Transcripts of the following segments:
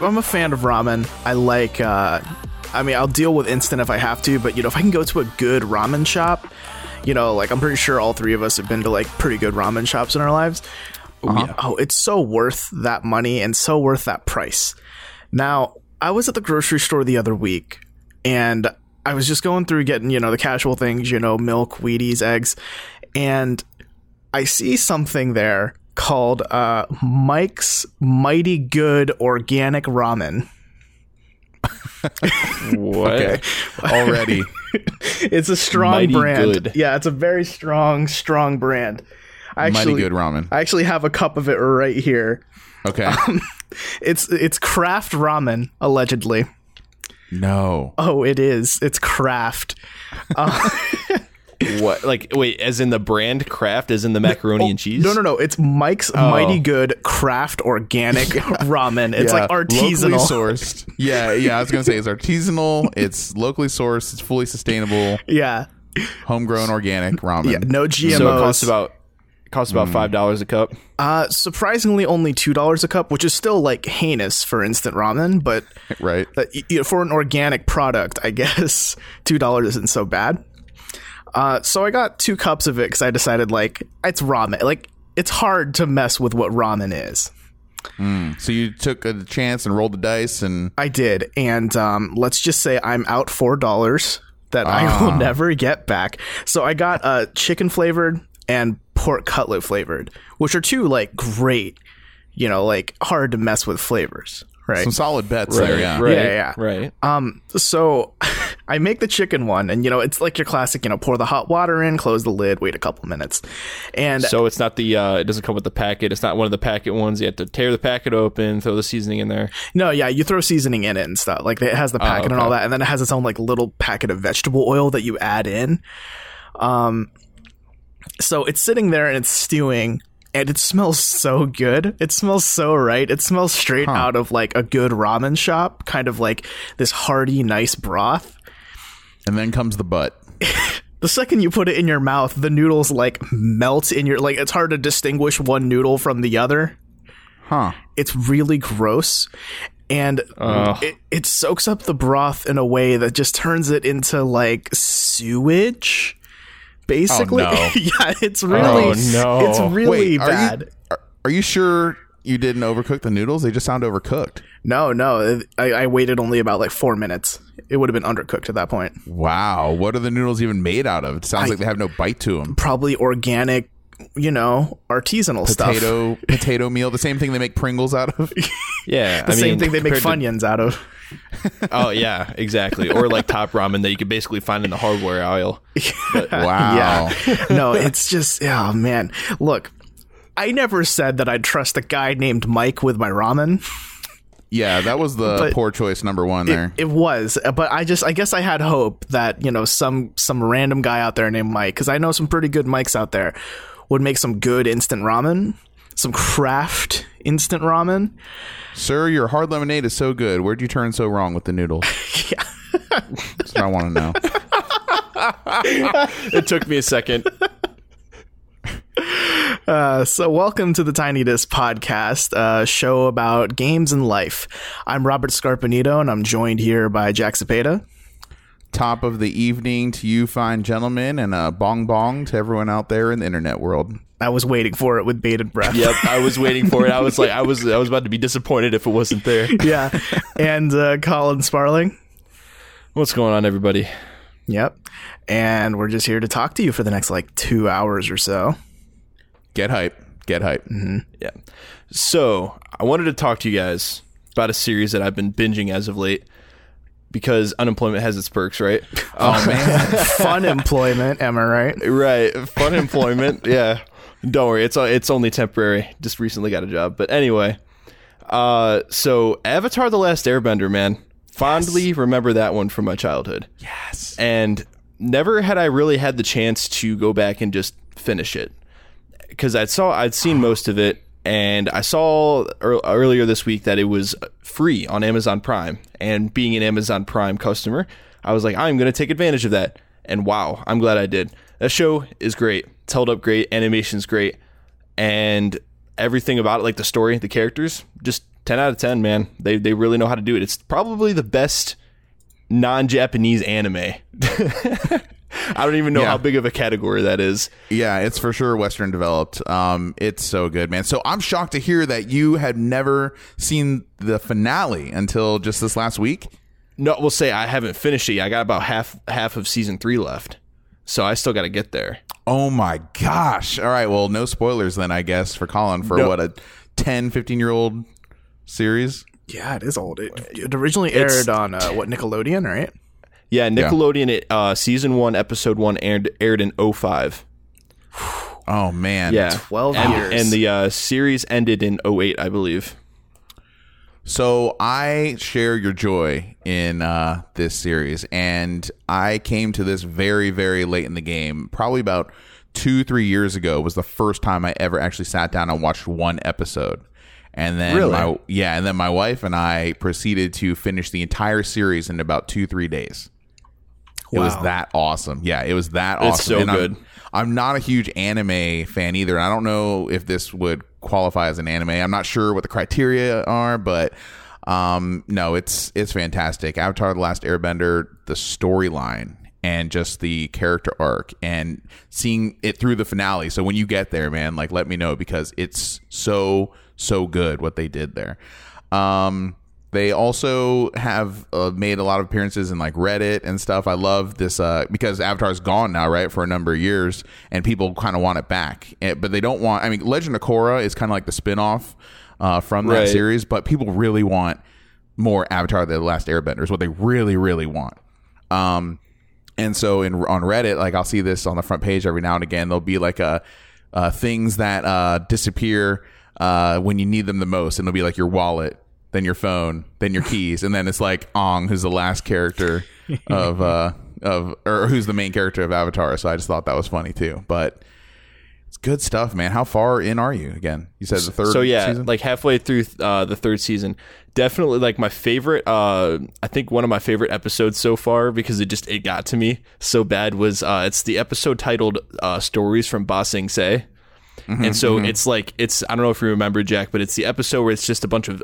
I'm a fan of ramen. I like. Uh, I mean, I'll deal with instant if I have to, but you know, if I can go to a good ramen shop, you know, like I'm pretty sure all three of us have been to like pretty good ramen shops in our lives. Oh, oh it's so worth that money and so worth that price. Now, I was at the grocery store the other week, and I was just going through getting you know the casual things, you know, milk, Wheaties, eggs, and I see something there called uh, Mike's Mighty Good Organic Ramen. what? Already. it's a strong Mighty brand. Good. Yeah, it's a very strong, strong brand. I actually, Mighty good ramen. I actually have a cup of it right here. Okay. It's it's Kraft ramen allegedly. no. Oh, it is. It's Kraft. What? Like, wait, as in the brand Kraft, as in the macaroni and cheese? No, no, no. It's Mike's Mighty Good Kraft Organic Ramen. It's like artisanal, Locally artisanal. sourced. Yeah, yeah. I was gonna say it's artisanal. It's locally sourced. It's fully sustainable, Yeah. homegrown, organic ramen. Yeah. No GMOs. So it costs about costs about five dollars a cup. uh, surprisingly only two dollars a cup, which is still like heinous for instant ramen, but Right. that y- y- for an organic product, I guess two dollars isn't so bad. Uh, so I got two cups of it because I decided like it's ramen. Like it's hard to mess with what ramen is. So you took a chance and rolled the dice, and I did, and um, let's just say I'm out four dollars that I will never get back. So I got uh, chicken flavored and pork cutlet flavored, which are two like great, you know, like hard to mess with flavors, right? some solid bets there. Yeah. Right. Yeah, yeah. Right. Um, so I make the chicken one, and you know, it's like your classic, you know, pour the hot water in, close the lid, wait a couple minutes, and So it's not the uh, it doesn't come with the packet. It's not one of the packet ones. You have to tear the packet open, throw the seasoning in there. No, yeah, you throw seasoning in it and stuff. Like it has the packet and okay. all that, and then it has its own like little packet of vegetable oil that you add in. Um, so it's sitting there and it's stewing, and it smells so good. It smells so right. It smells straight out of like a good ramen shop, kind of like this hearty, nice broth. And then comes the butt. The second you put it in your mouth, the noodles like melt in your like. It's hard to distinguish one noodle from the other. Huh. it's really gross and it, it soaks up the broth in a way that just turns it into like sewage basically oh, no. yeah it's really Oh, no. it's really Wait, are bad you are, are you sure you didn't overcook the noodles? They just sound overcooked. no no I, I waited only about like four minutes it would have been undercooked at that point Wow. What are the noodles even made out of? It sounds like they have no bite to them. probably organic you know artisanal stuff Potato potato meal, the same thing they make Pringles out of. Yeah, the same thing they make funyuns out of oh yeah, exactly. Or like top ramen that you could basically find in the hardware aisle. Wow. Yeah. No, it's just, oh man. Look, I never said that I'd trust a guy named Mike with my ramen. Yeah, that was the But- poor choice number one there. It was, but I just, I guess I had hope that, you know, some, some random guy out there named Mike, because I know some pretty good Mikes out there, would make some good instant ramen, some craft instant ramen. Sir, your hard lemonade is so good. Where'd you turn so wrong with the noodles? Yeah. That's what I want to know. It took me a second. Uh, so, welcome to the Tiny Disc podcast, a show about games and life. I'm Robert Scarpanito, and I'm joined here by Jack Cepeda. Top of the evening to you, fine gentlemen, and a bong bong to everyone out there in the internet world. I was waiting for it with bated breath. Yep, I was waiting for it. I was like, I was, I was about to be disappointed if it wasn't there. yeah. And uh, Colin Sparling. What's going on, everybody? Yep. And we're just here to talk to you for the next like two hours or so. Get hype. Get hype. Yeah. So I wanted to talk to you guys about a series that I've been binging as of late because unemployment has its perks, right? Oh, man. Fun employment, am I right? right. Fun employment. yeah. Don't worry. It's it's only temporary. Just recently got a job. But anyway, uh, so Avatar: The Last Airbender, man. Fondly remember that one from my childhood. yes. and never had I really had the chance to go back and just finish it because I saw I'd seen most of it, and I saw ear- earlier this week that it was free on Amazon Prime. And being an Amazon Prime customer, I was like, I'm going to take advantage of that. And wow, I'm glad I did. That show is great. It's held up great. Animation's great, and everything about it, like the story, the characters, just 10 out of 10, man. They they really know how to do it. It's probably the best non-Japanese anime. I don't even know Yeah. how big of a category that is. Yeah, it's for sure Western developed. Um, it's so good, man. So I'm shocked to hear that you had never seen the finale until just this last week. No, we'll say I haven't finished it. yet. I got about half half of season 3 left. So I still got to get there. Oh my gosh. All right. Well, no spoilers then, I guess, for Colin for No. what a 10, 15 year old series. Yeah, it is old. It, it originally It's- aired on uh, what Nickelodeon, right? Yeah, Nickelodeon it uh season 1 episode 1 aired aired in 05. Oh man. Yeah. 12 and, years. And the uh, series ended in 08, I believe. So I share your joy in uh, this series, and I came to this very, very late in the game. Probably about two, three years ago was the first time I ever actually sat down and watched one episode. And then, Really? my, yeah, and then my wife and I proceeded to finish the entire series in about two, three days. It was that awesome. Yeah, it was that It's awesome. so And I'm- good. I'm, not a huge anime fan either. I don't know if this would qualify as an anime. I'm not sure what the criteria are, but um, no, it's it's fantastic. Avatar: The Last Airbender, the storyline and just the character arc and seeing it through the finale. So when you get there, man, like let me know because it's so so good what they did there. Um they also have uh, made a lot of appearances in like Reddit and stuff. I love this uh, because Avatar's gone now, right, for a number of years, and people kind of want it back, Eh, but they don't want. I mean, Legend of Korra is kind of like the spin-off uh, from that Right. series, but people really want more Avatar: The Last Airbender. Is what they really, really want. Um, and so in on Reddit, like I'll see this on the front page every now and again. There'll be like a uh, things that uh, disappear uh, when you need them the most, and it'll be like your wallet, then your phone, then your keys, and then it's like Ong, who's the last character of uh, of or who's the main character of Avatar. So I just thought that was funny too. But it's good stuff, man. How far in are you? Again, you said the third. so yeah season? like halfway through uh, the third season definitely like my favorite uh, i think one of my favorite episodes so far because it just it got to me so bad was uh, it's the episode titled uh, stories from ba sing se Mm-hmm, and so it's like it's i don't know if you remember jack but it's the episode where it's just a bunch of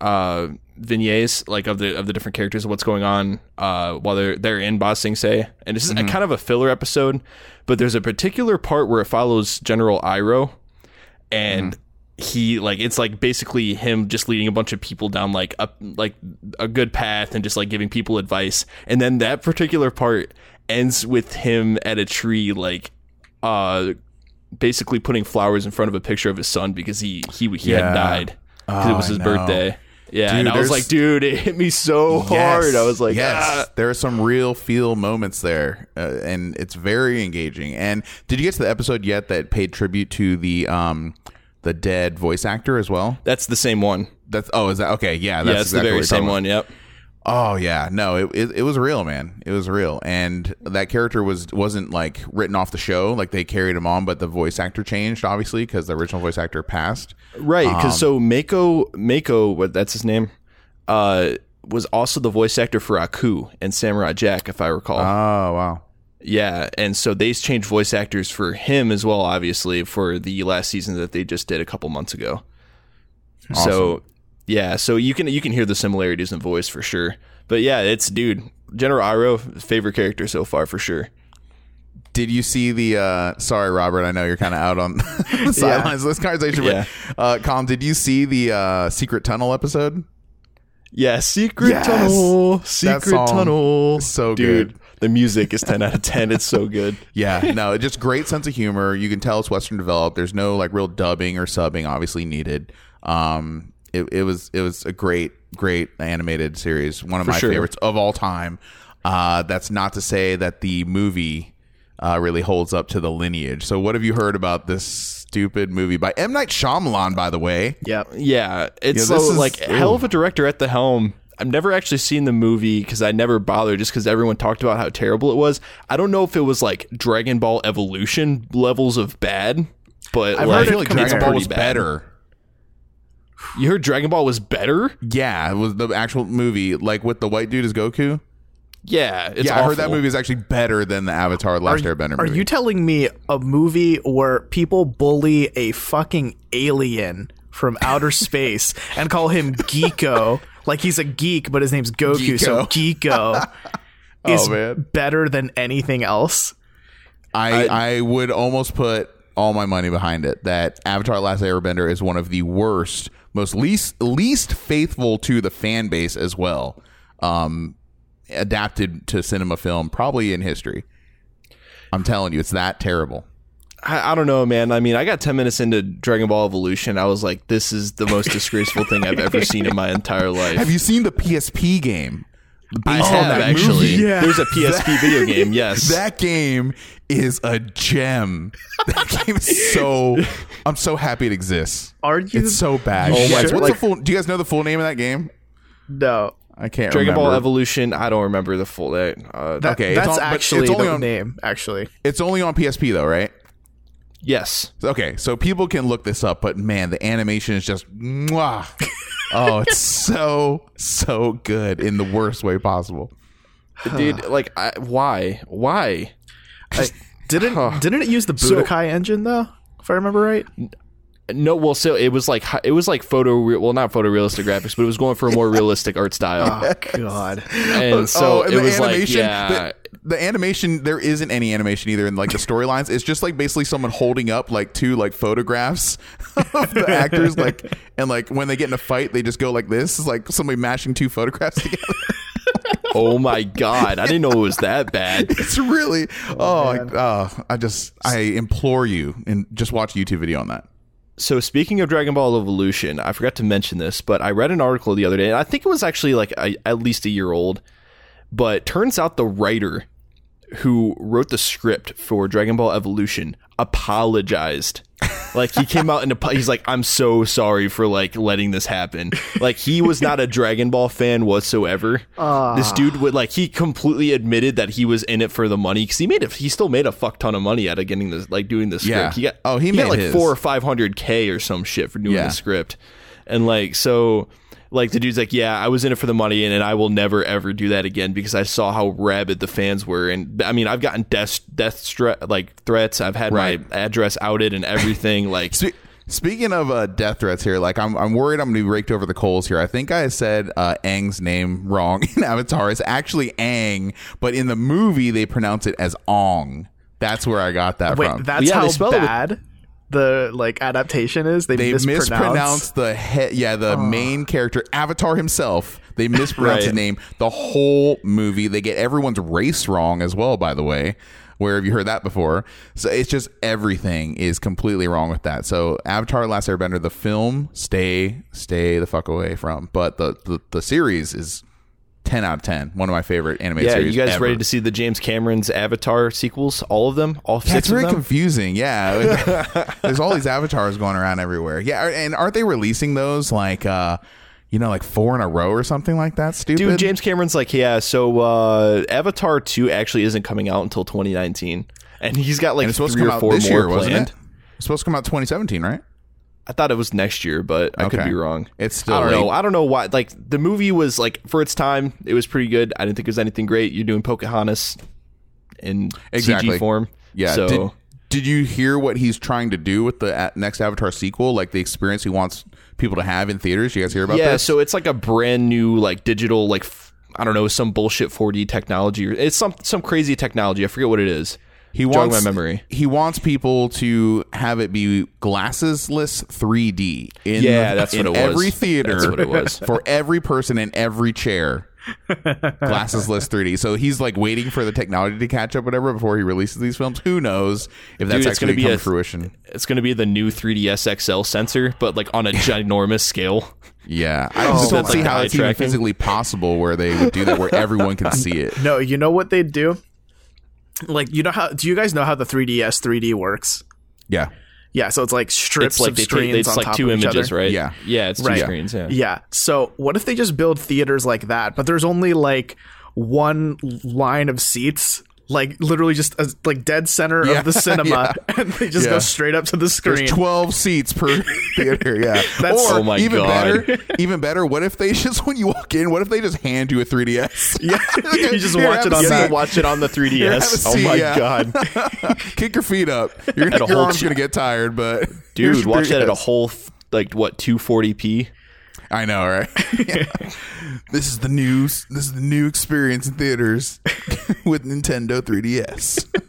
uh vignettes like of the of the different characters of what's going on uh while they're they're in Ba Sing Se. And it's just a kind of a filler episode but there's a particular part where it follows General Iroh, and he like it's like basically him just leading a bunch of people down like a like a good path and just like giving people advice. And then that particular part ends with him at a tree like uh basically putting flowers in front of a picture of his son because he he he Yeah. had died because Oh, it was his know. birthday yeah Dude, and I was like dude it hit me so hard I was like yes, ah. there are some real feel moments there, uh, and it's very engaging. And did you get to the episode yet that paid tribute to the um the dead voice actor as well? that's the same one That's oh, is that okay? Yeah, that's yeah it's exactly the very same one yep about. Oh yeah, no, it, it it was real, man. It was real, and that character was wasn't like written off the show. Like they carried him on, but the voice actor changed obviously because the original voice actor passed. Right, because Um, so Mako, Mako, what that's his name, uh, was also the voice actor for Aku and Samurai Jack, if I recall. Oh wow. yeah, and so they changed voice actors for him as well, obviously, for the last season that they just did a couple months ago. So yeah, so you can you can hear the similarities in voice for sure. But yeah, it's dude, General Iroh, favorite character so far for sure. Did you see the? uh Sorry, Robert. I know you're kind of out on the sidelines of this conversation. Yeah. But, uh, Colin, did you see the uh secret tunnel episode? Yeah, secret Yes! tunnel, secret tunnel, so dude. good. The music is ten out of ten. It's so good. Yeah, no, just great sense of humor. You can tell it's Western developed. There's no like real dubbing or subbing obviously needed. Um, it, it was it was a great great animated series, one of my sure. favorites of all time. Uh, that's not to say that the movie uh, really holds up to the lineage. So, what have you heard about this stupid movie by M Night Shyamalan? By the way. Yeah, it's Yeah, this so is- like hell of a director at the helm. I've never actually seen the movie because I never bothered just because everyone talked about how terrible it was. I don't know if it was like Dragon Ball Evolution levels of bad, but I've like, heard it feel like compared- Dragon Ball was bad. better. You heard Dragon Ball was better? Yeah, it was the actual movie, like with the white dude as Goku. Yeah, it's yeah, I heard that movie is actually better than the Avatar: The Last Airbender movie. Are movie. you telling me a movie where people bully a fucking alien from outer space and call him Geeko, like he's a geek, but his name's Goku, so Geeko is Oh, man. better than anything else. I, I would almost put all my money behind it that Avatar: Last Airbender is one of the worst, most least least faithful to the fan base as well. Um, adapted to cinema film probably in history. I'm telling you, it's that terrible. I, I don't know, man. I mean, I got 10 minutes into Dragon Ball Evolution. I was like, this is the most disgraceful thing I've ever seen in my entire life. Have you seen the PSP game? I Based have that actually. movie? Yeah. There's a PSP video game, yes. That game is a gem. That game is so. I'm so happy it exists. Are you? It's so bad. Oh my- Yes, What's like- the full? Do you guys know the full name of that game? no. I can't. Dragon remember. Ball Evolution. I don't remember the full. Uh, That, Okay, it's that's on- actually it's only the on- name. Actually, It's only on PSP though, right? yes. Okay, so people can look this up, but man, the animation is just mwah. Oh, it's so so good in the worst way possible. Dude, like, I, why? Why? I, didn't didn't it use the Budokai engine though? If I remember right. No, well, so it was like hi- it was like photo, well, not photorealistic graphics, but it was going for a more realistic art style, Oh God. and oh, so oh, and it the was like, animation, yeah, the, the animation there isn't any animation either in like the storylines. It's just like basically someone holding up like two like photographs of the actors, like and like when they get in a fight, they just go like this. It's like somebody mashing two photographs together. oh my god, I didn't know it was that bad. It's really oh, oh I, oh, I just I implore you and just watch a YouTube video on that. So speaking of Dragon Ball Evolution, I forgot to mention this, but I read an article the other day, and I think it was actually like a, at least a year old. But turns out the writer who wrote the script for Dragon Ball Evolution apologized. Like he came out and apo- he's like, "I'm so sorry for like letting this happen." Like he was not a Dragon Ball fan whatsoever. this ah. dude would like he completely admitted that he was in it for the money because he made it. He still made a fuck ton of money out of getting this, like doing the script. Yeah. He got Oh, he got made like his. four or five hundred k or some shit for doing Yeah. the script, and like so. Like the dude's like, yeah, I was in it for the money, and, and I will never ever do that again because I saw how rabid the fans were, and I mean, I've gotten death death stre- like threats. I've had Right. my address outed and everything. Like, Spe- Speaking of uh, death threats here, like I'm, I'm worried I'm going to be raked over the coals here. I think I said uh, Aang's name wrong in Avatar. It's actually Aang, but in the movie they pronounce it as Ong. That's where I got that Wait, from. that's Yeah, they how spell it with- bad the like adaptation is. They, they mispronounce. mispronounced the head. yeah the main character Avatar himself. They mispronounce his name the whole movie. They get everyone's race wrong as well. By the way, where have you heard that before? So it's just everything is completely wrong with that. So Avatar: Last Airbender, the film, stay stay the fuck away from. But the the, the series is ten out of ten. One of my favorite anime yeah, series. you guys ever. ready to see the James Cameron's Avatar sequels? All of them, all Yeah, six it's very confusing. Yeah, there's all these avatars going around everywhere. Yeah, and aren't they releasing those like, uh, you know, like four in a row or something like that? Stupid. Dude, James Cameron's like, yeah. So uh, Avatar two actually isn't coming out until 2019, and he's got like and it's supposed three to come or out four this more year, wasn't planned. it? It's supposed to come out 2017, right? I thought it was next year, but I could be wrong. It's still I don't late. know. I don't know why. Like the movie was like for its time, it was pretty good. I didn't think it was anything great. You're doing Pocahontas in Exactly. CG form. Yeah. So Did, did you hear what he's trying to do with the uh, next Avatar sequel? Like the experience he wants people to have in theaters. You guys hear about that? yeah, this? so it's like a brand new like digital like f- I don't know some bullshit 4D technology. It's some some crazy technology. I forget what it is. He wants my memory. He wants people to have it be glassesless 3D. In, Yeah, that's what in it was. Every theater, That's what it was. for every person in every chair. glassesless 3D. So he's like waiting for the technology to catch up, whatever, before he releases these films. Who knows if that's Dude, actually gonna be come a- to fruition? It's going to be the new 3DS XL sensor, but like on a ginormous scale. Yeah, I oh, just don't see like how eye it's even physically possible where they would do that, where everyone can see it. No, you know what they'd do? Like, you know how? Do you guys know how the 3DS 3D works? Yeah, Yeah, so it's like strips It's like of they take screens it's on like top two of each images, other. right? Yeah. yeah, it's two Right. screens. Yeah, Yeah. So what if they just build theaters like that, but there's only like one line of seats, like literally just a, like dead center Yeah, of the cinema, and they just Yeah. go straight up to the screen. There's 12 seats per theater. Yeah. That's- or Oh my even God. better, even better. What if they just when you walk in? What if they just hand you a 3ds? yeah, you just watch it on seat. that. watch it on the 3DS. Have a oh my yeah. god, Kick your feet up. You're gonna, your arm's ch- gonna get tired, but here's dude, your watch that at a whole like what 240p. I know, right? this is the new this is the new experience in theaters with Nintendo 3DS.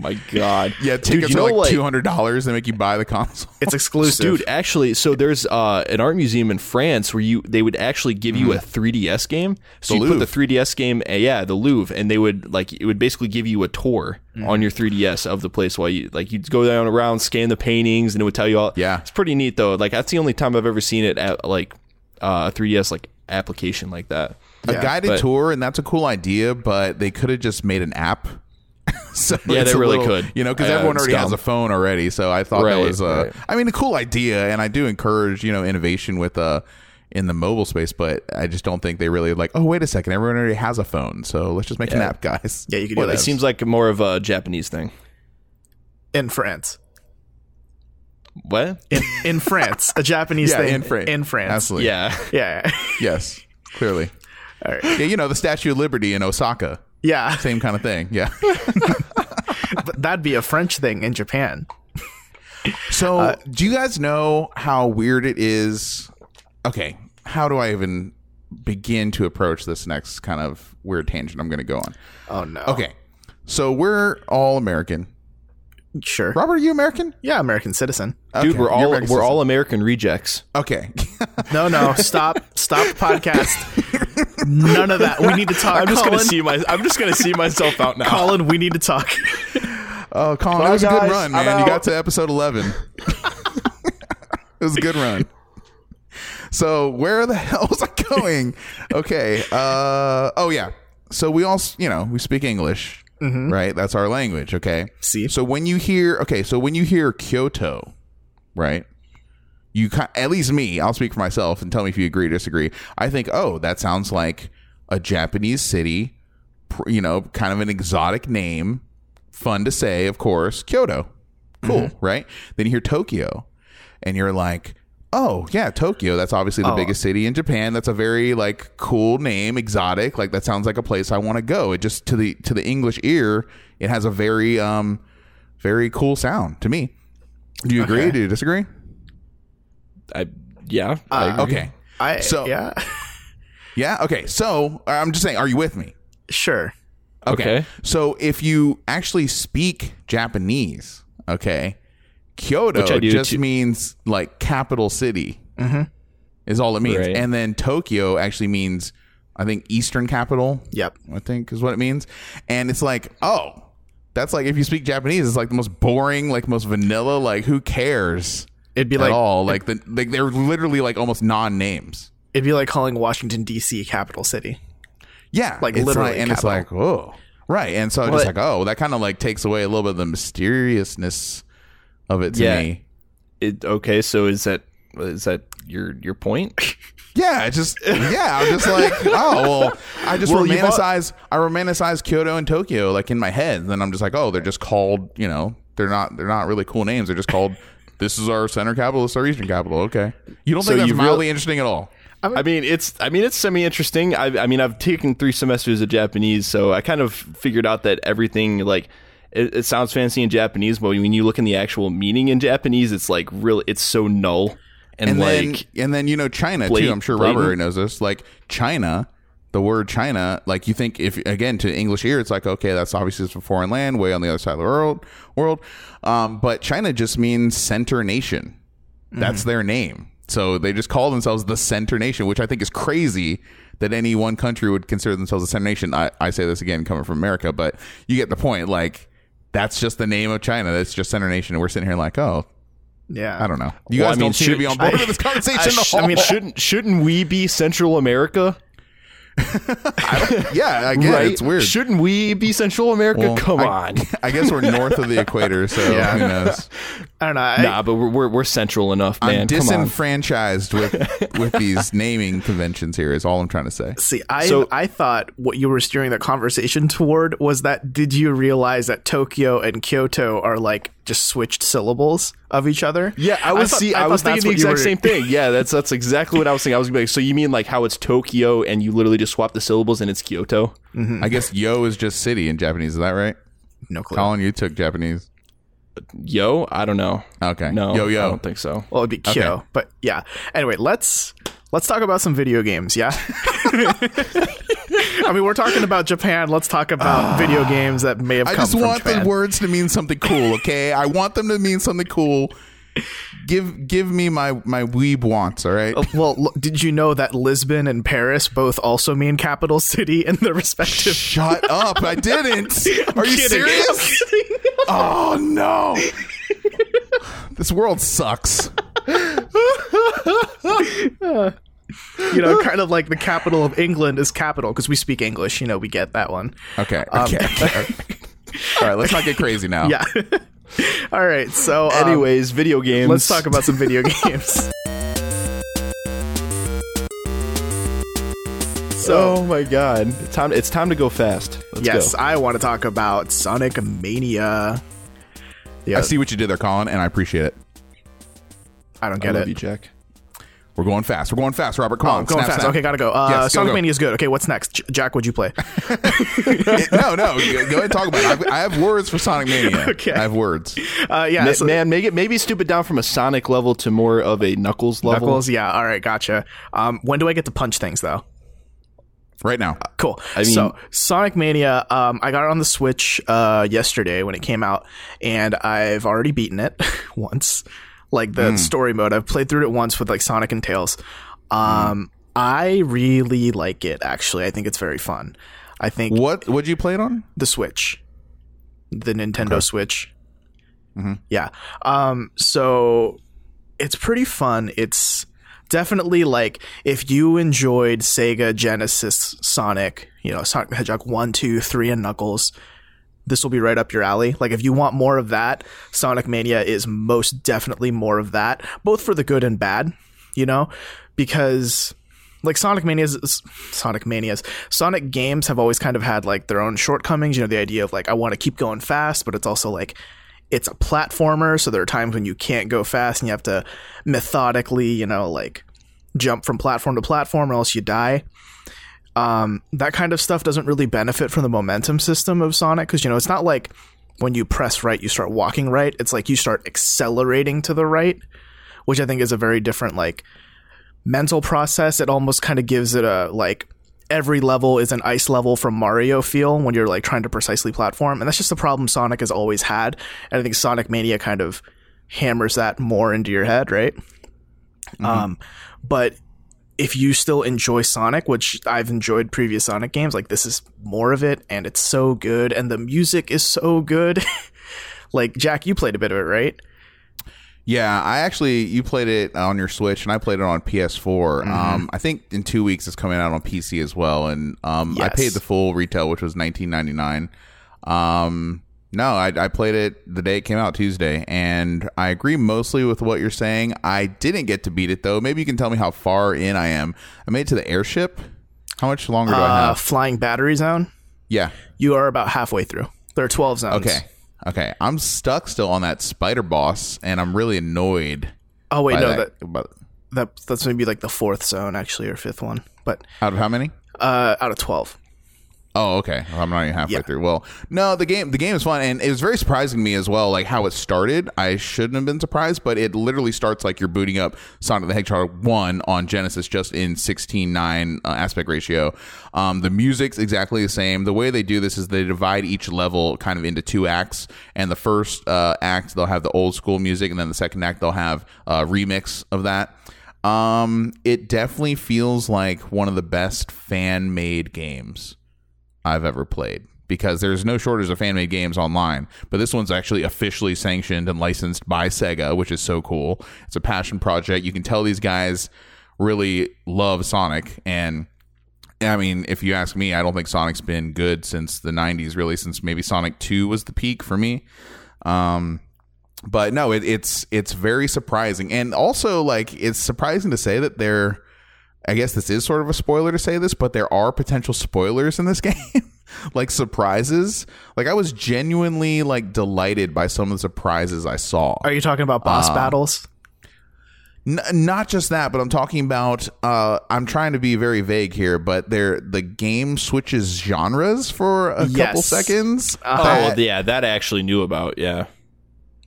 My God, Yeah, tickets Dude, you are know, like two hundred dollars. They make you buy the console. It's exclusive. Dude, actually, so there's uh, an art museum in France where you they would actually give you a 3DS game. So you put the 3DS game, uh, yeah, the Louvre, and they would like it would basically give you a tour Mm-hmm. on your 3DS of the place while you like you'd go down around, scan the paintings, and it would tell you all. Yeah. it's pretty neat though. Like that's the only time I've ever seen it at like uh, a 3DS like application like that. a Yeah, guided but- tour, and that's a cool idea, but they could have just made an app. so Yeah, they really little- could. You know, because Yeah, everyone it's already has a phone already. So I thought that was, uh, right. I mean, a cool idea, and I do encourage you know innovation with uh in the mobile space, but I just don't think they really like. Oh, wait a second, everyone already has a phone, so let's just make an Yeah. app, guys. yeah, you could do Well, that it seems like more of a Japanese thing. in France. What? In, in France, a Japanese Yeah, thing in France, In France, absolutely. Yeah. Yeah, Yes, clearly. All right. Yeah, you know the Statue of Liberty in Osaka, yeah. same kind of thing. Yeah. But that'd be a French thing in Japan. So, Uh, do you guys know how weird it is? Okay, how do I even begin to approach this next kind of weird tangent I'm going to go on? Oh no. Okay, so we're all American. Sure. Robert, are you American? Yeah, American citizen. Dude, Okay, we're all American we're citizen. all American rejects. okay. No, no. Stop. Stop the podcast. None of that. We need to talk. I'm just Colin, gonna see my I'm just gonna see myself out now. Colin, we need to talk. Oh, Colin, Bye, that was a good run, man. You got to episode 11. it was a good run. So, where the hell was I going? Okay. Uh, oh, yeah. So, we all, you know, we speak English, Mm-hmm. right? That's our language, okay? See? So, when you hear, okay, so when you hear Kyoto, right? You at least me, I'll speak for myself and tell me if you agree or disagree. I think, oh, that sounds like a Japanese city, you know, kind of an exotic name, fun to say, of course. Kyoto, cool, mm-hmm. right? Then you hear Tokyo, and you're like, oh yeah, Tokyo. That's obviously the Oh. biggest city in Japan. That's a very like cool name, exotic. Like that sounds like a place I want to go. It just to the to the English ear, it has a very um very cool sound to me. Do you agree? Okay. Do you disagree? I yeah. I agree. Okay. I. So- yeah. Yeah. Okay. So I'm just saying, are you with me? Sure. Okay. So if you actually speak Japanese, okay, Kyoto Which I do just too. means like capital city, mm-hmm. is all it means. Right. And then Tokyo actually means, I think, eastern capital. Yep. I think is what it means. And it's like, oh, that's like if you speak Japanese, it's like the most boring, like most vanilla. Like who cares It'd be at like all? Like the like they're literally like almost non names. it'd be like calling Washington D.C. capital city. Yeah, Like, it's literally and it's like oh, right? And so I'm Well, just like, oh, that kind of like takes away a little bit of the mysteriousness of it to Yeah. me. It, okay. So is that is that your your point? Yeah, it's just yeah, I'm just like, oh well, I just Well, you've romanticize I romanticize Kyoto and Tokyo like in my head. Then I'm just like, oh, they're just called, you know, they're not they're not really cool names. They're just called. This is our center capital. This is our eastern capital. Okay, you don't So think that's you real- mildly interesting at all? I mean, it's I mean it's semi interesting. I, I mean, I've taken three semesters of Japanese, so I kind of figured out that everything like it, it sounds fancy in Japanese, but when you look in the actual meaning in Japanese, it's like really It's so null and, and like then and then you know China too. I'm sure. Robert already knows this. Like China, the word China, like you think if again to English ear, it's like okay, that's obviously it's a foreign land, way on the other side of the world. World, um, but China just means center nation. That's their name. So they just call themselves the center nation, which I think is crazy that any one country would consider themselves a center nation. I, I say this again coming from America, but you get the point. Like that's just the name of China. That's just center nation. And we're sitting here like, oh, Yeah. I don't know. You Well, guys I mean, don't seem to should- be on board I- with this conversation. I, at sh- all. I mean, shouldn't shouldn't we be Central America? Yeah, I get right? it. It's weird. Shouldn't we be Central America? Well, Come I- on. I guess we're north of the equator, so Yeah. who knows? I don't know. I, nah, but we're, we're we're central enough, man. I'm Come on. disenfranchised with with these naming conventions. Here is all I'm trying to say. See, I So- I thought what you were steering the conversation toward was that did you realize that Tokyo and Kyoto are like just switched syllables of each other? Yeah, I was thought- see. I, thought was thinking the exact were- same thing. Yeah, that's that's exactly what I was thinking. I was like, so you mean like how it's Tokyo and you literally just swap the syllables and it's Kyoto? Mm-hmm. I guess yo is just city in Japanese. Is that right? No clue. Colin, you took Japanese. Yo, I don't know. Okay. No, Yo, yo. I don't think so. Well, it'd be Kyo, Okay. but yeah. Anyway, let's let's talk about some video games. Yeah. I mean, we're talking about Japan. Let's talk about ah. video games that may have I come just want Japan. the words to mean something cool, okay? I want them to mean something cool. Give give me my my weeb wants, all right? Oh, well, look, did you know that Lisbon and Paris both also mean capital city in their respective? Shut up! I didn't. Are you kidding. serious? Oh no! this world sucks. You know, kind of like the capital of England is capital because we speak English. You know, we get that one. Okay. Okay. okay. all right. Let's not get crazy now. Yeah. All right. So, um, Anyways, video games. let's talk about some video games. So, Oh my god, it's time! It's time to go fast. Let's yes, go. I want to talk about Sonic Mania. Yeah, I see what you did there, Colin, and I appreciate it. I don't I get love it. you, Jack. We're going fast. We're going fast, Robert. Come Oh, on, I'm going snap, fast. snap. Okay, gotta go. Uh, Yes, Sonic go. Mania is good. Okay, what's next? J- Jack, what'd you play? no, no. Go go ahead and talk about it. I have, I have words for Sonic Mania. Okay. I have words. Uh, yeah, Ma- so- Man, make it maybe stoop it down from a Sonic level to more of a Knuckles level. Knuckles. Yeah. All right, gotcha. Um, when do I get to punch things though? Right now. Cool. mean- so Sonic Mania, um, I got it on the Switch uh, yesterday when it came out, and I've already beaten it once. Like the story mode, I've played through it once with like Sonic and Tails. Um, I really like it. Actually, I think it's very fun. I think What would you play it on? the Switch, the Nintendo Switch. Yeah. Um. So it's pretty fun. It's definitely like if you enjoyed Sega Genesis Sonic, you know Sonic the Hedgehog one, two, three, and Knuckles. This will be right up your alley. Like if you want more of that, Sonic Mania is most definitely more of that, both for the good and bad. You know, because like Sonic Mania's is Sonic Manias, Sonic games have always kind of had like their own shortcomings. You know, the idea of like I want to keep going fast, but it's also like it's a platformer, so there are times when you can't go fast and you have to methodically, you know, like jump from platform to platform or else you die. Um, that kind of stuff doesn't really benefit from the momentum system of Sonic because you know it's not like when you press right you start walking right. It's like you start accelerating to the right, which I think is a very different like mental process. It almost kind of gives it a like every level is an ice level from Mario feel when you're like trying to precisely platform, and that's just the problem Sonic has always had. And I think Sonic Mania kind of hammers that more into your head, right? Um, but if you still enjoy Sonic, which I've enjoyed previous Sonic games, like this is more of it, and it's so good, and the music is so good. like Jack, you played a bit of it, right? Yeah, I actually you played it on your Switch and I played it on PS4. Mm-hmm. Um, I think in two weeks it's coming out on PC as well, and um, I paid the full retail, which was nineteen ninety nine. Um, no, I, I played it the day it came out Tuesday, and I agree mostly with what you're saying. I didn't get to beat it though. Maybe you can tell me how far in I am. I made it to the airship. How much longer do I Uh, have? Flying Battery Zone. Yeah. You are about halfway through. There are twelve zones. Okay. Okay. I'm stuck still on that spider boss, and I'm really annoyed. Oh wait, no, that, that, that that's maybe like the fourth zone actually, or fifth one, but out of how many? uh, out of twelve. Oh, okay. Well, I'm not even halfway Yeah. through. Well, no, the game the game is fun, and it was very surprising to me as well. Like how it started, I shouldn't have been surprised, but it literally starts like you're booting up Sonic the Hedgehog one on Genesis, just in 16:9 uh, aspect ratio. Um, the music's exactly the same. The way they do this is they divide each level kind of into two acts, and the first uh, act they'll have the old school music, and then the second act they'll have a remix of that. Um, it definitely feels like one of the best fan made games. I've ever played because there's no shortage of fan made games online. But this one's actually officially sanctioned and licensed by Sega, which is so cool. It's a passion project. You can tell these guys really love Sonic. And I mean, if you ask me, I don't think Sonic's been good since the 90s, really, since maybe Sonic 2 was the peak for me. Um, but no, it, it's it's very surprising, and also like it's surprising to say that there. I guess this is sort of a spoiler to say this, but there are potential spoilers in this game, like surprises. Like I was genuinely like delighted by some of the surprises I saw. Are you talking about boss battles? N- not just that, but I'm talking about. Uh, I'm trying to be very vague here, but there the game switches genres for a couple Yes. seconds. Oh, yeah, that I actually knew about. Yeah.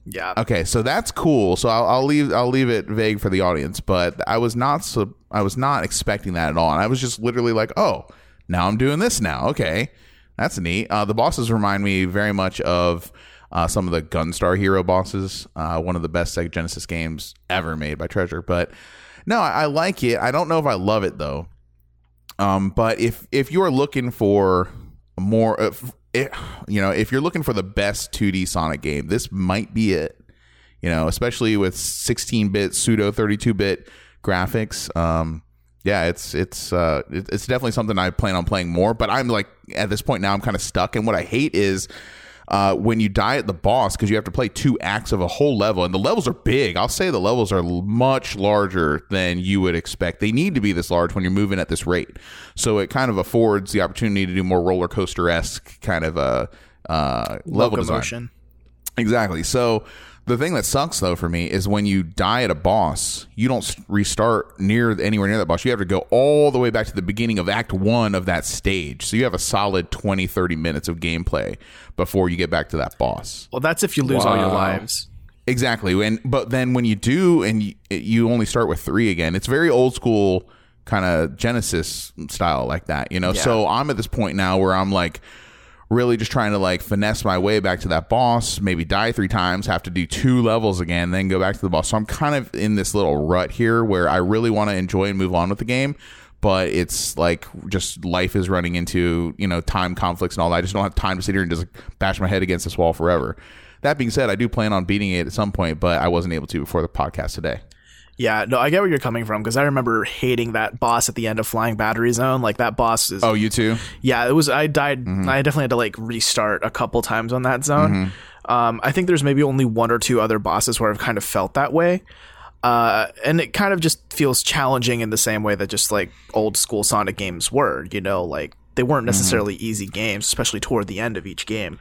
Yeah. Okay, so that's cool. So I'll, I'll leave I'll leave it vague for the audience, but I was not so I was not expecting that at all, and I was just literally like, oh, now I'm doing this now. Okay, that's neat. Uh, the bosses remind me very much of. Uh, some of the Gunstar Hero bosses, uh, one of the best Sega Genesis games ever made by Treasure. But no, I, I like it. I don't know if I love it though. Um, but if if you are looking for more, uh, it, you know, if you're looking for the best 2D Sonic game, this might be it. You know, especially with 16-bit pseudo 32-bit graphics. Um, yeah, it's it's uh, it's definitely something I plan on playing more. But I'm like at this point now, I'm kind of stuck. And what I hate is uh, when you die at the boss because you have to play two acts of a whole level, and the levels are big. I'll say the levels are much larger than you would expect. They need to be this large when you're moving at this rate, so it kind of affords the opportunity to do more roller coaster esque kind of uh, uh, level design. Exactly. So the thing that sucks though for me is when you die at a boss, you don't restart near anywhere near that boss. You have to go all the way back to the beginning of act 1 of that stage. So you have a solid 20 30 minutes of gameplay before you get back to that boss. Well, that's if you lose all your lives. Exactly. And but then when you do and you, you only start with 3 again, it's very old school kind of Genesis style like that, you know. Yeah. So I'm at this point now where I'm like really just trying to like finesse my way back to that boss, maybe die three times, have to do two levels again, then go back to the boss. So I'm kind of in this little rut here where I really want to enjoy and move on with the game, but it's like just life is running into, you know, time conflicts and all that. I just don't have time to sit here and just bash my head against this wall forever. That being said, I do plan on beating it at some point, but I wasn't able to before the podcast today. Yeah, no, I get where you're coming from because I remember hating that boss at the end of Flying Battery Zone. Like that boss is. Oh, you too? Yeah, it was. I died. Mm-hmm. I definitely had to like restart a couple times on that zone. Um, I think there's maybe only one or two other bosses where I've kind of felt that way. Uh, and it kind of just feels challenging in the same way that just like old school Sonic games were. You know, like they Mm-hmm. weren't necessarily easy games, especially toward the end of each game.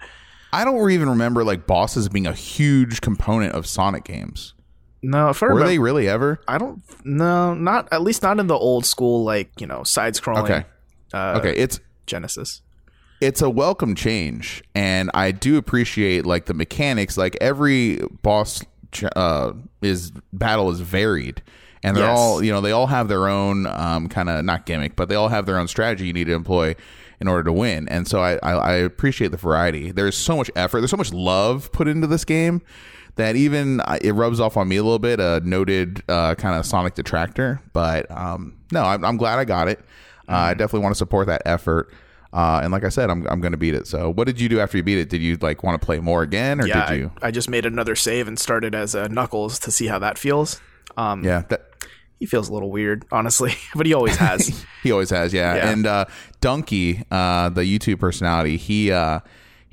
I don't even remember like bosses being a huge component of Sonic games. No, if I Were remember, they really ever? I don't. No, not at least not in the old school like you know side scrolling. Okay. Uh, Okay, it's Genesis. it's a welcome change and i do appreciate like the mechanics like every boss ch- uh is battle is varied and they're Yes. all you know they all have their own um kind of not gimmick but they all have their own strategy you need to employ in order to win and so I, I i appreciate the variety there's so much effort there's so much love put into this game that even uh, it rubs off on me a little bit a noted uh, kind of sonic detractor but um no i'm, I'm glad i got it uh, i definitely want to support that effort uh, and like I said, I'm I'm going to beat it. So, what did you do after you beat it? Did you like want to play more again, or Yeah, did you? I, I just made another save and started as uh, Knuckles to see how that feels. Um, yeah, that, he feels a little weird, honestly, but he always has. he always has. Yeah, Yeah. and uh, Dunkey, uh, the YouTube personality, he uh,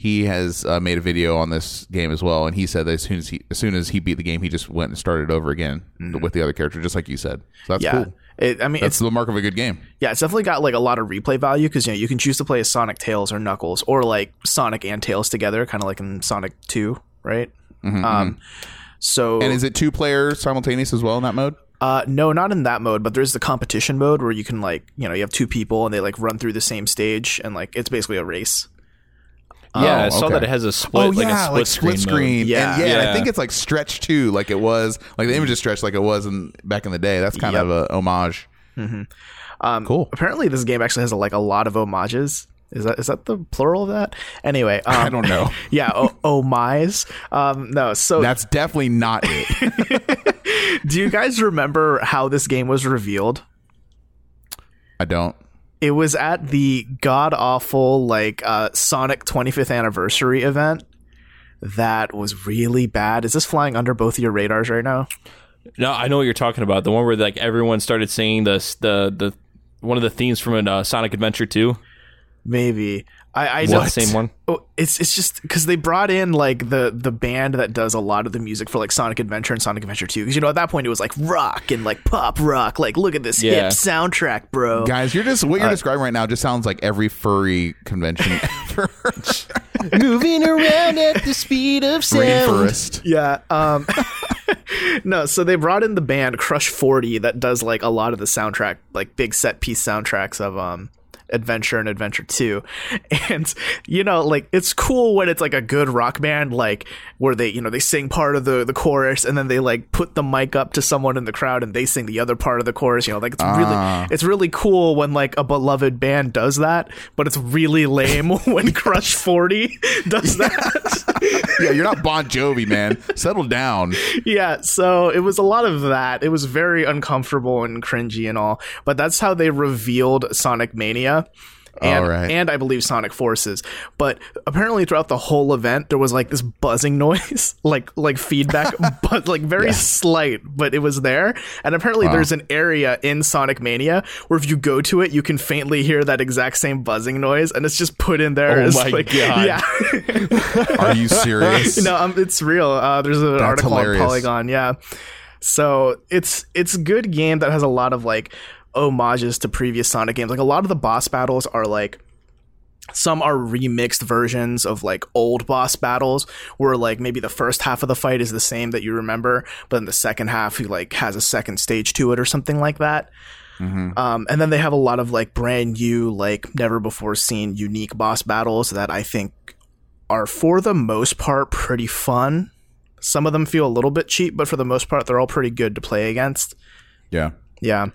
he has uh, made a video on this game as well, and he said that as soon as he as soon as he beat the game, he just went and started over again with the other character, just like you said. So that's Mm-hmm. yeah, cool. it, I mean, That's it's the mark of a good game. yeah, it's definitely got like a lot of replay value because you know you can choose to play as Sonic, Tails, or Knuckles, or like Sonic and Tails together, kind of like in Sonic Two, right? Um, so Mm-hmm, And is it two players simultaneous as well in that mode? Uh, no, not in that mode, but there's the competition mode where you can like, you know, you have two people and they like run through the same stage and like it's basically a race. Yeah, Oh, I saw okay. that it has a split, like a split, screen. mode. Yeah. And, yeah, and I think it's like stretched too, like it was like the image is stretched like it was in back in the day. That's kind Yep. of a homage. Um, Cool. Apparently, this game actually has like a lot of homages. Is that is that the plural of that? Anyway, um, I don't know. yeah, oh, homage. Um, no, so That's definitely not it. do you guys remember how this game was revealed? I don't. It was at the god awful like uh, Sonic 25th anniversary event. That was really bad. Is this flying under both of your radars right now? No, I know what you're talking about. The one where like everyone started singing the the the one of the themes from uh, Sonic Adventure 2. Maybe I, I know the same one? Oh, it's it's just because they brought in like the the band that does a lot of the music for like Sonic Adventure and Sonic Adventure Two. Because you know at that point it was like rock and like pop rock. Like look at this Yeah. hip soundtrack, bro. Guys, you're just Uh, what you're describing right now just sounds like every furry convention ever. Moving around at the speed of sound. Rainforest. Yeah. Um. no, so they brought in the band Crush Forty that does like a lot of the soundtrack, like big set piece soundtracks of um Adventure and Adventure 2. And, you know, like, it's cool when it's like a good rock band, like, where they, you know, they sing part of the, the chorus and then they, like, put the mic up to someone in the crowd and they sing the other part of the chorus. You know, like, it's Ah. really, it's really cool when, like, a beloved band does that, but it's really lame when Crush 40 does that. yeah, you're not Bon Jovi, man. Settle down. yeah, so it was a lot of that. It was very uncomfortable and cringy and all, but that's how they revealed Sonic Mania. And, right. and I believe Sonic Forces, but apparently throughout the whole event there was like this buzzing noise, like like feedback, but like very slight, but it was there. And apparently there's an area in Sonic Mania where if you go to it, you can faintly hear that exact same buzzing noise, and it's just put in there. Oh as, my like, God. Yeah. Are you serious? no, um, it's real. Uh, there's an article hilarious. on Polygon. Yeah, so it's it's a good game that has a lot of like homages to previous Sonic games. Like a lot of the boss battles are like some are remixed versions of like old boss battles where like maybe the first half of the fight is the same that you remember but then the second half he like has a second stage to it or something like that. Um, and then they have a lot of like brand new like never before seen unique boss battles that i think are for the most part pretty fun. Some of them feel a little bit cheap but for the most part they're all pretty good to play against. Yeah. yeah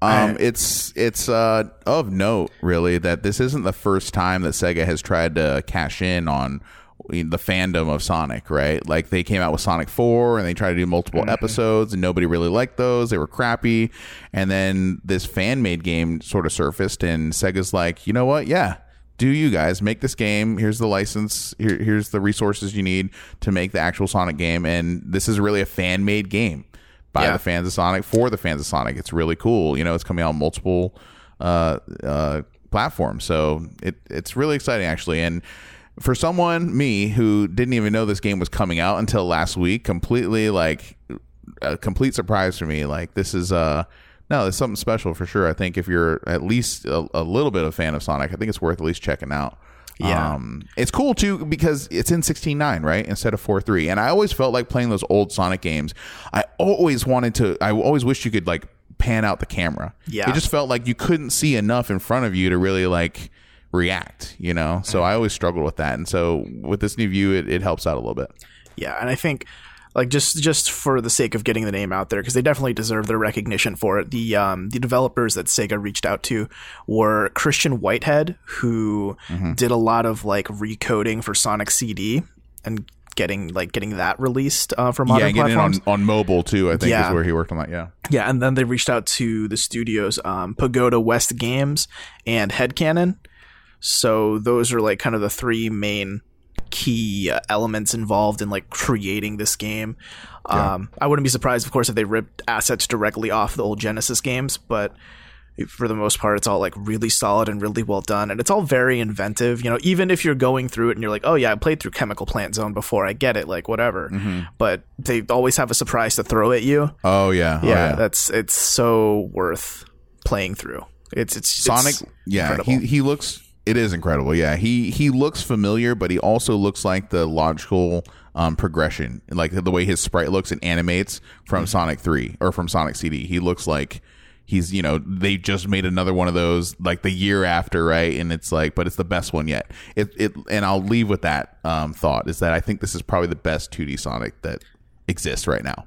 Um, it's it's uh, of note, really, that this isn't the first time that Sega has tried to cash in on the fandom of Sonic, right? Like they came out with Sonic 4 and they tried to do multiple episodes and nobody really liked those. They were crappy. And then this fan made game sort of surfaced and Sega's like, you know what? Yeah. Do you guys make this game? Here's the license. Here, here's the resources you need to make the actual Sonic game. And this is really a fan made game by Yeah. the fans of Sonic for the fans of Sonic. It's really cool. You know, it's coming out on multiple uh, uh, platforms, so it it's really exciting actually. And for someone me who didn't even know this game was coming out until last week, completely like a complete surprise for me. Like this is uh no, it's something special for sure. I think if you're at least a, a little bit of a fan of Sonic, I think it's worth at least checking out. Yeah. Um, it's cool too because it's in 16.9, right? Instead of 4.3. And I always felt like playing those old Sonic games. I always wanted to, I always wished you could like pan out the camera. Yeah. It just felt like you couldn't see enough in front of you to really like react, you know? So I always struggled with that. And so with this new view, it, it helps out a little bit. Yeah, and I think like just just for the sake of getting the name out there because they definitely deserve their recognition for it. The um the developers that Sega reached out to were Christian Whitehead who did a lot of like recoding for Sonic CD and getting like getting that released uh, for modern yeah, getting it on, platforms. on mobile too, I think Yeah. is where he worked on that. Yeah. Yeah, and then they reached out to the studios um, Pagoda West Games and Headcanon. So those are like kind of the three main key uh, elements involved in like creating this game. Um, I wouldn't be surprised, of course, if they ripped assets directly off the old Genesis games, but for the most part, it's all like really solid and really well done, and it's all very inventive. You know, even if you're going through it and you're like, "Oh yeah, I played through Chemical Plant Zone before, I get it," like whatever. But they always have a surprise to throw at you Oh yeah. Oh, yeah, that's it's so worth playing through. It's it's Sonic, it's yeah, incredible. he he looks. It is incredible. Yeah, he he looks familiar, but he also looks like the logical um, progression, like the way his sprite looks and animates from Sonic Three or from Sonic CD. He looks like he's you know they just made another one of those like the year after, right? And it's like, but it's the best one yet. It it and I'll leave with that um, thought is that I think this is probably the best 2D Sonic that exists right now.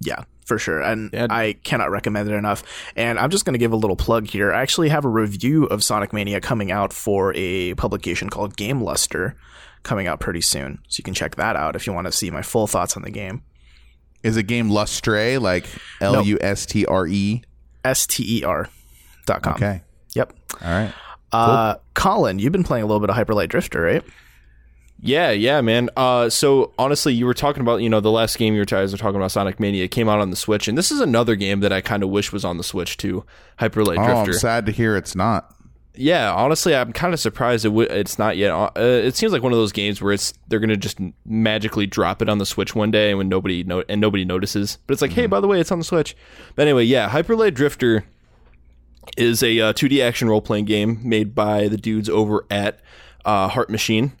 yeah, for sure. And Yeah. I cannot recommend it enough. And I'm just going to give a little plug here. I actually have a review of Sonic Mania coming out for a publication called Game Luster coming out pretty soon. So you can check that out if you want to see my full thoughts on the game. Is it game Lustre like L U S T R E? S T E R dot com. Okay, Yep. all right. Uh, Colin, you've been playing a little bit of Hyperlight Drifter, right? Yeah, yeah, man. Uh, so honestly, you were talking about, you know, the last game you were guys were talking about, Sonic Mania, it came out on the Switch, and this is another game that I kind of wish was on the Switch too, Hyper Light Drifter. Oh, I'm sad to hear it's not. yeah, honestly, I'm kind of surprised it w- it's not yet. Uh, it seems like one of those games where it's they're gonna just magically drop it on the Switch one day when nobody no- and nobody notices. But it's like, hey, by the way, it's on the Switch. But anyway, yeah, Hyper Light Drifter is a uh, 2D action role playing game made by the dudes over at uh, Heart Machine.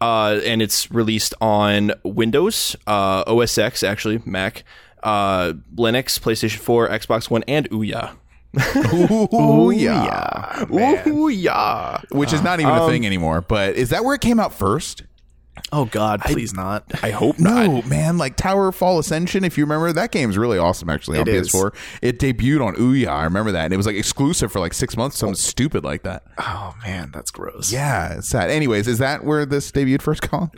Uh, and it's released on Windows, uh, OS X, actually, Mac, uh, Linux, PlayStation 4, Xbox One, and Ouya. Ooh, yeah. man. Ooh yeah. Which is not even a thing anymore. But is that where it came out first? Oh God, please not. I hope not. No, man. Like TowerFall Ascension, if you remember, that game's really awesome actually on It is. PS4. It debuted on Ouya. I remember that. And it was like exclusive for like six months, something oh. stupid like that. Oh man, that's gross. Yeah, it's sad. Anyways, is that where this debuted first, Colin?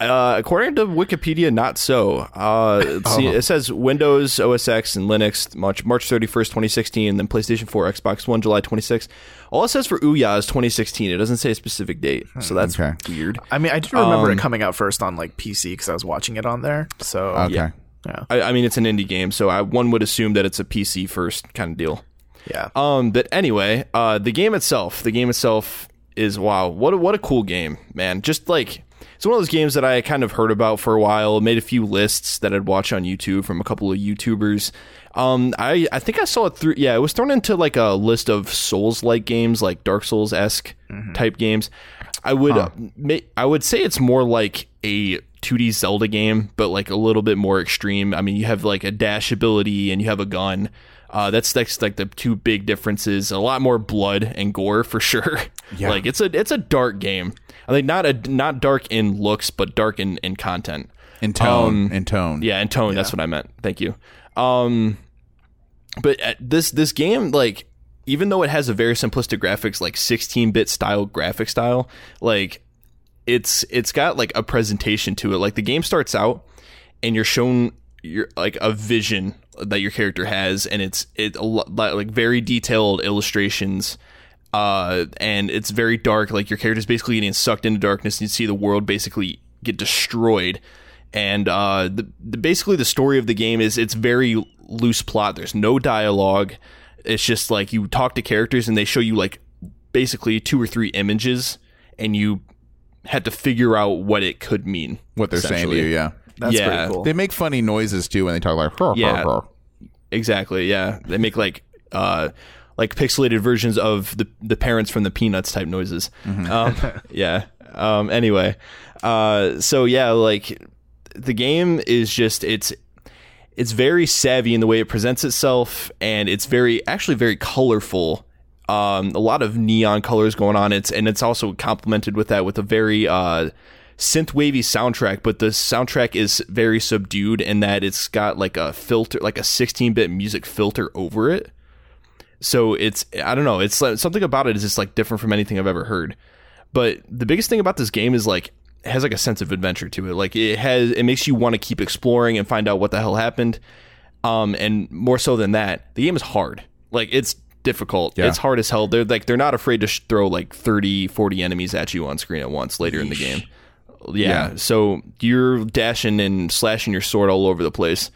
Uh, according to Wikipedia, not so. Uh, let's see, it says Windows, OS X, and Linux March March thirty first, twenty sixteen. and Then PlayStation Four, Xbox One, July twenty sixth. All it says for Ouya is twenty sixteen. It doesn't say a specific date, so that's Okay. weird. I mean, I do remember Um, it coming out first on like PC because I was watching it on there. So Okay. Yeah. yeah, I, I mean, it's an indie game, so I, one would assume that it's a PC first kind of deal. yeah. Um, but anyway, uh, the game itself, the game itself is wow, what a, what a cool game, man. Just like it's one of those games that I kind of heard about for a while. Made a few lists that I'd watch on YouTube from a couple of YouTubers. Um, I I think I saw it through. Yeah, it was thrown into like a list of Souls like games, like Dark Souls esque type games. I would uh, ma- I would say it's more like a 2D Zelda game, but like a little bit more extreme. I mean, you have like a dash ability and you have a gun. Uh, that's that's like the two big differences. A lot more blood and gore for sure. Yeah. like it's a it's a dark game. I think not a not dark in looks, but dark in, in content. In tone. in tone. Yeah, in tone. That's what I meant. Thank you. Um, but uh, this this game, like, even though it has a very simplistic graphics, like 16 bit style graphic style, like it's it's got like a presentation to it. Like the game starts out, and you're shown your like a vision that your character has, and it's it like very detailed illustrations. Uh, and it's very dark. Like your character's basically getting sucked into darkness, and you see the world basically get destroyed and uh, the, the basically the story of the game is it's very loose plot. There's no dialogue. It's just like you talk to characters and they show you like basically two or three images, and you had to figure out what it could mean. What they're saying to you, yeah. That's yeah. pretty cool. They make funny noises too when they talk like, "Hur, hur, Yeah. hur." Exactly. Yeah, they make like uh like pixelated versions of the the parents from the Peanuts type noises. Um, yeah. Um. Anyway, uh. So yeah, like the game is just it's it's very savvy in the way it presents itself, and it's very actually very colorful. Um, a lot of neon colors going on. It's and it's also complemented with that with a very uh synth wavy soundtrack, but the soundtrack is very subdued in that it's got like a filter, like a 16 bit music filter over it. So it's I don't know, it's like, something about it is just like different from anything I've ever heard. But the biggest thing about this game is like it has like a sense of adventure to it. Like it has it makes you want to keep exploring and find out what the hell happened. Um and more so than that, the game is hard. Like it's difficult. Yeah. It's hard as hell. They're like they're not afraid to sh- throw like 30 40 enemies at you on screen at once later in the game. Yeah, Yeah. so you're dashing and slashing your sword all over the place.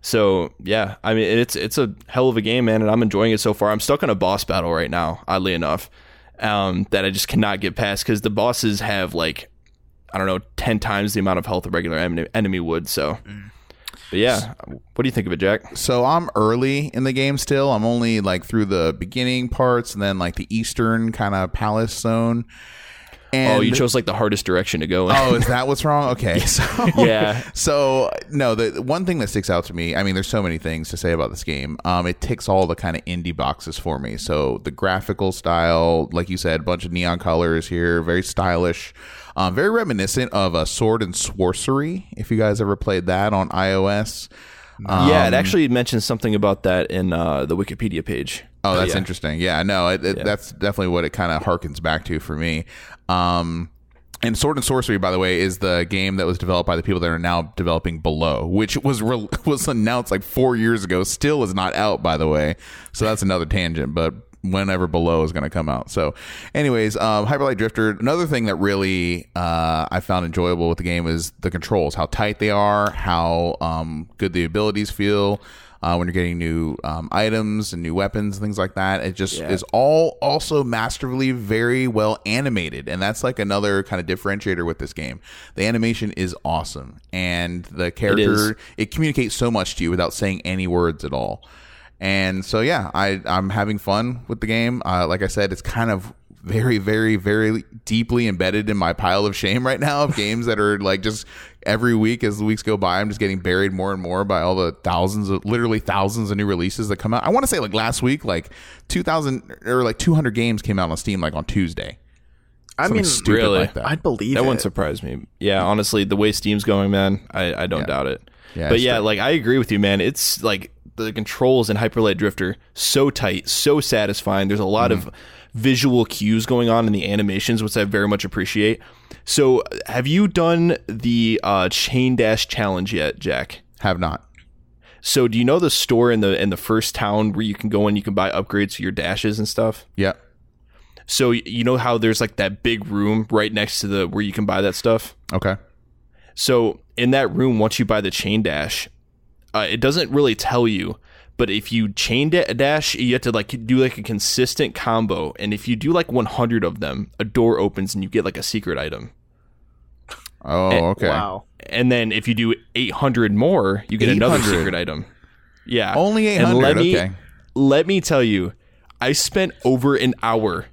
So yeah, I mean it's it's a hell of a game, man, and I'm enjoying it so far. I'm stuck in a boss battle right now, oddly enough, um, that I just cannot get past because the bosses have like I don't know ten times the amount of health a regular enemy, enemy would. So, but yeah, what do you think of it, Jack? So I'm early in the game still. I'm only like through the beginning parts and then like the eastern kind of palace zone. And oh, you chose like the hardest direction to go in. Oh, is that what's wrong? Okay. So yeah, So no, the one thing that sticks out to me, I mean, there's so many things to say about this game. Um, it ticks all the kind of indie boxes for me. So the graphical style, like you said, bunch of neon colors here, very stylish, um, very reminiscent of a Sword and Sorcery. If you guys ever played that on iOS, yeah. It actually mentions something about that in uh, the Wikipedia page. Oh, that's yeah. interesting. Yeah, no, it, it, that's definitely what it kind of harkens back to for me. Um, and Sword and Sorcery, by the way, is the game that was developed by the people that are now developing Below, which was re- was announced like four years ago. Still is not out, by the way. So that's another tangent, but whenever Below is going to come out. So, anyways, um, Hyperlight Drifter. Another thing that really uh, I found enjoyable with the game is the controls, how tight they are, how um, good the abilities feel uh, when you're getting new um, items and new weapons and things like that. It just is all also masterfully very well animated, and that's like another kind of differentiator with this game. The animation is awesome, and the character it, communicates so much to you without saying any words at all. And so yeah, I I'm having fun with the game. Uh, like I said, it's kind of very, very, very deeply embedded in my pile of shame right now of games that are like just every week as the weeks go by, I'm just getting buried more and more by all the thousands of literally thousands of new releases that come out. I want to say like last week, like 2000 or like 200 games came out on Steam like on Tuesday. I Something mean, stupid really? like that. I'd believe That it. wouldn't surprise me. Yeah, honestly, the way Steam's going, man, I, I don't Yeah. doubt it. Yeah, but yeah, true. like I agree with you, man. It's like the controls in Hyper Light Drifter so tight, so satisfying. There's a lot Mm-hmm. of visual cues going on in the animations, which I very much appreciate. So, have you done the uh, Chain Dash challenge yet, Jack? Have not. So, do you know the store in the in the first town where you can go and you can buy upgrades for your dashes and stuff? Yeah. So, you know how there's like that big room right next to the where you can buy that stuff? Okay. So in that room, once you buy the chain dash, uh, it doesn't really tell you. But if you chain da- dash, you have to like do like a consistent combo, and if you do like 100 of them, a door opens and you get like a secret item. Oh, Eh, okay. Wow. And then if you do 800 more, you get another secret item. Yeah, Only And 800. let me- okay. let me tell you, I spent over an hour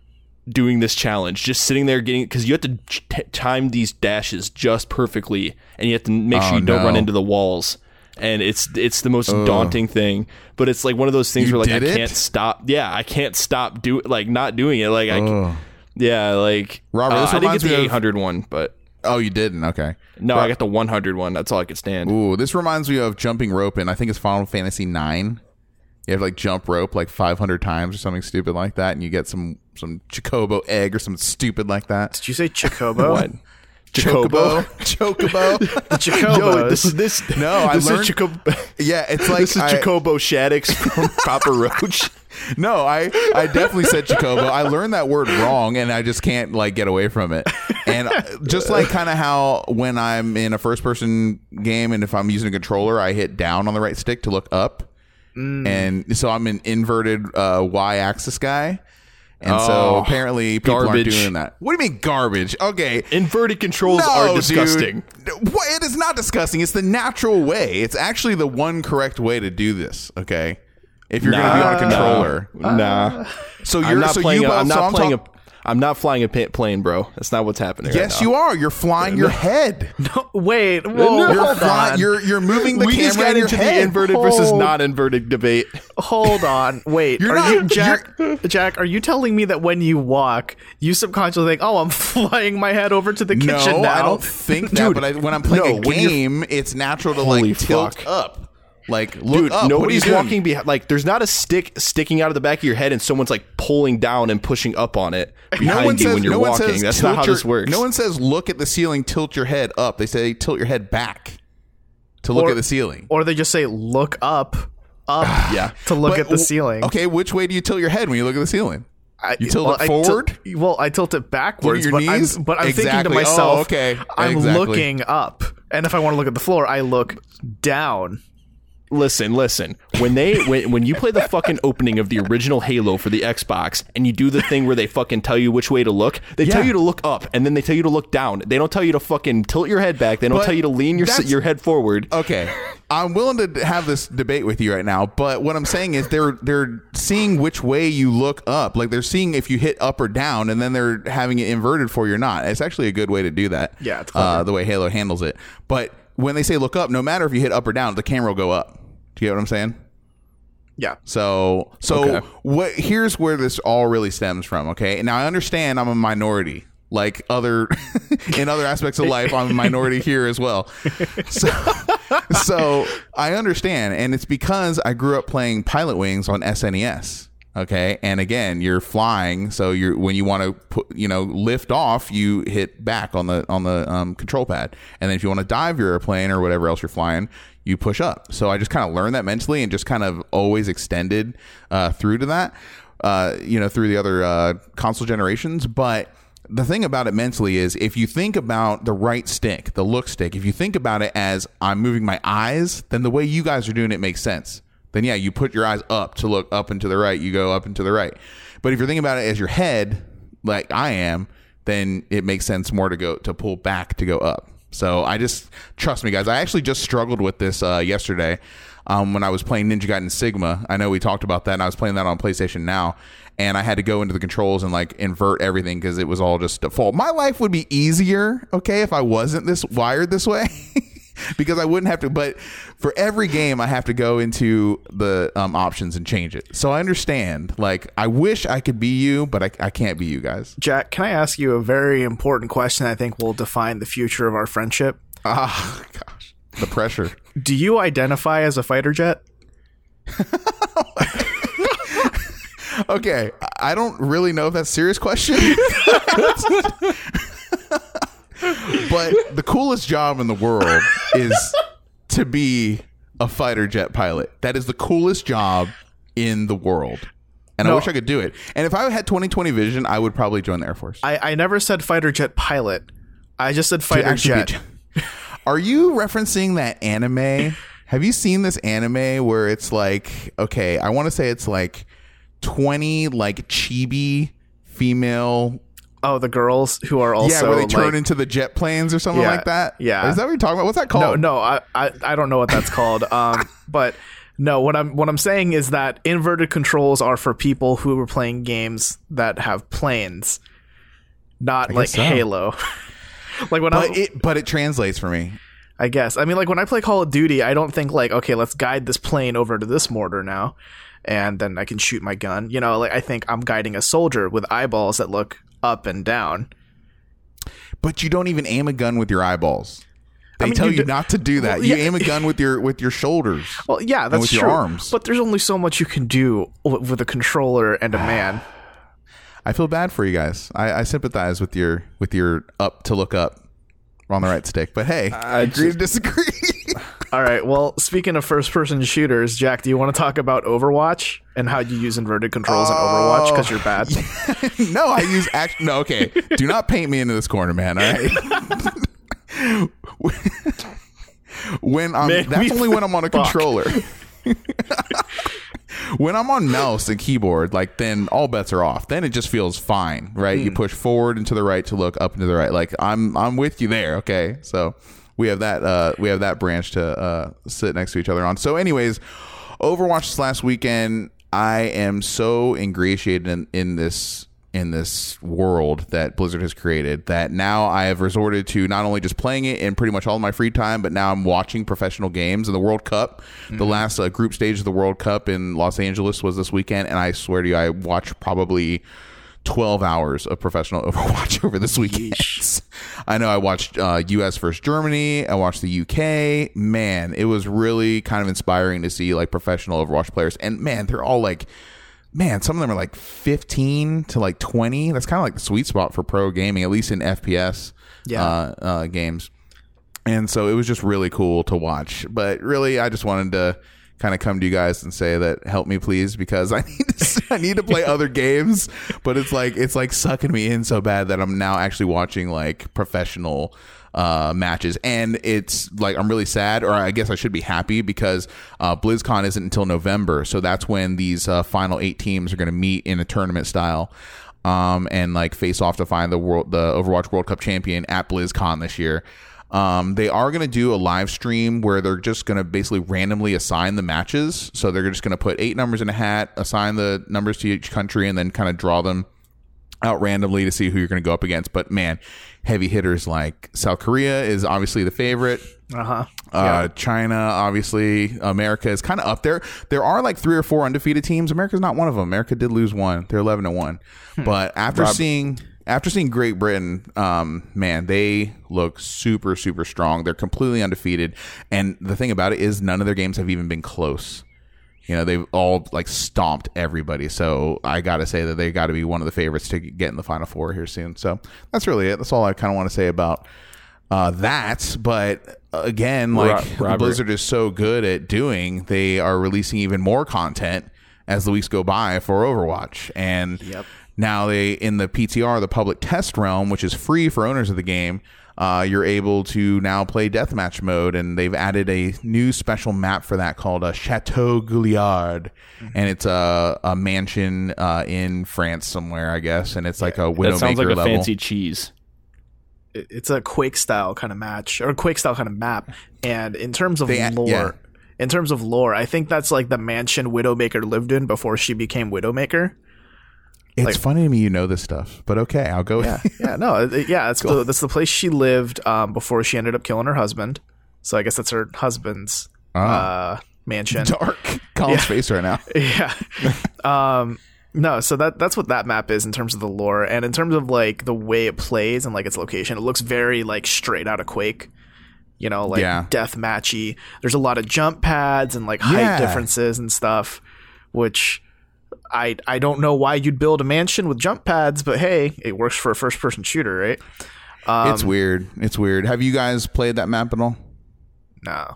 doing this challenge, just sitting there getting because you have to t- time these dashes just perfectly, and you have to make sure Oh, you don't run into the walls. And it's it's the most daunting thing, but it's like one of those things You where like I it? can't stop. Yeah, I can't stop do like not doing it. Like I, yeah, like Robert, uh, this I didn't get reminds me the of- 800 but Oh, you didn't. Okay. no, I got the 100 one. That's all I could stand. Ooh, this reminds me of jumping rope, and I think it's Final Fantasy Nine. You have to like jump rope like 500 times or something stupid like that, and you get some some chocobo egg or something stupid like that. Did you say Chocobo? What? Chocobo, chocobo. The Chocobos. Yo, this is this. No, I this learned- is Chocobo. yeah, it's like this is I- Jacobo Shaddix from Papa Roach. No, I I definitely said Chocobo. I learned that word wrong, and I just can't like get away from it. And uh, just like kind of how when I'm in a first person game, and if I'm using a controller, I hit down on the right stick to look up, and so I'm an inverted uh, y axis guy. And so Oh, apparently people aren't doing that. What do you mean garbage? Okay. Inverted controls No, are disgusting. What? It is not disgusting. It's the natural way. It's actually the one correct way to do this. Okay. If you're going to be on a controller. Nah, uh, So you're I'm not so playing. you, a, I'm so not I'm playing talk- a. I'm not flying a pa- plane, bro. That's not what's happening. Yes, right you are. You're flying your head. No, Wait, whoa, You're hold fly, on. You're you're moving the we camera just got in your into head. the inverted versus Hold. not inverted debate. Hold on. Wait. You're are not- you Jack Jack, are you telling me that when you walk, you subconsciously think, "Oh, I'm flying my head over to the no, kitchen now." I don't think that. but I, when I'm playing no, a game, it's natural to Holy like tilt up. Like look Dude, up. What are you nobody's walking behind. Like, there's not a stick sticking out of the back of your head, and someone's like pulling down and pushing up on it behind No one you says when you're no walking. says That's not how your- this works. No one says look at the ceiling, tilt your head up. They say tilt your head back to look Or- at the ceiling. or they just say, "Look up, up." Yeah. To look But at the ceiling. Okay, which way do you tilt your head when you look at the ceiling? I, You tilt it I forward? well, I tilt it backwards, your but knees? I'm, but I'm thinking to Exactly. Oh, myself, okay. I'm Exactly. looking up, and if I want to look at the floor, I look down. Listen, listen. When they when when you play the fucking opening of the original Halo for the Xbox and you do the thing where they fucking tell you which way to look, they tell you to look up and then they tell you to look down. They don't tell you to fucking tilt your head back. They don't But tell you to lean your your head forward. Okay, I'm willing to have this debate with you right now, but what I'm saying is they're they're seeing which way you look up. Like they're seeing if you hit up or down, and then they're having it inverted for you or not. It's actually a good way to do that. Yeah, it's uh, the way Halo handles it. But when they say look up, no matter if you hit up or down, the camera will go up. Do you get what I'm saying? Yeah. So so Okay. what here's where this all really stems from, okay? Now I understand I'm a minority. Like other in other aspects of life, I'm a minority here as well. So so I understand and it's because I grew up playing Pilotwings on SNES. Okay? And again, you're flying, so you're when you want to put, you know, lift off, you hit back on the on the um, control pad. And then if you want to dive your airplane or whatever else you're flying, you push up. So I just kind of learned that mentally and just kind of always extended uh, through to that, uh, you know, through the other uh, console generations. But the thing about it mentally is if you think about the right stick, the look stick, if you think about it as I'm moving my eyes, then the way you guys are doing it makes sense. Then yeah, you put your eyes up to look up and to the right, you go up and to the right. But if you're thinking about it as your head, like I am, then it makes sense more to go to pull back to go up. So I just trust me, guys. I actually just struggled with this uh, yesterday. um, when I was playing Ninja Gaiden Sigma. I know we talked about that, and I was playing that on PlayStation Now, and I had to go into the controls and like invert everything because it was all just default. My life would be easier, okay, if I wasn't this wired this way. because I wouldn't have to. But for every game, I have to go into the um, options and change it. So I understand. Like, I wish I could be you, but I, I can't be you guys. Jack, can I ask you a very important question I think will define the future of our friendship? Ah, gosh, the pressure. Do you identify as a fighter jet? okay, I don't really know if that's a serious question. But the coolest job in the world is to be a fighter jet pilot. That is the coolest job in the world. And I wish I could do it. And if I had 2020 vision, I would probably join the Air Force. I, I never said fighter jet pilot. I just said fighter jet. be- Are you referencing that anime? Have you seen this anime where it's like, okay, I want to say it's like 20 like chibi female Oh, the girls who are also yeah, where they turn like- into the jet planes or something Yeah, like that. yeah. is that what you're talking about? What's that No, called? no, I, I I don't know what that's called. Um, but no, what I'm what I'm saying is that inverted controls are for people who are playing games that have planes, not like so. Halo. like when but I, it but it translates for me. I guess I mean like when I play Call of Duty, I don't think like okay, let's guide this plane over to this mortar now, and then I can shoot my gun. You know, like I think I'm guiding a soldier with eyeballs that look up and down. But you don't even aim a gun with your eyeballs. They mean, tell you you, do- not to do that. Well, you aim a gun with your with your shoulders. Well, yeah, that's with your true. arms. But there's only so much you can do with a controller and a man. I feel bad for you guys. I, I sympathize with your with your up to look up. On the right stick. But hey, I agree to disagree. All right. Well, speaking of first-person shooters, Jack, do you want to talk about Overwatch and how you use inverted controls in Overwatch because you're bad? no, I use act. No, okay. Do not paint me into this corner, man. All right. when I'm Man, that's only when I'm on a fuck. controller. when I'm on mouse and keyboard, like then all bets are off. Then it just feels fine, right? Hmm. You push forward and to the right to look up and to the right. Like I'm I'm with you there. Okay, so we have that uh, we have that branch to uh, sit next to each other on. So, anyways, Overwatch this last weekend. I am so ingratiated in, in this in this world that Blizzard has created that now I have resorted to not only just playing it in pretty much all of my free time, but now I'm watching professional games in the World Cup. The last uh, group stage of the World Cup in Los Angeles was this weekend, and I swear to you, I watched probably 12 hours of professional Overwatch over this weekend. I know I watched uh, US versus Germany. I watched the UK. Man, it was really kind of inspiring to see like professional Overwatch players. And man, they're all like, man, some of them are like 15 to like 20. That's kind of like the sweet spot for pro gaming, at least in FPS Yeah. uh, uh, games. And so it was just really cool to watch. But really, I just wanted to kind of come to you guys and say that help me please because I need to, I need to play other games, but it's like it's like sucking me in so bad that I'm now actually watching like professional uh matches. And it's like I'm really sad or I guess I should be happy because uh BlizzCon isn't until November. So that's when these uh, final 8 teams are going to meet in a tournament style um and like face off to find the world the Overwatch World Cup champion at BlizzCon this year um, they are going to do a live stream where they're just going to basically randomly assign the matches. So they're just going to put eight numbers in a hat, assign the numbers to each country, and then kind of draw them out randomly to see who you're going to go up against. But man, heavy hitters like South Korea is obviously the favorite. Uh-huh. Uh, China, obviously, America is kind of up there. There are like three or four undefeated teams. America's not one of them. America did lose one. They're eleven to one. But after seeing after seeing Great Britain, um, man, they look super super strong. They're completely undefeated. And the thing about it is, none of their games have even been close. You know, they've all like stomped everybody. So I got to say that they got to be one of the favorites to get in the final four here soon. So that's really it. That's all I kind of want to say about uh, that. But uh, again, like Robert. Blizzard is so good at doing, they are releasing even more content as the weeks go by for Overwatch. And Yep. Now they in the PTR, the public test realm, which is free for owners of the game. Uh, you're able to now play deathmatch mode, and they've added a new special map for that called uh, Chateau Guillard, and it's a, a mansion uh, in France somewhere, I guess, and it's like a That sounds like a level. fancy cheese. It's a Quake style kind of match or Quake style kind of map. And in terms of They- lore, yeah. in terms of lore, I think that's like the mansion Widowmaker lived in before she became Widowmaker. It's funny to me you know this stuff, but okay, I'll go. Yeah, yeah, no, yeah. That's the that's the place she lived um, before she ended up killing her husband. So I guess that's her husband's uh, mansion. dark. Colin's face right now. yeah. um, no, so that that's what that map is in terms of the lore and in terms of like the way it plays and like its location. It looks very like straight out of Quake. You know, like Yeah. death matchy. There's a lot of jump pads and like height Yeah. differences and stuff, which I I don't know why you'd build a mansion with jump pads, but hey, it works for a first person shooter, right? Um, it's weird. It's weird. Have you guys played that map at all? No.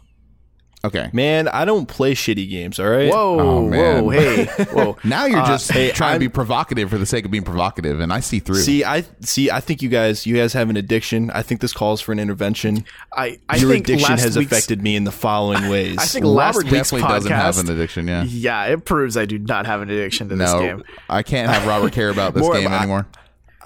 Okay. Man, I don't play shitty games. All right. Whoa, Oh, man. whoa, hey, whoa. Now you're uh, just hey, trying to be provocative for the sake of being provocative, and I see through. See, I see. I think you guys, you guys have an addiction. I think this calls for an intervention. I I Your think addiction last has affected me in the following ways. I think last Robert week's definitely doesn't have an addiction. Yeah. Yeah, it proves I do not have an addiction to this No, game. I can't have Robert care about this More game anymore. I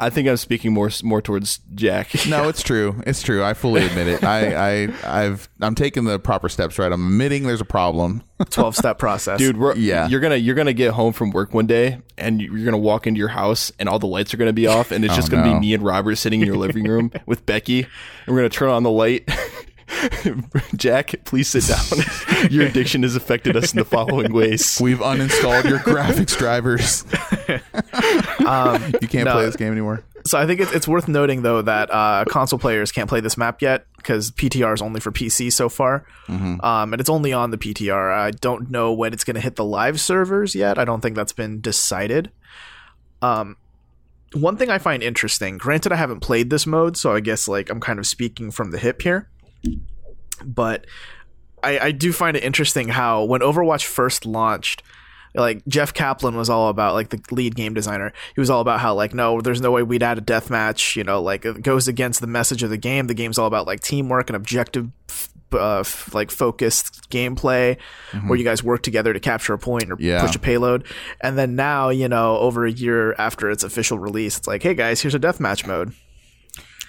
think I'm speaking more more towards Jack. No, it's true. It's true. I fully admit it. I, I, I've, I'm taking the proper steps. Right. I'm admitting there's a problem. 12 step process. Dude, we're, Yeah. you're gonna you're gonna get home from work one day and you're gonna walk into your house and all the lights are gonna be off and it's oh, just gonna no. be me and Robert sitting in your living room with Becky and we're gonna turn on the light. Jack, please sit down. your addiction has affected us in the following ways. We've uninstalled your graphics drivers. you can't no. play this game anymore. So I think it's, it's worth noting, though, that uh, console players can't play this map yet because PTR is only for PC so far. Um, and it's only on the PTR. I don't know when it's going to hit the live servers yet. I don't think that's been decided. Um, one thing I find interesting, granted, I haven't played this mode, so I guess like I'm kind of speaking from the hip here. But I, I do find it interesting how when Overwatch first launched, like Jeff Kaplan was all about like the lead game designer. He was all about how like no, there's no way we'd add a death match. You know, like it goes against the message of the game. The game's all about like teamwork and objective, uh, f- like focused gameplay, where you guys work together to capture a point or Yeah. push a payload. And then now, you know, over a year after its official release, it's like, hey guys, here's a deathmatch mode.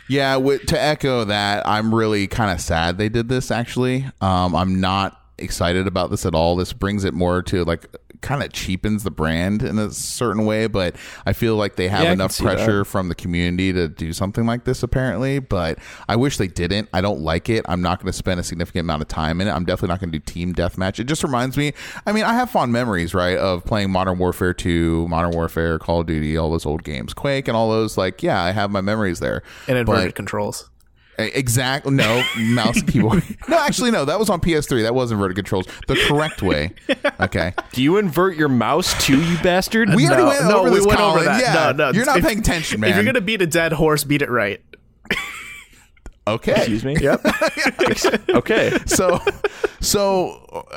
Yeah, wi- to echo that, I'm really kind of sad they did this. Actually, um, I'm not excited about this at all. This brings it more to like kind of cheapens the brand in a certain way, but I feel like they have Yeah, enough pressure from the community to do something like this. Apparently, but I wish they didn't. I don't like it. I'm not going to spend a significant amount of time in it. I'm definitely not going to do team deathmatch. It just reminds me. I mean, I have fond memories, right, of playing Modern Warfare 2, Modern Warfare, Call of Duty, all those old games, Quake, and all those. Like, yeah, I have my memories there. And inverted But- controls. Exactly. No, mouse keyboard. No, actually, no. That was on PS3. That was inverted controls. The correct way. Okay. Do you invert your mouse too, you bastard? We already No, went no, over we this. went over that. Yeah. No, no, You're not if- paying attention, man. If you're gonna beat a dead horse, beat it right. Okay. Excuse me. Yep. Okay. so so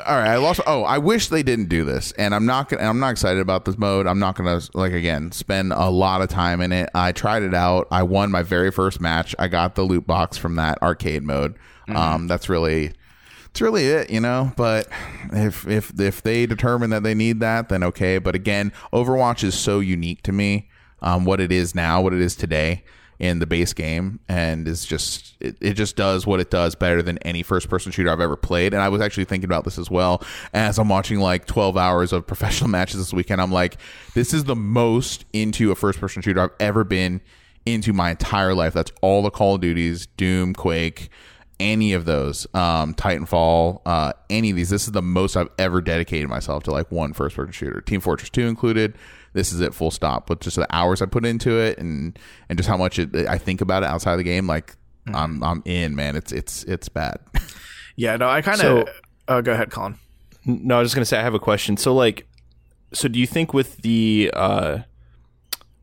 all right i lost oh i wish they didn't do this and i'm not gonna i'm not excited about this mode i'm not gonna like again spend a lot of time in it i tried it out i won my very first match i got the loot box from that arcade mode um that's really it's really it, you know. But if if if they determine that they need that, then okay. But again, Overwatch is so unique to me. Um, what it is now, what it is today in the base game, and is just it, it just does what it does better than any first person shooter I've ever played. And I was actually thinking about this as well as I'm watching like 12 hours of professional matches this weekend. I'm like, this is the most into a first person shooter I've ever been into my entire life. That's all the Call of Duties, Doom, Quake any of those um titanfall uh any of these this is the most i've ever dedicated myself to like one first person shooter team fortress 2 included this is it full stop but just the hours i put into it and and just how much it, i think about it outside of the game like i'm i'm in man it's it's it's bad Yeah. No, I kind of. So- oh, go ahead, Colin. No, I was just gonna say I have a question. So, like, so do you think with the uh,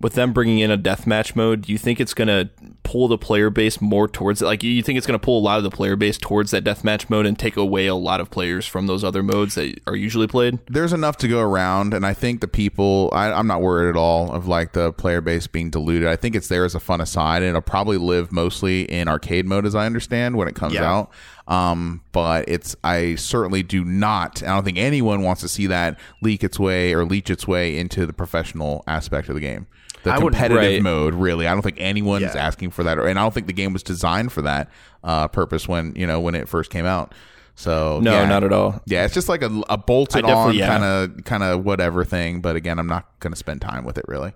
with them bringing in a deathmatch mode, do you think it's gonna pull the player base more towards it? Like, you think it's gonna pull a lot of the player base towards that deathmatch mode and take away a lot of players from those other modes that are usually played? there's enough to go around and i think the people I, i'm not worried at all of like the player base being diluted i think it's there as a fun aside and it'll probably live mostly in arcade mode as i understand when it comes Yeah. out um, but it's i certainly do not i don't think anyone wants to see that leak its way or leech its way into the professional aspect of the game the I competitive Right. mode really i don't think anyone's Yeah. asking for that and i don't think the game was designed for that uh, purpose when you know when it first came out So No, yeah. not at all. Yeah, it's just like a, a bolted on kind of kind of whatever thing. But again, I'm not going to spend time with it really.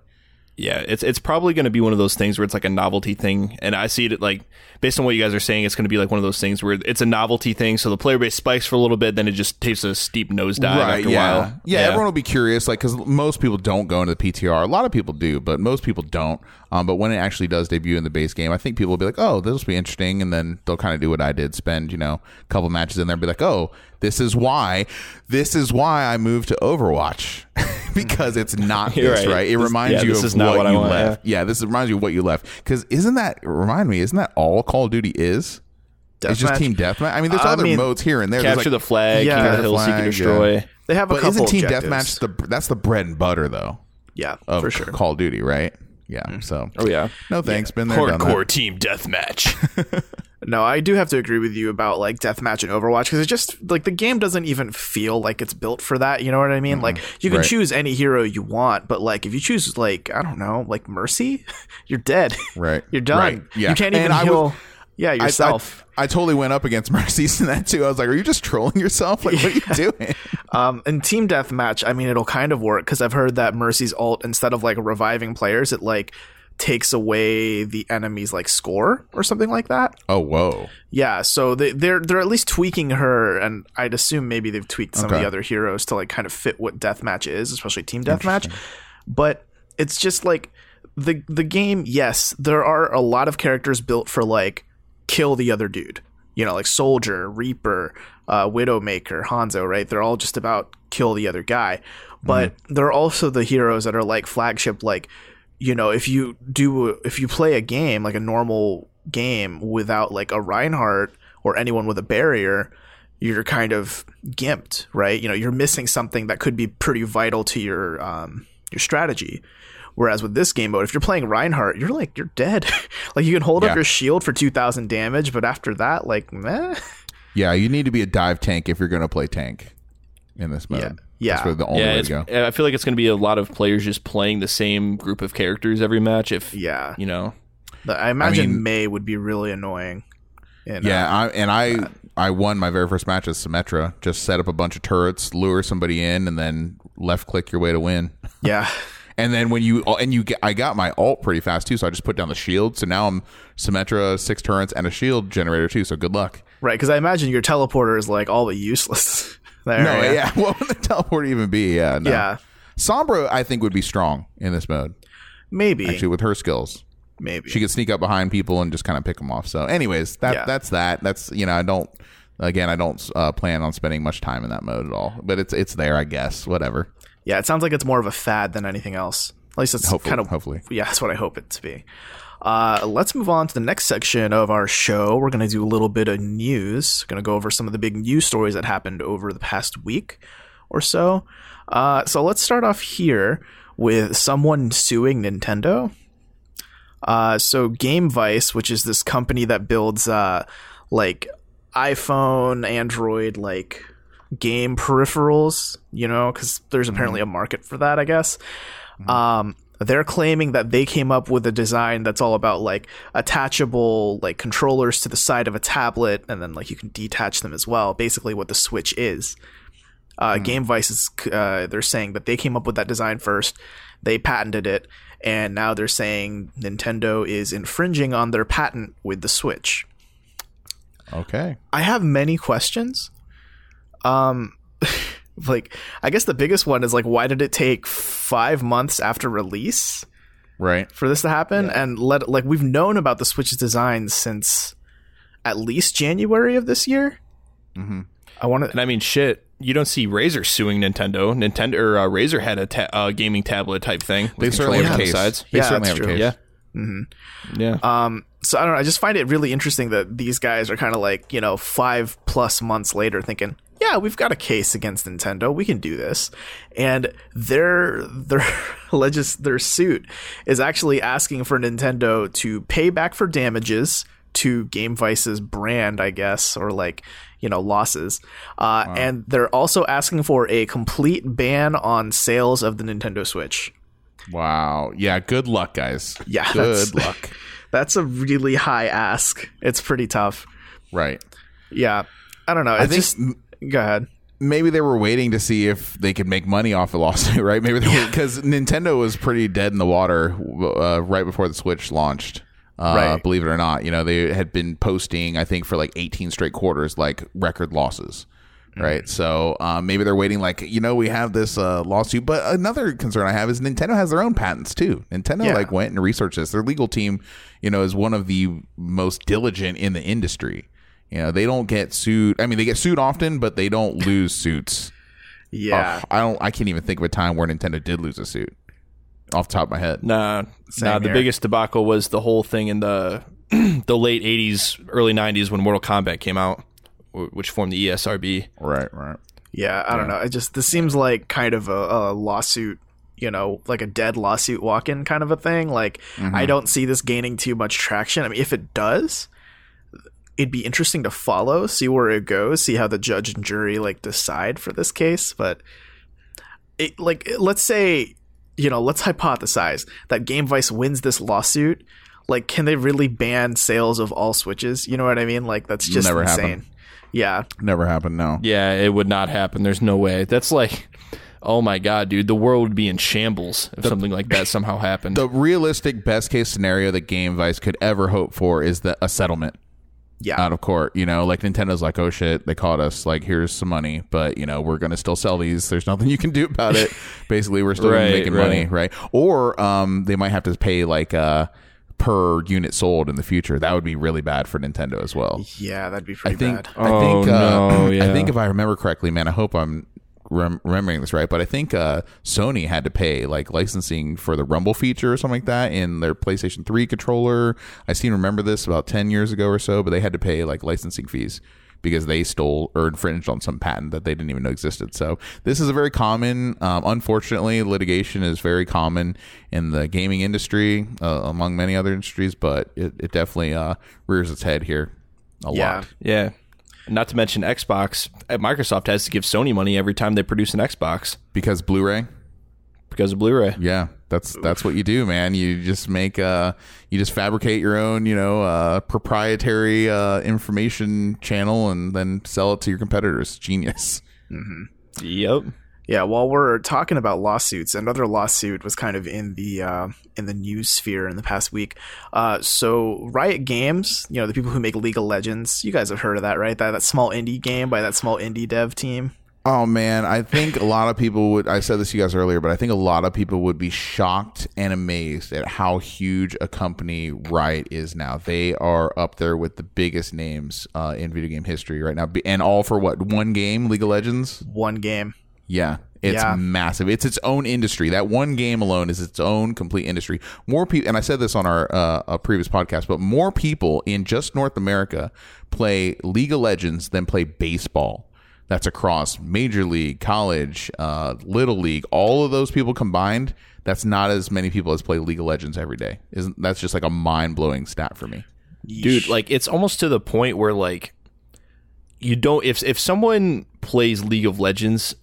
Yeah, it's it's probably going to be one of those things where it's like a novelty thing, and I see it like based on what you guys are saying, it's going to be like one of those things where it's a novelty thing. So the player base spikes for a little bit, then it just takes a steep nosedive after yeah. a while. yeah, Everyone will be curious, like because most people don't go into the PTR. A lot of people do, but most people don't. Um, but when it actually does debut in the base game, I think people will be like, "Oh, this will be interesting," and then they'll kind of do what I did, spend you know a couple matches in there, and be like, "Oh, this is why, this is why I moved to Overwatch." because it's not You're this, right. right? It This- reminds yeah, you this of is not what, what I you want, left. Yeah. this reminds you of what you left. Because isn't that remind me? Isn't that all Call of Duty is? it's just Deathmatch? team deathmatch. I mean, there's I other mean, modes here and there. Capture like- the flag, Yeah, king of the the hill, seek flag, and destroy. yeah. They have a But couple isn't team objectives. deathmatch the that's the bread and butter though Yeah, of for sure. Call of Duty, right? Yeah. Mm. So Oh yeah, no thanks. Been there, done that. hardcore team deathmatch. No, I do have to agree with you about like deathmatch and Overwatch because it just like the game doesn't even feel like it's built for that. You know what I mean? Like you can Right. choose any hero you want, but like if you choose like I don't know, like Mercy, you're dead. Right. you're done. Right. Yeah. You can't even And I heal. was- yeah, I- yourself. I, I totally went up against Mercy's in that too. I was like, "Are you just trolling yourself? Like, what are you doing?" Um, in team deathmatch, I mean, it'll kind of work because I've heard that Mercy's ult instead of like reviving players, it like takes away the enemy's like score or something like that. oh, whoa. Yeah, so they, they're they're at least tweaking her, and I'd assume maybe they've tweaked some of the other heroes to like kind of fit what deathmatch is, especially team deathmatch. But it's just like the the game. Yes, there are a lot of characters built for like kill the other dude. You know, like Soldier, Reaper, uh, Widowmaker, Hanzo. Right? They're all just about kill the other guy. But there are also the heroes that are like flagship, like you know, if you do if you play a game like a normal game without like a Reinhardt or anyone with a barrier, you're kind of gimped, right? You know, you're missing something that could be pretty vital to your um, your strategy. Whereas with this game mode, if you're playing Reinhardt, you're like you're dead. like you can hold Yeah. up your shield for two thousand damage, but after that, like meh. Yeah, you need to be a dive tank if you're going to play tank in this mode. Yeah. Yeah. That's really the only yeah, way to go. I feel like it's going to be a lot of players just playing the same group of characters every match. If Yeah, you know, But I imagine mean- Mei would be really annoying. And, uh, Yeah, I, and I I won my very first match as Symmetra. Just set up a bunch of turrets, lure somebody in, and then left click your way to win. yeah. And then when you and you get, I got my ult pretty fast too, so I just put down the shield. So now I'm Symmetra, six turrets, and a shield generator too. So good luck. Right, because I imagine your teleporter is like all but useless. there, No, yeah. What would the teleport even be? Yeah, no. Yeah. Sombra, I think would be strong in this mode. maybe, Actually, with her skills, maybe. she could sneak up behind people and just kind of pick them off. So, anyways, that Yeah. that's that. That's you know, I don't. Again, I don't uh, plan on spending much time in that mode at all. But it's it's there, I guess. Whatever. yeah, it sounds like it's more of a fad than anything else. At least it's Hopefully- kind of hopefully. Yeah, that's what I hope it to be. Uh, let's move on to the next section of our show. We're going to do a little bit of news. Going to go over some of the big news stories that happened over the past week or so. Uh, so let's start off here with someone suing Nintendo. Uh, so Gamevice, which is this company that builds uh, like iPhone, Android, like game peripherals, you know, because there's apparently a market for that, I guess. Um, they're claiming that they came up with a design that's all about like attachable like controllers to the side of a tablet, and then like you can detach them as well. Basically, what the Switch is. Uh, Gamevice is uh, they're saying that they came up with that design first. They patented it, and now they're saying Nintendo is infringing on their patent with the Switch. Okay. I have many questions. Um, like I guess the biggest one is like, why did it take five months after release Right. for this to happen? And let like we've known about the Switch's design since at least January of this year. Mm-hmm. I want to. and I mean, shit. You don't see Razer suing Nintendo. Nintendo or uh, Razer had a ta- uh, gaming tablet type thing. They with certainly have a controllers on case. sides. They Yeah, certainly that's have a true. case. Yeah, yeah. Um, so I don't know. I just find it really interesting that these guys are kind of like you know five plus months later thinking, yeah, we've got a case against Nintendo. We can do this, and their their legis their suit is actually asking for Nintendo to pay back for damages to Gamevice's brand, I guess, or like you know losses. Uh, And they're also asking for a complete ban on sales of the Nintendo Switch. Wow. Yeah. Good luck, guys. Yeah, Good luck. That's a really high ask. It's pretty tough. Right. Yeah. I don't know. I think just go ahead. maybe they were waiting to see if they could make money off a lawsuit, right? Maybe because Nintendo was pretty dead in the water uh, right before the Switch launched. Uh, Right. Believe it or not, you know they had been posting, I think, for like 18 straight quarters, like record losses. Right, so um, maybe they're waiting. Like you know, we have this uh, lawsuit, but another concern I have is Nintendo has their own patents too. Nintendo Yeah. like went and researched this. Their legal team, you know, is one of the most diligent in the industry. You know, they don't get sued. I mean, they get sued often, but they don't lose suits. Yeah. Oh, I don't. I can't even think of a time where Nintendo did lose a suit off the top of my head. Nah, Same nah. The here. biggest debacle was the whole thing in the the late '80s, early '90s when Mortal Kombat came out, which formed the ESRB. Right, right. Yeah, I don't know. It just this seems like kind of a, a lawsuit, you know, like a dead lawsuit walk-in kind of a thing. Like I mm-hmm. don't see this gaining too much traction. I mean, if it does, it'd be interesting to follow, see where it goes, see how the judge and jury like decide for this case. But it like let's say, you know, let's hypothesize that Gamevice wins this lawsuit. Like, can they really ban sales of all Switches? You know what I mean? Like, that's just Never insane. happen. Yeah, Never happened. No. Yeah, it would not happen. There's no way. That's like, oh my god, dude, the world would be in shambles if something like that somehow happened. The realistic best case scenario that Gamevice could ever hope for is that a settlement yeah. out of court. You know, like Nintendo's like, oh shit, they caught us. Like, here's some money, but you know, we're gonna still sell these. There's nothing you can do about it. Basically, we're still Right, making right. money, right? Or um, they might have to pay like uh per unit sold in the future. That would be really bad for Nintendo as well. Yeah, that'd be I think bad. I Oh, think uh, no, I think if I remember correctly, man, I hope I'm rem- remembering this right, but I think uh, Sony had to pay like licensing for the Rumble feature or something like that in their PlayStation 3 controller. I seem to remember this about 10 years ago or so, but they had to pay like licensing fees because they stole or infringed on some patent that they didn't even know existed. So this is a very common, um, unfortunately, litigation is very common in the gaming industry, uh, among many other industries, but it, it definitely uh, rears its head here a Yeah. lot. yeah. Not to mention Xbox. uh, Microsoft has to give Sony money every time they produce an Xbox Because Blu-ray, because of Blu-ray. Yeah, that's that's what you do, man. You just make uh you just fabricate your own, you know, uh proprietary uh information channel and then sell it to your competitors. Genius. Yep. Yeah, while we're talking about lawsuits, another lawsuit was kind of in the uh, in the news sphere in the past week. Uh, so Riot Games, you know, the people who make League of Legends, you guys have heard of that, right? That that small indie game by that small indie dev team. Oh man, I think a lot of people would I said this to you guys earlier, but I think a lot of people would be shocked and amazed at how huge a company Riot is now. They are up there with the biggest names uh, in video game history right now. And all for what? One game, League of Legends? One game. Yeah, it's Yeah. massive. It's its own industry. That one game alone is its own complete industry. More people, and I said this on our uh, a previous podcast, but more people in just North America play League of Legends than play baseball. That's across Major League, college, uh, Little League. All of those people combined, that's not as many people as play League of Legends every day. Isn't that's just like a mind blowing stat for me? dude like it's almost to the point where like you don't if if someone plays league of legends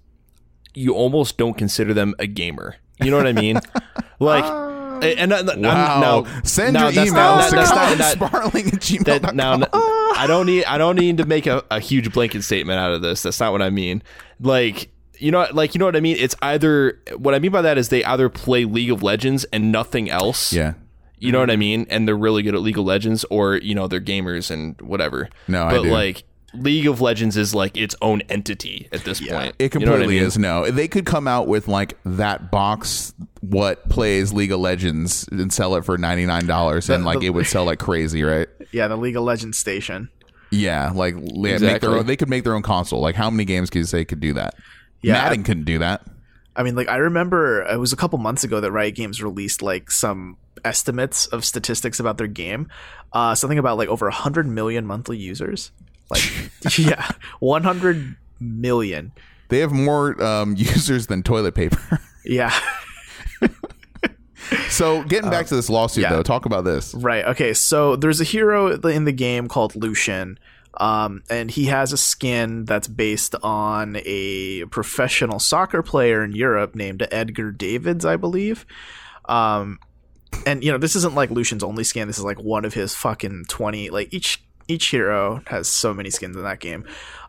you almost don't consider them a gamer you know what i mean like um, and, uh, and, and Wow! now, Send now your that's emails not- to that's not- that- Sparling at gmail.com. that now I don't need I don't need to make a, a huge blanket statement out of this. That's not what I mean. Like you know like you know what I mean? It's either what I mean by that is they either play League of Legends and nothing else. yeah. You know what I mean? And they're really good at League of Legends or, you know, they're gamers and whatever. No, I but do. like League of Legends is like its own entity at this point. It You know I completely mean? is no. They could come out with like that box what plays League of Legends and sell it for ninety nine dollars and like it would sell like crazy, right? Yeah, the League of Legends station. Yeah, like yeah, make their own, they could make their own console. Like how many games could you say could do that? Yeah. Madden couldn't do that. I mean, like I remember it was a couple months ago that Riot Games released like some estimates of statistics about their game. Uh, something about like over hundred million monthly users. Like, yeah, one hundred million. They have more um, users than toilet paper. Yeah. so getting back to this lawsuit yeah. though, talk about this. Right. Okay. So there's a hero in the game called Lucian, um, and he has a skin that's based on a professional soccer player in Europe named Edgar Davids, I believe. Um, and you know, this isn't like Lucian's only skin. This is like one of his fucking twenty. Like each each hero has so many skins in that game.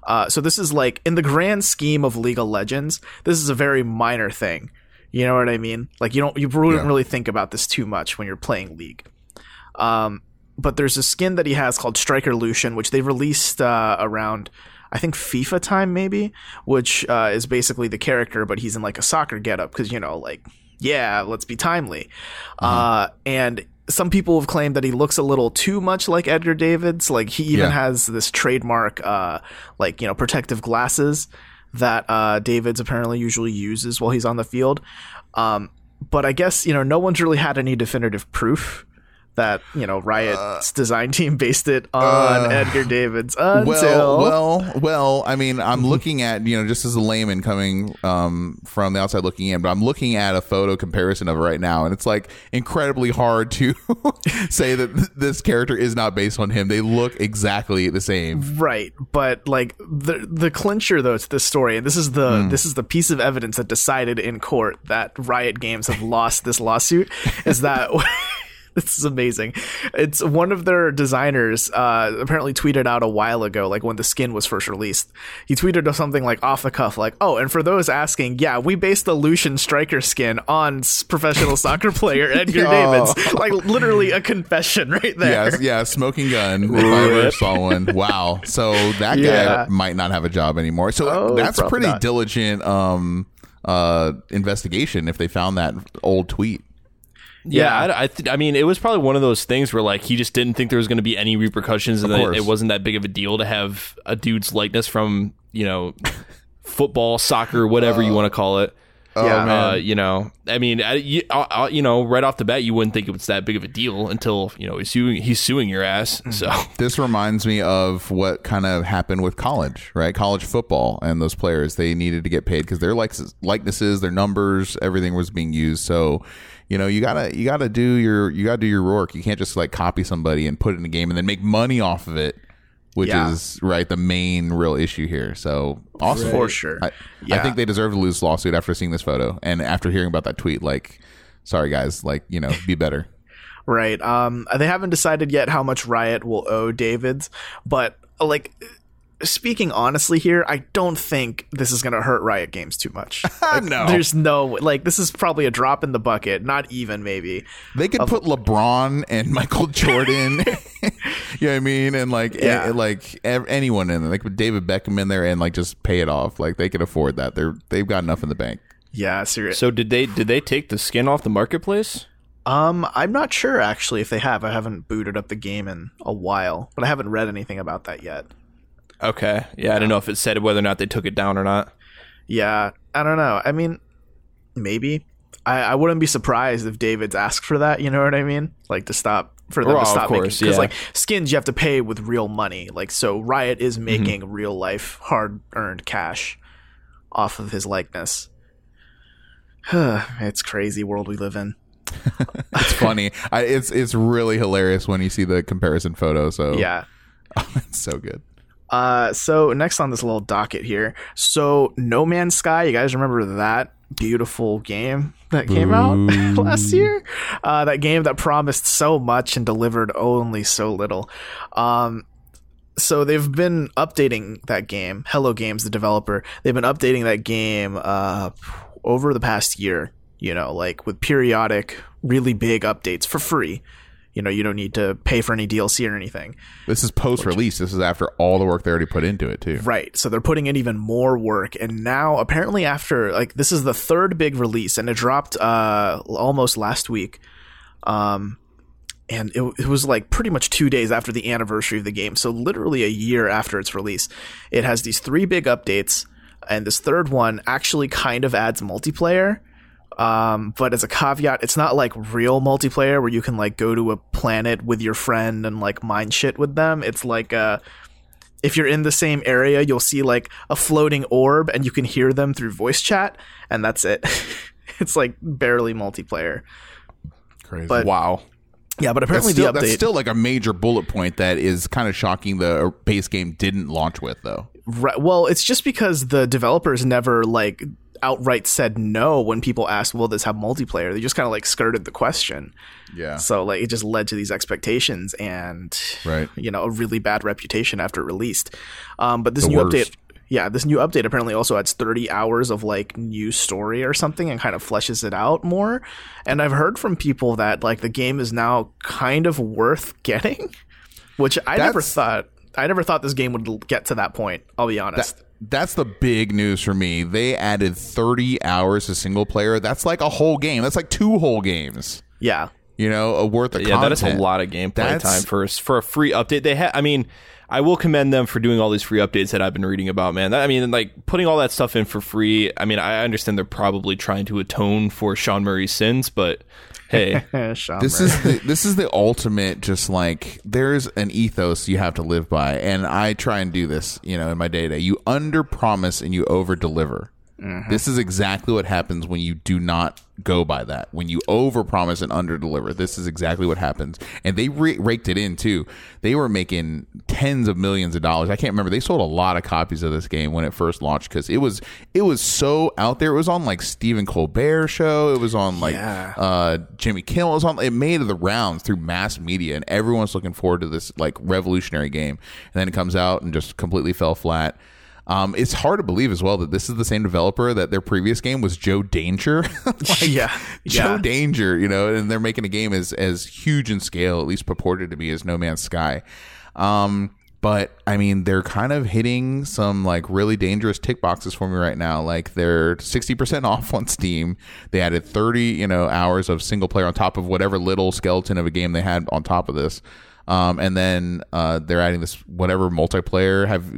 Uh, so this is like in the grand scheme of League of Legends, this is a very minor thing. You know what I mean? Like you don't you wouldn't Yeah. really think about this too much when you're playing League. Um, but there's a skin that he has called Striker Lucian, which they released uh, around I think FIFA time maybe, which uh, is basically the character, but he's in like a soccer getup because you know like yeah, let's be timely. Uh, and some people have claimed that he looks a little too much like Edgar Davids. Like he even Yeah. has this trademark, uh, like you know, protective glasses that uh, Davids apparently usually uses while he's on the field. Um, but I guess you know, no one's really had any definitive proof that you know Riot's uh, design team based it on uh, Edgar Davids until Well, well, well. I mean, I'm looking at you know just as a layman coming um, from the outside looking in, but I'm looking at a photo comparison of it right now, and it's like incredibly hard to say that th- this character is not based on him. They look exactly the same. Right, but like the the clincher though to this story, and this is the hmm. this is the piece of evidence that decided in court that Riot Games have lost this lawsuit is that this is amazing. It's one of their designers uh, apparently tweeted out a while ago, like when the skin was first released. He tweeted something like off the cuff, like, "Oh, and for those asking, yeah, we based the Lucian striker skin on professional soccer player Edgar Oh. Davids." Like literally a confession right there. Yes, yeah, smoking gun. If I ever saw one, wow. So that guy Yeah. might not have a job anymore. So Oh, that's pretty not. diligent um, uh, investigation if they found that old tweet. Yeah, Yeah. I, I, th- I mean, it was probably one of those things where like he just didn't think there was going to be any repercussions, and that it wasn't that big of a deal to have a dude's likeness from you know football, soccer, whatever you uh, want to call it. Oh, yeah. Uh, you know, I mean, I, you, I, I- you know, right off the bat, you wouldn't think it was that big of a deal until you know he's suing, he's suing your ass. Mm-hmm. So This reminds me of what kind of happened with college, right? College football and those players, they needed to get paid because their likes, likenesses, their numbers, everything was being used. So, you know, you gotta you gotta do your you gotta do your work. You can't just like copy somebody and put it in a game and then make money off of it, which Yeah. is right the main real issue here. So awesome For sure. I, I Yeah. think they deserve to lose lawsuit after seeing this photo and after hearing about that tweet. Like, sorry guys, like you know, be better. Right. Um, they haven't decided yet how much Riot will owe Davids, but uh, like speaking honestly here, I don't think this is going to hurt Riot Games too much. Like, No. There's no like this is probably a drop in the bucket, not even maybe. They could put LeBron and Michael Jordan, you know what I mean, and like Yeah. eh, like ev- anyone in there, like put David Beckham in there, and like just pay it off. Like they can afford that. They're they've got enough in the bank. Yeah, serious. so did they did they take the skin off the marketplace? Um, I'm not sure actually if they have. I haven't booted up the game in a while, but I haven't read anything about that yet. Okay, yeah, I don't know if it said whether or not they took it down or not. Yeah, I don't know. I mean, maybe. I, I wouldn't be surprised if Davids asked for that. You know what I mean? Like to stop for them Well, to of stop course, making because yeah. like skins you have to pay with real money. Like so, Riot is Mm-hmm. making real life hard earned cash off of his likeness. it's crazy world we live in. It's funny. I, it's it's really hilarious when you see the comparison photo. So Yeah. it's so good. Uh, so next on this little docket here, so No Man's Sky. You guys remember that beautiful game that came out last year? Uh, that game that promised so much and delivered only so little. Um, so they've been updating that game. Hello Games, the developer, they've been updating that game uh, over the past year. You know, like with periodic, really big updates for free. You know, you don't need to pay for any DLC or anything. This is post release. This is after all the work they already put into it too. Right. So they're putting in even more work. And now apparently after like this is the third big release and it dropped uh almost last week. Um and it, it was like pretty much two days after the anniversary of the game. So literally a year after its release. It has these three big updates, and this third one actually kind of adds multiplayer. Um, but as a caveat, it's not like real multiplayer where you can like go to a planet with your friend and like mine shit with them. It's like uh if you're in the same area, you'll see like a floating orb and you can hear them through voice chat, and that's it. it's like barely multiplayer. Crazy. But- Wow. Yeah, but that's apparently still, the that's update. still like a major bullet point that is kind of shocking. The base game didn't launch with though. Right, well, it's just because the developers never like outright said no when people asked, "Will this have multiplayer?" They just kind of like skirted the question. Yeah. So like it just led to these expectations and Right. you know a really bad reputation after it released. Um, but this The new worst. update, yeah, this new update apparently also adds 30 hours of like new story or something and kind of fleshes it out more. And I've heard from people that like the game is now kind of worth getting, which I never thought. I never thought this game would get to that point. I'll be honest. That's the big news for me. They added 30 hours to single player. That's like a whole game. That's like two whole games. yeah. You know, a worth of Yeah, content. that is a lot of gameplay That's- time for for a free update. They have, I mean, I will commend them for doing all these free updates that I've been reading about. Man, that, I mean, like putting all that stuff in for free. I mean, I understand they're probably trying to atone for Sean Murray's sins, but hey, This is the, this is the ultimate. Just like there's an ethos you have to live by, and I try and do this. You know, in my day to day, you under promise and you over deliver. This is exactly what happens when you do not go by that. When you over promise and under deliver, this is exactly what happens. And they re- raked it in too. They were making tens of millions of dollars. I can't remember. They sold a lot of copies of this game when it first launched because it was it was so out there. It was on like Stephen Colbert show. It was on like Yeah. uh, Jimmy Kimmel It was on. It made the rounds through mass media, and everyone's looking forward to this like revolutionary game. And then it comes out and just completely fell flat. Um, it's hard to believe as well that this is the same developer that their previous game was Joe Danger. Like, yeah. Joe Yeah. Danger, you know, and they're making a game as as huge in scale, at least purported to be, as No Man's Sky. Um, but I mean, they're kind of hitting some like really dangerous tick boxes for me right now. Like they're sixty percent off on Steam. They added thirty, you know, hours of single player on top of whatever little skeleton of a game they had on top of this. Um, and then uh, they're adding this whatever multiplayer. Have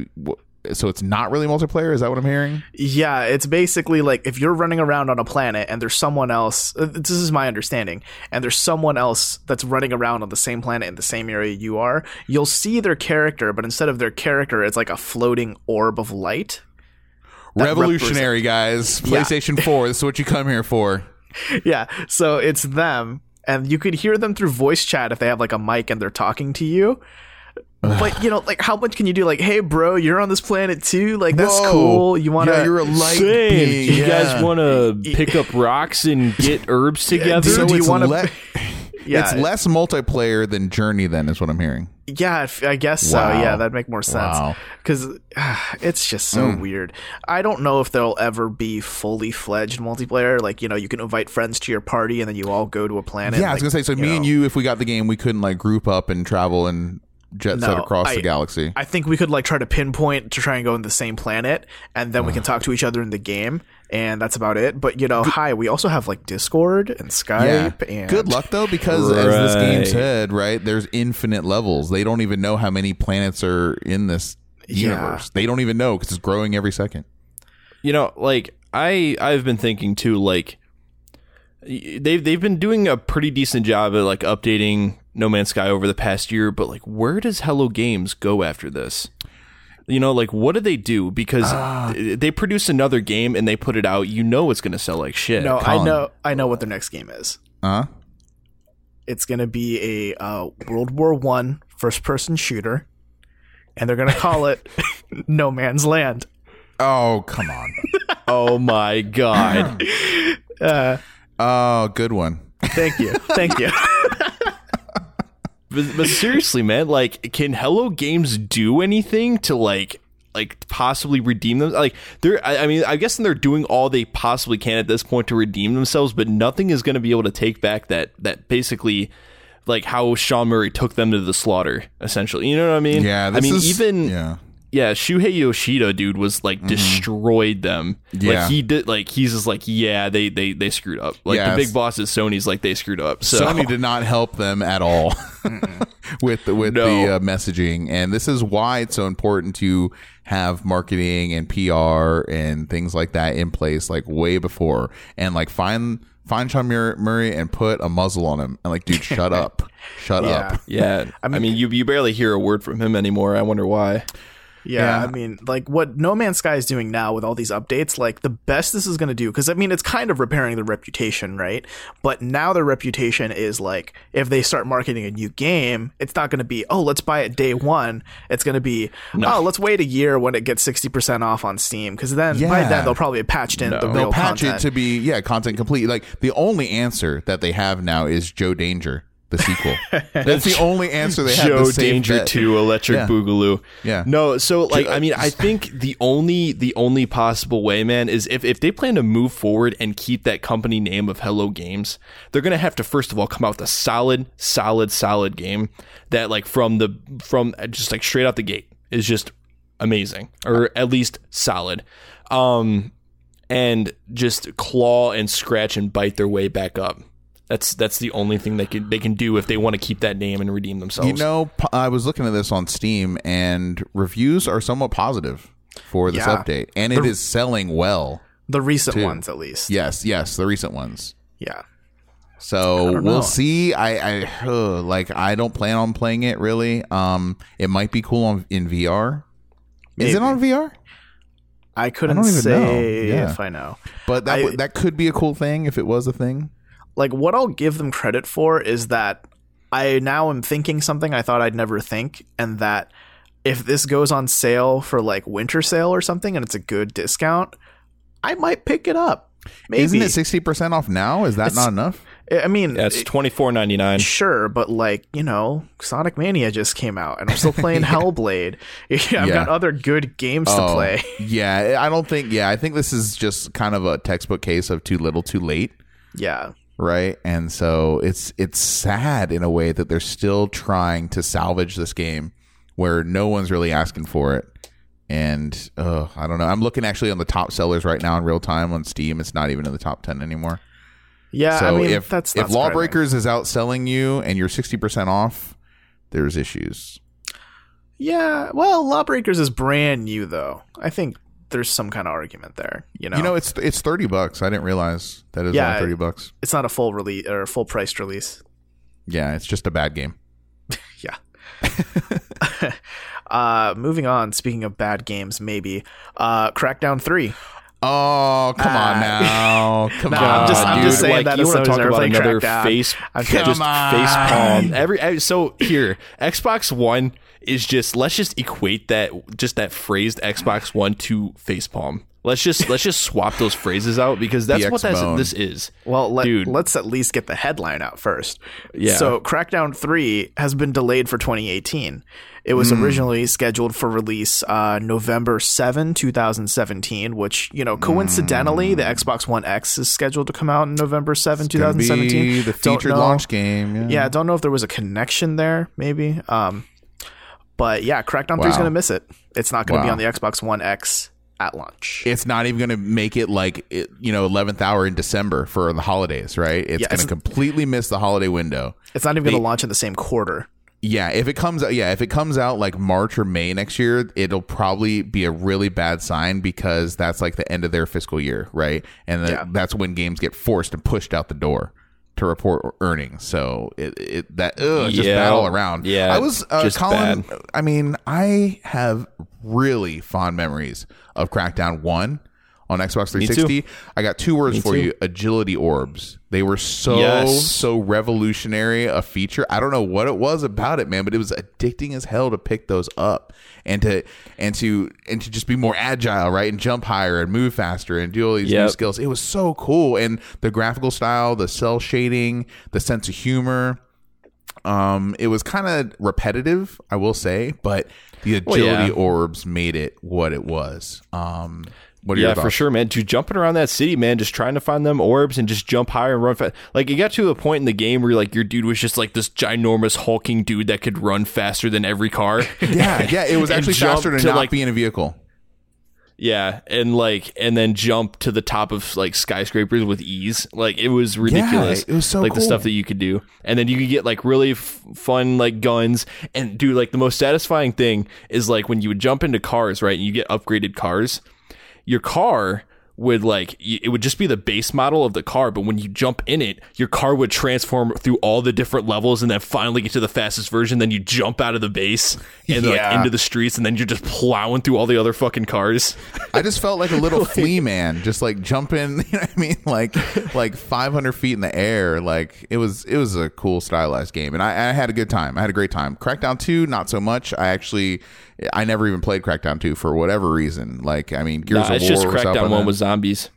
so it's not really multiplayer. Is that what I'm hearing? Yeah, it's basically like if you're running around on a planet and there's someone else, uh, this is my understanding, and there's someone else that's running around on the same planet in the same area you are, you'll see their character, but instead of their character, it's like a floating orb of light. Revolutionary guys, Yeah. PlayStation Four. This is what you come here for. yeah, so it's them, and you could hear them through voice chat if they have like a mic and they're talking to you. But you know, like how much can you do? Like, hey, bro, you're on this planet too. Like, that's Whoa. cool. You want to? Yeah, you're a light Say, being. you guys want to pick up rocks and get herbs together? dude, So do you wanna- le- yeah, it's less multiplayer than Journey. Then is what I'm hearing. Yeah, I guess so. Wow. Yeah, that'd make more sense. Wow. Because it's just so Hmm. weird. I don't know if there'll ever be fully fledged multiplayer. Like, you know, you can invite friends to your party and then you all go to a planet. yeah, I was like, gonna say. So me know. and you, if we got the game, we couldn't like group up and travel and jet set No, across I- the galaxy. I think we could like try to pinpoint to try and go in the same planet, and then we can talk to each other in the game, and that's about it. But you know, hi, we also have like Discord and yeah. Skype, and Good luck though, because as this game said, right, there's infinite levels. They don't even know how many planets are in this Yeah. universe. They don't even know because it's growing every second. you know like i i've been thinking too like they've they've been doing a pretty decent job at like updating no man's sky over the past year but like where does hello games go after this you know like what do they do because th- they produce another game and they put it out you know it's going to sell like shit No, I know, I know what their next game is. Huh? It's gonna be a uh, World War One first person shooter, and they're gonna call it No Man's Land. Oh, come on. oh my god Uh, oh, good one. thank you, thank you. But, but seriously man like can hello games do anything to like like possibly redeem them like they're I, mean i guess they're doing all they possibly can at this point to redeem themselves but nothing is going to be able to take back that that basically like how sean murray took them to the slaughter essentially you know what i mean Yeah, i mean is- even yeah. Yeah. Shuhei Yoshida, dude, was like destroyed them. Mm-hmm. Yeah. Like he did, like he's just like, yeah, they they they screwed up. Like Yes. the big boss is Sony's, like they screwed up. So Sony did not help them at all with the, with No. the uh, messaging, and this is why it's so important to have marketing and PR and things like that in place, like way before, and like find find Sean Murray and put a muzzle on him, and like, dude, shut up, shut Yeah. up. Yeah, I mean, you you barely hear a word from him anymore. I wonder why. Yeah, I mean, like what No Man's Sky is doing now with all these updates, like the best this is going to do, because I mean, it's kind of repairing their reputation, right? But now their reputation is like, if they start marketing a new game, it's not going to be, oh, let's buy it day one. It's going to be, oh, let's wait a year when it gets 60% off on Steam, because then by then they'll probably have patched in the real They'll patch content. it to be yeah content complete. Like the only answer that they have now is Joe Danger, the sequel. That's the only answer they have. Joe to Danger that. 2 Electric Yeah. Boogaloo. Yeah. No, so like I mean I think the only the only possible way, man, is if, if they plan to move forward and keep that company name of Hello Games, they're gonna have to first of all come out with a solid, solid, solid game that like from the from just like straight out the gate is just amazing. Or at least solid. Um and just claw and scratch and bite their way back up. That's that's the only thing they can they can do if they want to keep that name and redeem themselves. You know, p- I was looking at this on Steam, and reviews are somewhat positive for this Yeah. update, and it is selling well. the recent ones, at least. Yes, yes, the recent ones. Yeah. So we'll know. see. I, I uh, like. I don't plan on playing it really. Um, it might be cool on in VR. Is it on VR? I couldn't don't even say know. Yeah. if I know. But that I- that could be a cool thing if it was a thing. Like what I'll give them credit for is that I now am thinking something I thought I'd never think, and that if this goes on sale for like winter sale or something, and it's a good discount, I might pick it up. Maybe. Isn't it sixty percent off now? Is that not enough? I mean, That's twenty four ninety nine. sure, but like you know, Sonic Mania just came out, and I'm still playing Hellblade. I've Yeah. got other good games to Oh, play. yeah, I don't think. Yeah, I think this is just kind of a textbook case of too little, too late. Yeah, right? And so it's it's sad in a way that they're still trying to salvage this game where no one's really asking for it. And uh, i don't know. I'm looking actually on the top sellers right now in real time on steam. It's not even in the top 10 anymore. Yeah. so I mean, if that's if lawbreakers is outselling you and you're 60% off there's issues. Yeah, well, Lawbreakers is brand new though. I think there's some kind of argument there. You know, you know it's it's 30 bucks i didn't realize that is Yeah, only 30 bucks it's not a full release or full priced release. yeah it's just a bad game Yeah. uh, moving on. Speaking of bad games, maybe uh, Crackdown Three. Oh come on ah. now come No, on I'm just- I'm dude. just saying like, that you as want to talk about another Crackdown. face, I've just Come on. face palm. Every so here, Xbox One is just let's just equate that just that phrased Xbox One to face palm. Let's just let's just swap those phrases out because that's what that's, this is. Well, let, Dude. let's at least get the headline out first. Yeah. So, Crackdown 3 has been delayed for 2018. It was Hmm. originally scheduled for release uh, November 7, 2017, which, you know, coincidentally, the Xbox One X is scheduled to come out in November 7, Gonna be 2017. the featured launch game yeah. Yeah, I don't know if there was a connection there, maybe. Um, but yeah, Crackdown 3 is going to miss it. It's not going to be on the Xbox One X at launch. it's not even going to make it like it, you know 11th hour in december for the holidays right it's Yeah, going to completely miss the holiday window It's not even going to launch in the same quarter. Yeah if it comes out yeah if it comes out like march or may next year it'll probably be a really bad sign because that's like the end of their fiscal year right and the, Yeah. that's when games get forced and pushed out the door to report earnings so it, it that ugh, just Yeah. bad all around Yeah, i was uh, just colin bad. i mean i have really fond memories of crackdown 1 on xbox 360 I got two words for too. you: agility orbs. They were so Yes. so revolutionary a feature. I don't know what it was about it, man, but it was addicting as hell to pick those up and to and to and to just be more agile, right, and jump higher and move faster and do all these new skills. It was so cool, and the graphical style, the cell shading, the sense of humor. Um, it was kind of repetitive, I will say, but the Well, agility yeah. orbs made it what it was. Um, what are Yeah, for sure, man. Dude, jumping around that city, man, just trying to find them orbs and just jump higher and run fast. Like, it got to a point in the game where, like, your dude was just like this ginormous hulking dude that could run faster than every car. Yeah, yeah, it was actually faster to, to, not like- be in a vehicle. yeah, and like, and then jump to the top of like skyscrapers with ease. Like, it was ridiculous. it was so like the stuff that you could do, and then you could get like really f- fun like guns. And dude, like the most satisfying thing is like when you would jump into cars, right, and you get upgraded cars. Your car would like it would just be the base model of the car, but when you jump in it, your car would transform through all the different levels and then finally get to the fastest version. Then you jump out of the base and like into the streets, and then you're just plowing through all the other fucking cars. I just felt like a little flea man, just like jumping. You know what I mean? Like like 500 feet in the air. Like it was it was a cool stylized game, and I, I had a good time. I had a great time. Crackdown 2, not so much. I actually I never even played Crackdown 2 for whatever reason. Like I mean, Gears Nah, of it's War just was Crackdown on one with zombies.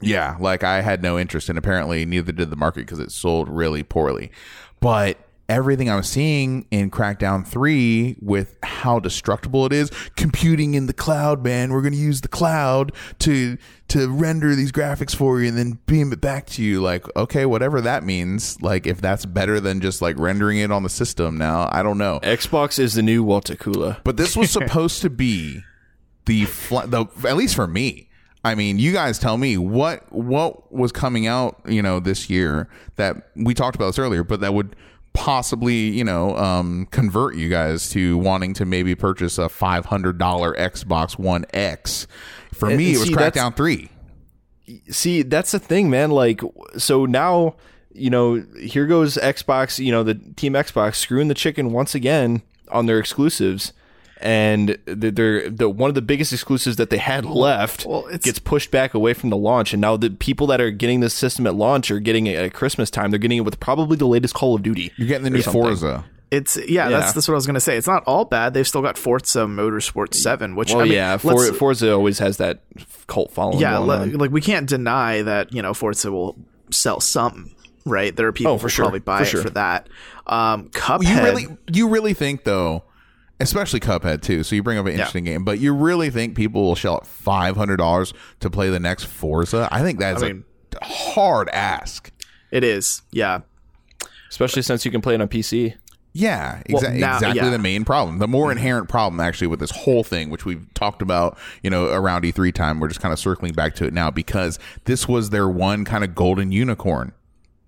Yeah, like I had no interest, and apparently neither did the market because it sold really poorly. But everything I'm seeing in Crackdown 3 with how destructible it is, computing in the cloud, man, we're going to use the cloud to to render these graphics for you and then beam it back to you like okay, whatever that means, like if that's better than just like rendering it on the system now, I don't know. Xbox is the new Watakula. But this was supposed to be the, fl- the at least for me. I mean, you guys tell me what what was coming out, you know, this year that we talked about this earlier, but that would possibly, you know, um, convert you guys to wanting to maybe purchase a five hundred dollar Xbox One X. For And- me, and it was see, Crackdown Three. See, that's the thing, man. Like, so now, you know, here goes Xbox, you know, the Team Xbox screwing the chicken once again on their exclusives. And the- they're the one of the biggest exclusives that they had left well, it's- gets pushed back away from the launch, and now the people that are getting this system at launch are getting it at Christmas time. They're getting it with probably the latest Call of Duty. You're getting the new something. Forza. It's yeah, that's Yeah. that's what I was gonna say. It's not all bad. They've still got Forza Motorsport Seven, which Well, I mean, yeah, For, Forza always has that cult following. yeah, going le- on. like we can't deny that you know Forza will sell some, right? There are people Oh, for who sure. probably buy For it sure. for that. Um, Cuphead, You really, you really think though, especially Cuphead too. So you bring up an interesting game, but you really think people will shell out five hundred dollars to play the next Forza? I think that's I mean- a hard ask. it is, yeah, especially since you can play it on PC. Yeah, Well, now- exactly yeah. the main problem. The more mm-hmm. inherent problem actually with this whole thing, which we've talked about, you know, around E3 time, we're just kind of circling back to it now because this was their one kind of golden unicorn.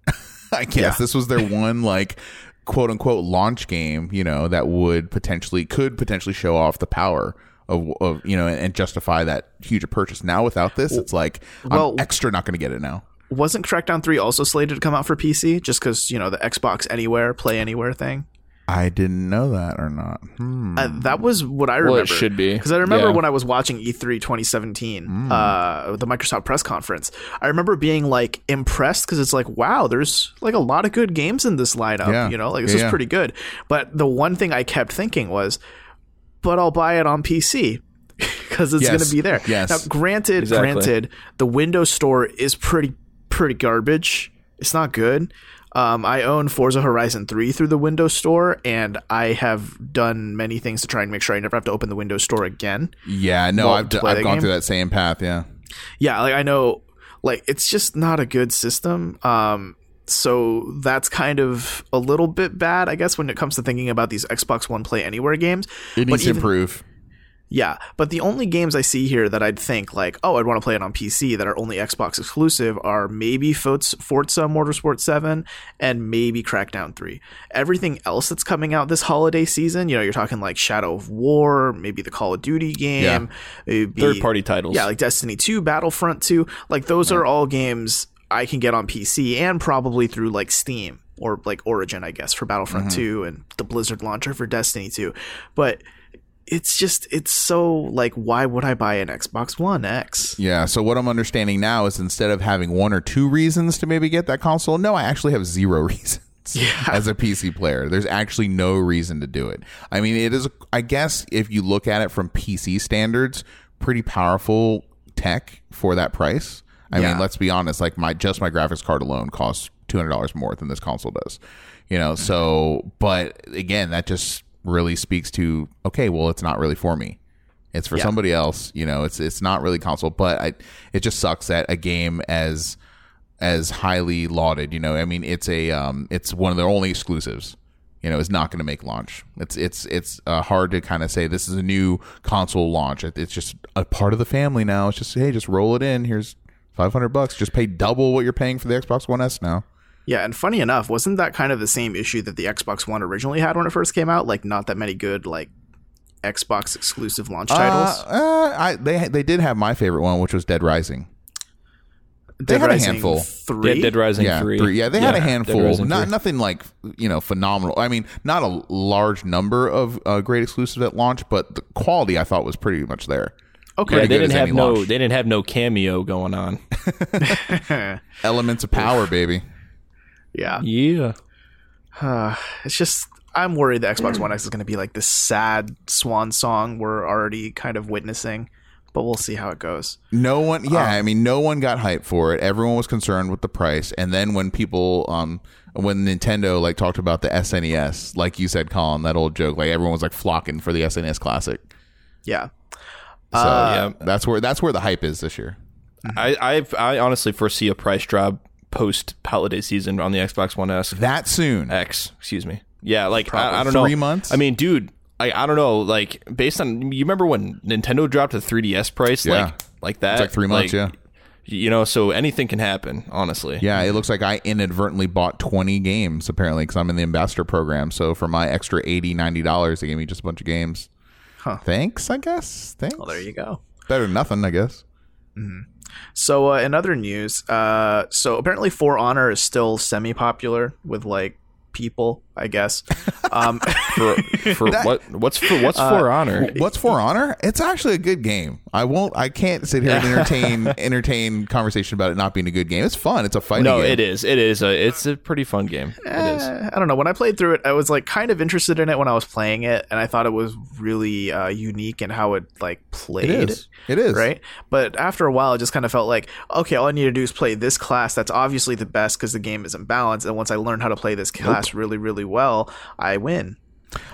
I guess Yeah. this was their one like quote unquote launch game, you know, that would potentially could potentially show off the power of, of you know and justify that huge purchase. Now without this, it's like well- I'm extra not going to get it now. wasn't Crackdown Three also slated to come out for PC just because you know the Xbox Anywhere Play Anywhere thing? I didn't know that or not. Hmm. Uh, that was what I remember. Well, it should be. because I remember Yeah. when I was watching E E3 2017, Hmm. uh, the Microsoft press conference. I remember being like impressed because it's like, wow, there's like a lot of good games in this lineup. Yeah. You know, like this Yeah, is pretty good. But the one thing I kept thinking was, but I'll buy it on PC. Because it's Yes. going to be there. Yes. Now, granted, Exactly. granted, the Windows Store is pretty, pretty garbage. It's not good. Um, I own Forza Horizon 3 through the Windows Store, and I have done many things to try and make sure I never have to open the Windows Store again. Yeah, no, I've, play I've gone game? through that same path. Yeah. Yeah, like I know, like it's just not a good system. Um, so that's kind of a little bit bad, I guess, when it comes to thinking about these Xbox One Play Anywhere games. It needs to improve. Yeah, but the only games I see here that I'd think like, oh, I'd want to play it on PC that are only Xbox exclusive are maybe Forza, Motorsport 7 and maybe Crackdown 3. Everything else that's coming out this holiday season, you know, you're talking like Shadow of War, maybe the Call of Duty game, maybe- Third party titles. Yeah, like Destiny 2, Battlefront 2, like those are all games I can get on PC and probably through like Steam or like Origin, I guess, for Battlefront mm-hmm. 2 and the Blizzard launcher for Destiny 2. But it's just it's so like why would I buy an Xbox One X? Yeah. So what I'm understanding now is instead of having one or two reasons to maybe get that console, no, I actually have zero reasons. yeah. As a PC player, there's actually no reason to do it. I mean, it is. I guess if you look at it from PC standards, pretty powerful tech for that price. I Yeah. mean, let's be honest. Like my just my graphics card alone costs two hundred dollars more than this console does. You know. So, but again, that just really speaks to okay. Well, it's not really for me. It's for Yeah. somebody else. You know, it's it's not really console, but I it just sucks that a game as as highly lauded, you know, I mean, it's a um it's one of their only exclusives. You know, is not going to make launch. It's it's it's uh, hard to kind of say this is a new console launch. It, it's just a part of the family now. It's just hey, just roll it in. Here's five hundred bucks. Just pay double what you're paying for the Xbox One S now. Yeah, and funny enough, wasn't that kind of the same issue that the Xbox One originally had when it first came out? Like not that many good like Xbox exclusive launch titles. Uh, uh, I they they did have my favorite one, which was Dead Rising. They Dead had a handful. Three. Dead, Dead Rising yeah, three. Yeah, they had a handful. Rising Not nothing like you know phenomenal. I mean, not a large number of uh, great exclusives at launch, but the quality I thought was pretty much there. Okay. Yeah, they didn't have no. launch. They didn't have no Kameo going on. Elements of power, baby. Yeah. Yeah. It's just I'm worried the Xbox One X is going to be like this sad swan song we're already kind of witnessing, but we'll see how it goes. No one, yeah, Um, I mean, no one got hyped for it. Everyone was concerned with the price, and then when people, um, when Nintendo like talked about the SNES, like you said, Colin, that old joke, like everyone was like flocking for the SNES Classic. Yeah. So yeah. that's where that's where the hype is this year. I I've, I honestly foresee a price drop post holiday season on the Xbox One S. That soon, X, excuse me. Yeah, like I, I don't know. three months? I mean, dude, I I don't know. Like based on you remember when Nintendo dropped the 3DS price, Yeah. like like that. It's like three months, yeah. You know, so anything can happen. Honestly. Yeah, it looks like I inadvertently bought 20 games apparently because I'm in the ambassador program. So for my extra 80 $90, they gave me just a bunch of games. Huh. Thanks, I guess. Thanks. Well, there you go. Better than nothing, I guess. Mm-hmm. So uh, in other news, uh, so apparently For Honor is still semi-popular with like people, I guess. Um, For for what what's for what's Uh, for honor? What's For Honor? It's actually a good game. I won't. I can't sit here and entertain entertain conversation about it not being a good game. It's fun. It's a fighting No, game. it is. It is. A, it's a pretty fun game. It is. Eh, I don't know. When I played through it, I was like kind of interested in it when I was playing it, and I thought it was really uh, unique in how it like played. It is. It is. right. But after a while, it just kind of felt like, okay, all I need to do is play this class. That's obviously the best because the game isn't balanced. And once I learn how to play this class really, really well, I win.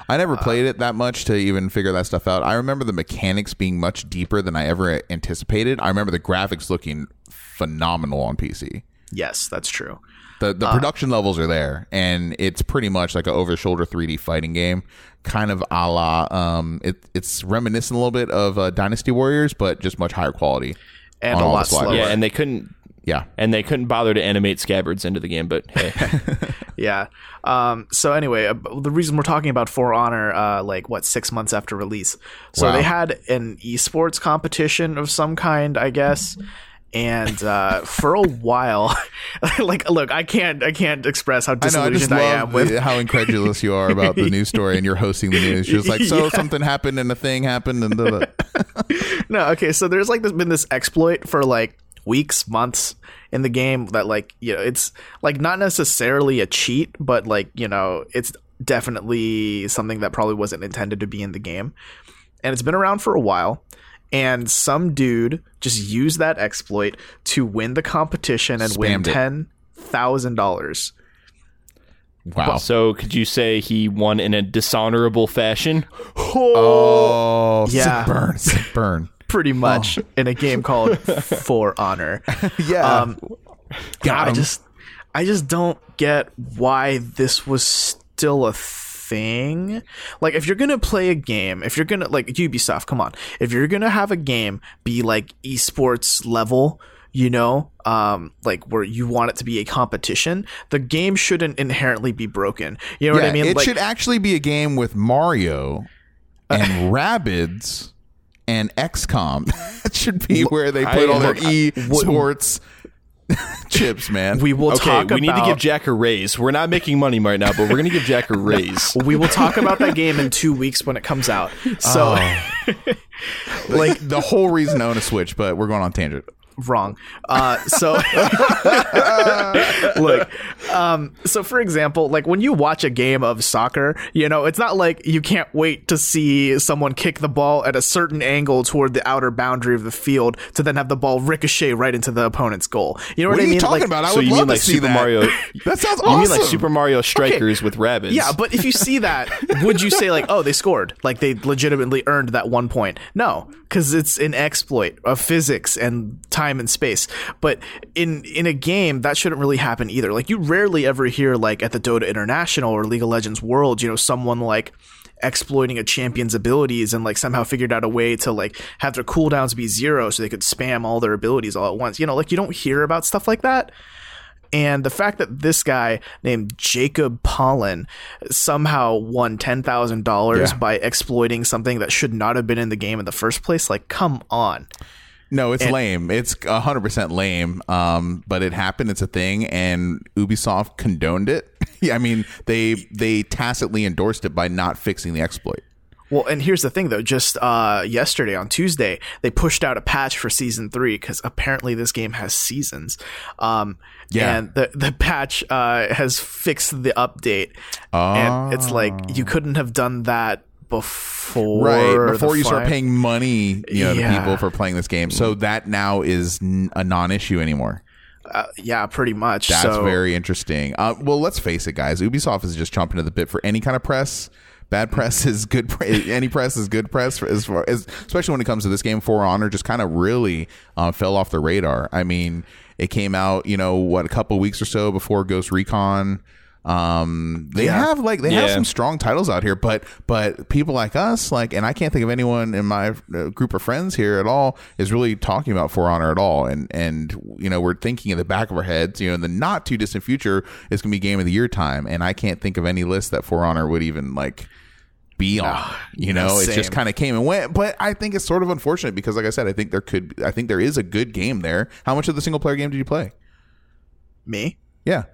I never played it that much to even figure that stuff out. I remember the mechanics being much deeper than I ever anticipated. I remember the graphics looking phenomenal on PC. Yes, that's true. The the production levels are there, and it's pretty much like an over the shoulder 3D fighting game, kind of a la. Um, it, it's reminiscent a little bit of uh, Dynasty Warriors, but just much higher quality. And a lot slower. Yeah, and they couldn't Yeah, and they couldn't bother to animate scabbards into the game. But hey, Yeah. Um, so anyway, uh, the reason we're talking about For Honor, uh, like what six months after release, so Wow. they had an esports competition of some kind, I guess. And uh, for a while, like, look, I can't, I can't express how I know. I just disillusioned I, am with. how incredulous you are about the news story, and you're hosting the news. You're just like, so Yeah. something happened, and a thing happened, and da, da. No, okay, so there's like this, been this exploit for like weeks, months in the game that like you know it's like not necessarily a cheat, but like you know it's definitely something that probably wasn't intended to be in the game, and it's been around for a while. And some dude just used that exploit to win the competition and win Spammed it. ten thousand dollars. wow. so could you say he won in a dishonorable fashion? oh, Yeah. sick burn, sick burn. Pretty much in a game called For Honor. Yeah, Um, got I just I just don't get why this was still a thing. Like if you're going to play a game, if you're going to like Ubisoft, come on. If you're going to have a game be like esports level, you know, um like where you want it to be a competition, the game shouldn't inherently be broken. You know what I mean? It like should actually be a game with Mario and Rabbids and XCOM. that should be where they put I- all their look, e sports chips, man. we will Okay, talk we need to give Jack a raise. We're not making money right now, but we're gonna give Jack a raise. we will talk about that game in 2 weeks when it comes out. So Oh. like the whole reason to own a Switch, but we're going on tangent. Wrong. Uh, so look, um, so for example, like when you watch a game of soccer, you know, it's not like you can't wait to see someone kick the ball at a certain angle toward the outer boundary of the field to then have the ball ricochet right into the opponent's goal. You know what, What are I you talking Like- about? I so would you love mean to like see Super that. Mario? That sounds awesome. You mean like Super Mario Strikers with Rabbids? Yeah, but if you see that, would you say like, "Oh, they scored"? Like they legitimately earned that one point? No, because it's an exploit of physics and time and space. But in in a game, that shouldn't really happen either. Like you rarely ever hear like at the Dota International or League of Legends World, you know, someone like exploiting a champion's abilities and like somehow figured out a way to like have their cooldowns be zero so they could spam all their abilities all at once. You know, like you don't hear about stuff like that. And the fact that this guy named Jacob Pollen somehow won ten thousand dollars by exploiting something that should not have been in the game in the first place, like, come on. No, it's lame. It's hundred percent lame. Um, but it happened. It's a thing, and Ubisoft condoned it. yeah, I mean, they they tacitly endorsed it by not fixing the exploit. Well, and here's the thing though. Just uh, yesterday on Tuesday, they pushed out a patch for season three because apparently this game has seasons. Um, Yeah. and the the patch uh, has fixed the update, and it's like you couldn't have done that before, right before you start paying money, you know, Yeah. to people for playing this game. So that now is n- a non-issue anymore. Uh, yeah, pretty much. That's so, very interesting. Uh, well, let's face it, guys. Ubisoft is just chomping at the bit for any kind of press. Bad press is good. Pre- any press is good press, for, as far as especially when it comes to this game. For Honor just kind of really uh, fell off the radar. I mean, it came out, you know, what a couple weeks or so before Ghost Recon. Um, they Yeah. have like they have some strong titles out here, but but people like us, like, and I can't think of anyone in my uh, group of friends here at all is really talking about For Honor at all. And and you know, we're thinking in the back of our heads, you know, in the not too distant future, it's gonna be Game of the Year time, and I can't think of any list that For Honor would even like be on. you know, it just kind of came and went. But I think it's sort of unfortunate because, like I said, I think there could, I think there is a good game there. How much of the single player game did you play? me. Yeah.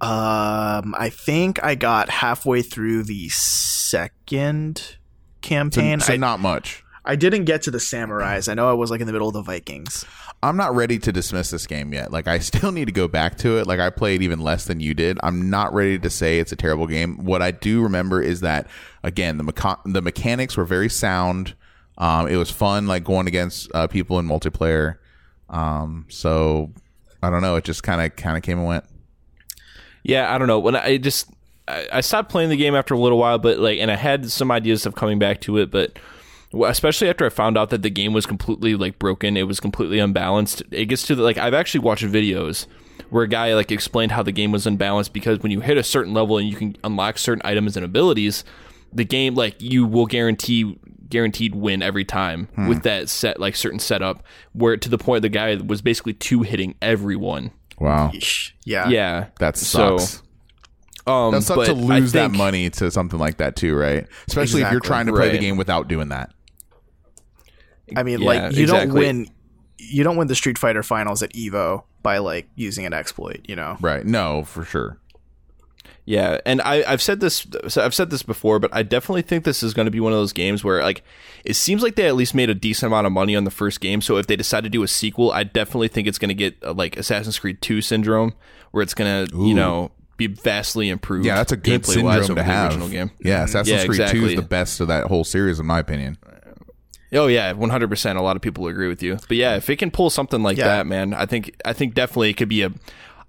Um, I think I got halfway through the second So, campaign. so I, not much. I didn't get to the samurais. I know I was like in the middle of the Vikings. I'm not ready to dismiss this game yet. Like I still need to go back to it. Like I played even less than you did. I'm not ready to say it's a terrible game. What I do remember is that again the mecha- the mechanics were very sound. Um, it was fun, like going against uh, people in multiplayer. Um, so I don't know. It just kind of kind of came and went. Yeah, I don't know. When I just I, I stopped playing the game after a little while, but like, and I had some ideas of coming back to it, but especially after I found out that the game was completely like broken, it was completely unbalanced. It gets to the like I've actually watched videos where a guy like explained how the game was unbalanced because when you hit a certain level and you can unlock certain items and abilities, the game like you will guarantee guaranteed win every time hmm. with that set like certain setup where to the point the guy was basically two hitting everyone. Wow, Yeesh. Yeah. Yeah, that So, sucks. um, that sucks but to I lose that money to something like that too, right? Especially if you're trying to play the game without doing that. I mean, Yeah, like you don't win. You don't win the Street Fighter finals at Evo by like using an exploit. You know. Right? No, for sure. Yeah, and I, I've said this. I've said this before, but I definitely think this is going to be one of those games where, like, it seems like they at least made a decent amount of money on the first game. So if they decide to do a sequel, I definitely think it's going to get uh, like Assassin's Creed Two syndrome, where it's going to, you know, be vastly improved. Yeah, that's a good syndrome to have. Original game. Yeah, Assassin's Yeah, Creed Two is the best of that whole series, in my opinion. Oh yeah, one hundred percent. A lot of people agree with you. But yeah, if it can pull something like Yeah. that, man, I think I think definitely it could be a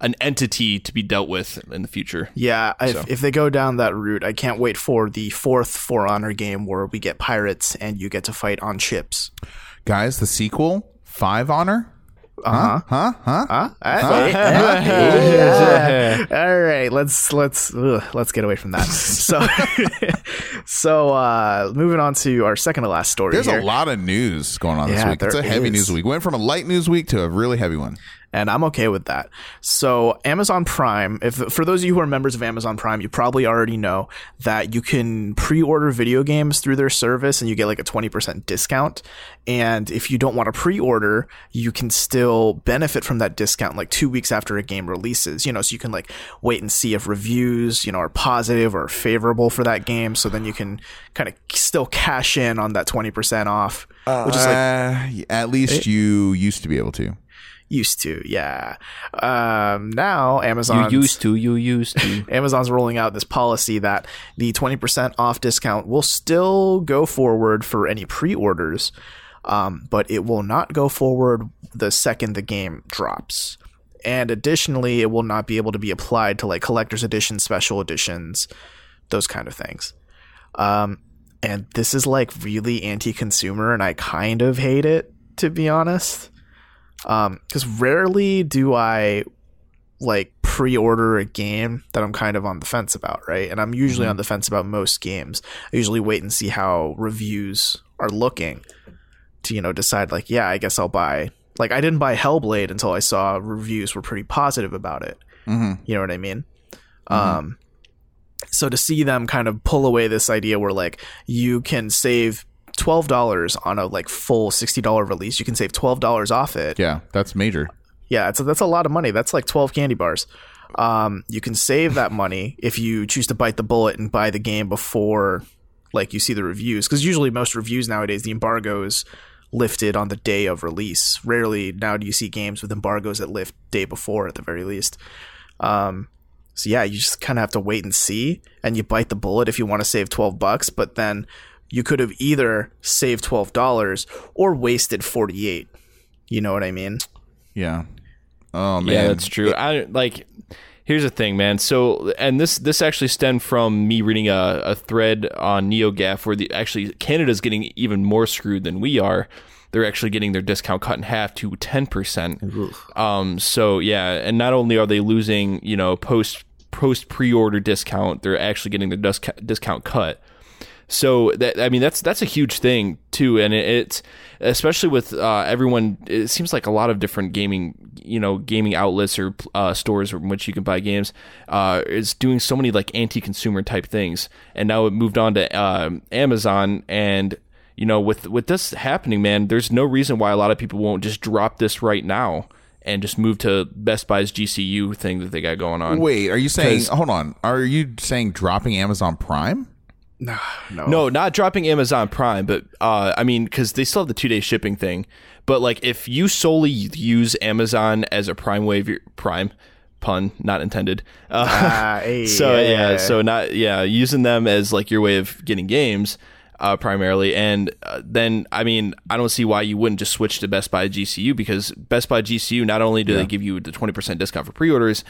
an entity to be dealt with in the future. Yeah, if, if they go down that route, I can't wait for the fourth For Honor game where we get pirates and you get to fight on ships. Guys, the sequel, Five Honor. Uh huh. Huh? Huh? Huh? Uh, All right, let's let's ugh, let's get away from that. So, so uh, moving on to our second to last story There's here, a lot of news going on this week. It's a heavy is. news week. Went from a light news week to a really heavy one. And I'm okay with that. So, Amazon Prime, if for those of you who are members of Amazon Prime, you probably already know that you can pre-order video games through their service and you get like a 20% discount. And if you don't want to pre-order, you can still benefit from that discount like 2 weeks after a game releases. You know, so you can like wait and see if reviews, you know, are positive or favorable for that game so then you can kind of still cash in on that 20% off, which is like Uh, at least you used to be able to. Used to. Yeah. Um now Amazon You used to, you used to. Amazon's rolling out this policy that the 20% off discount will still go forward for any pre-orders, um, but it will not go forward the second the game drops. And additionally, it will not be able to be applied to like collector's edition, special editions, those kind of things. Um, and this is like really anti-consumer, and I kind of hate it to be honest. Um, because rarely do I like pre-order a game that I'm kind of on the fence about, right? And I'm usually on the fence about most games. I usually wait and see how reviews are looking to, you know, decide like, yeah, I guess I'll buy. Like I didn't buy Hellblade until I saw reviews were pretty positive about it. Mm-hmm. You know what I mean? Um so to see them kind of pull away this idea where like you can save twelve dollars on a like full sixty dollar release. You can save twelve dollars off it. Yeah, that's major. Yeah, it's a, that's a lot of money. That's like twelve candy bars. Um, you can save that money if you choose to bite the bullet and buy the game before like you see the reviews because usually most reviews nowadays the embargo is lifted on the day of release rarely now do you see games with embargoes that lift day before at the very least um, so yeah you just kind of have to wait and see and you bite the bullet if you want to save 12 bucks but then you could have either saved $12 or wasted 48 you know what i mean Yeah. Oh man, Yeah, that's true. I like. Here's the thing, man. So, and this this actually stemmed from me reading a, a thread on NeoGaf where the actually Canada's getting even more screwed than we are. They're actually getting their discount cut in half to ten percent. Um. So yeah, and not only are they losing, you know, post post pre order discount, they're actually getting their discount discount cut. So that I mean that's that's a huge thing too, and it, it's especially with uh, everyone. It seems like a lot of different gaming, you know, gaming outlets or uh, stores in which you can buy games uh, is doing so many like anti-consumer type things, and now it moved on to um Amazon and. You know, with with this happening, man, there's no reason why a lot of people won't just drop this right now and just move to Best Buy's GCU thing that they got going on. Wait, are you saying? Hold on. Are you saying dropping Amazon Prime? No No, no, not dropping Amazon Prime, but uh, I mean, because they still have the two day shipping thing. But like, if you solely use Amazon as a Prime Wave Prime pun not intended. Uh, Ah, hey, so yeah, yeah. so not yeah, using them as like your way of getting games. Uh, primarily, and uh, then I mean, I don't see why you wouldn't just switch to Best Buy GCU because Best Buy GCU not only do they give you the twenty percent discount for pre-orders,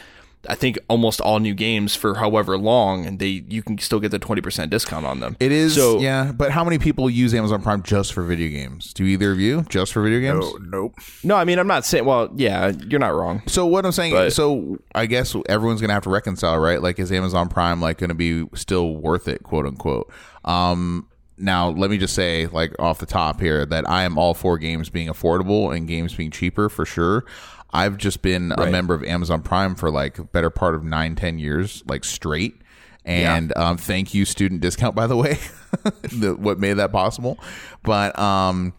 I think almost all new games for however long, and they you can still get the twenty percent discount on them. It is. so yeah, but how many people use Amazon Prime just for video games? Do either of you just for video games? Oh, nope No, I mean I'm not saying. Well, yeah, you're not wrong. So what I'm saying, But- so I guess everyone's gonna have to reconcile, right? Like, is Amazon Prime like gonna be still worth it, quote unquote? Um, now let me just say, like off the top here, that I am all for games being affordable and games being cheaper for sure. I've just been a member of Amazon Prime for like better part of nine, ten years, like straight. And um, thank you, student discount, by the way, the, what made that possible. But um,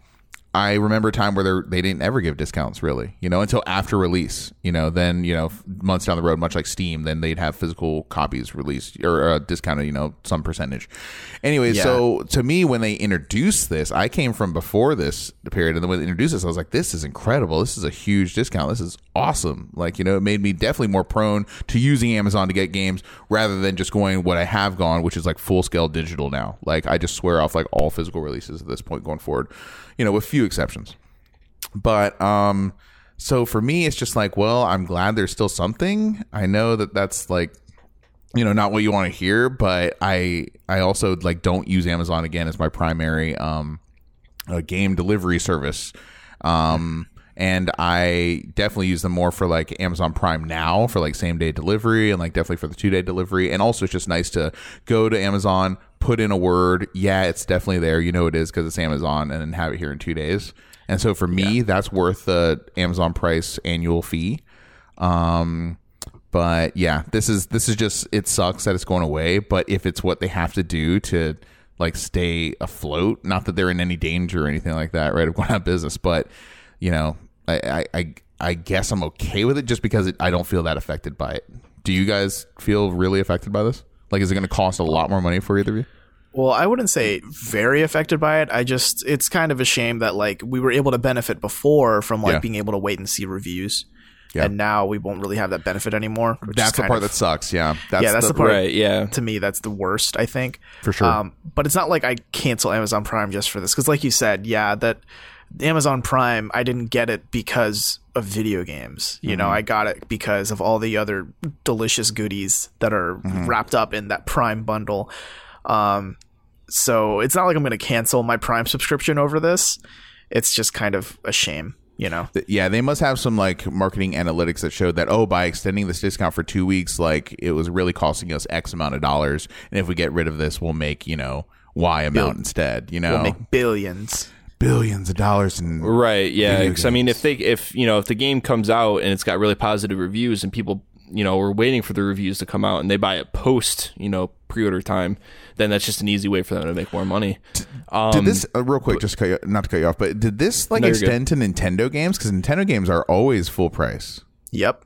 I remember a time where they're- didn't ever give discounts really, you know, until after release. You know, then you know months down the road, much like Steam, then they'd have physical copies released or uh, discounted, you know, some percentage. Anyway, Yeah. so to me, when they introduced this, I came from before this period, and then when they introduced this, I was like, this is incredible. This is a huge discount. This is awesome. Like you know, it made me definitely more prone to using Amazon to get games rather than just going what I have gone, which is like full scale digital now. Like I just swear off like all physical releases at this point going forward, you know, with few exceptions. But um so for me it's just like, well, I'm glad there's still something. I know that that's like you know, not what you want to hear, but I I also like don't use Amazon again as my primary um uh, game delivery service. Um and I definitely use them more for like Amazon Prime now for like same day delivery and like definitely for the two day delivery. And also it's just nice to go to Amazon, put in a word. Yeah, it's definitely there. You know it is because it's Amazon and then have it here in two days. And so for me, that's worth the Amazon price annual fee. Um, but yeah, this is this is just it sucks that it's going away. But if it's what they have to do to like stay afloat, not that they're in any danger or anything like that, right? Of going out of business, but you know, I I I, I guess I'm okay with it just because it, I don't feel that affected by it. Do you guys feel really affected by this? Like, is it going to cost a lot more money for either of you? Well, I wouldn't say very affected by it. I just it's kind of a shame that like we were able to benefit before from like Yeah. being able to wait and see reviews. Yeah. And now we won't really have that benefit anymore. which is That's the part of- that sucks. Yeah, that's yeah, that's the, part. Right? Yeah. To me, that's the worst. I think For sure. Um, but it's not like I cancel Amazon Prime just for this because, like you said, yeah, that Amazon Prime I didn't get it because of video games. You Mm-hmm. know, I got it because of all the other delicious goodies that are Mm-hmm. wrapped up in that Prime bundle. Um, so it's not like I'm going to cancel my Prime subscription over this. It's just kind of a shame, you know. Yeah, they must have some like marketing analytics that showed that oh, by extending this discount for two weeks, like it was really costing us X amount of dollars, and if we get rid of this, we'll make you know Y amount instead. You know, We'll make billions. Billions of dollars in Right. Yeah. Video Because I mean, if they, if you know, if the game comes out and it's got really positive reviews and people, you know, are waiting for the reviews to come out and they buy it post, you know, pre-order time, then that's just an easy way for them to make more money. Um, Did this uh, real quick? Just to cut you, not to cut you off, but did this like No, extend to Nintendo games? Because Nintendo games are always full price. Yep.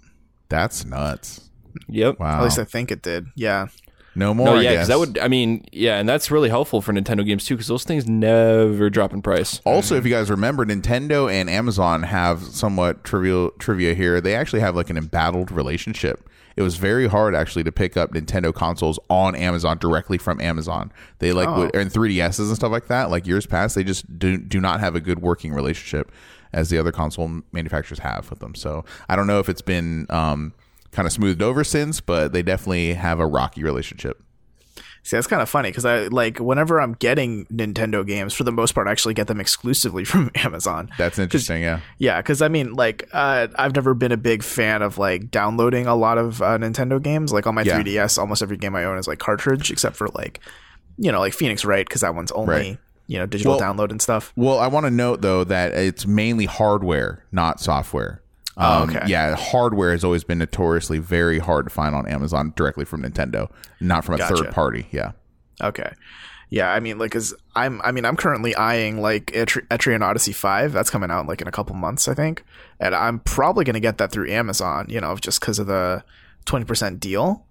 That's nuts. Yep. Wow. At least I think it did. Yeah. No more. No, yeah, because that would. I mean, yeah, and that's really helpful for Nintendo games too, because those things never drop in price. Also, if you guys remember, Nintendo and Amazon have somewhat trivial trivia here. They actually have like an embattled relationship. It was very hard actually to pick up Nintendo consoles on Amazon directly from Amazon. They like Oh. would, and 3DSs and stuff like that. Like years past, they just do do not have a good working relationship as the other console manufacturers have with them. So I don't know if it's been um, kind of smoothed over since, but they definitely have a rocky relationship. See, that's kind of funny because I like whenever I'm getting Nintendo games, for the most part, I actually get them exclusively from Amazon. That's interesting. Yeah. Yeah, because I mean, like, uh, I've never been a big fan of like downloading a lot of uh, Nintendo games. Like on my Yeah. 3DS, almost every game I own is like cartridge, except for like, you know, like Phoenix Wright, because that one's only Right. you know digital Well- download and stuff. Well, I want to note though that it's mainly hardware, not software. Oh, Um, okay. Yeah, hardware has always been notoriously very hard to find on Amazon directly from Nintendo, not from a Gotcha. third party. Yeah. Okay. Yeah, I mean, like, cause I'm, I mean, I'm currently eyeing like Etri- Etrian Odyssey Five. That's coming out like in a couple months, I think, and I'm probably gonna get that through Amazon. You know, just because of the twenty percent deal.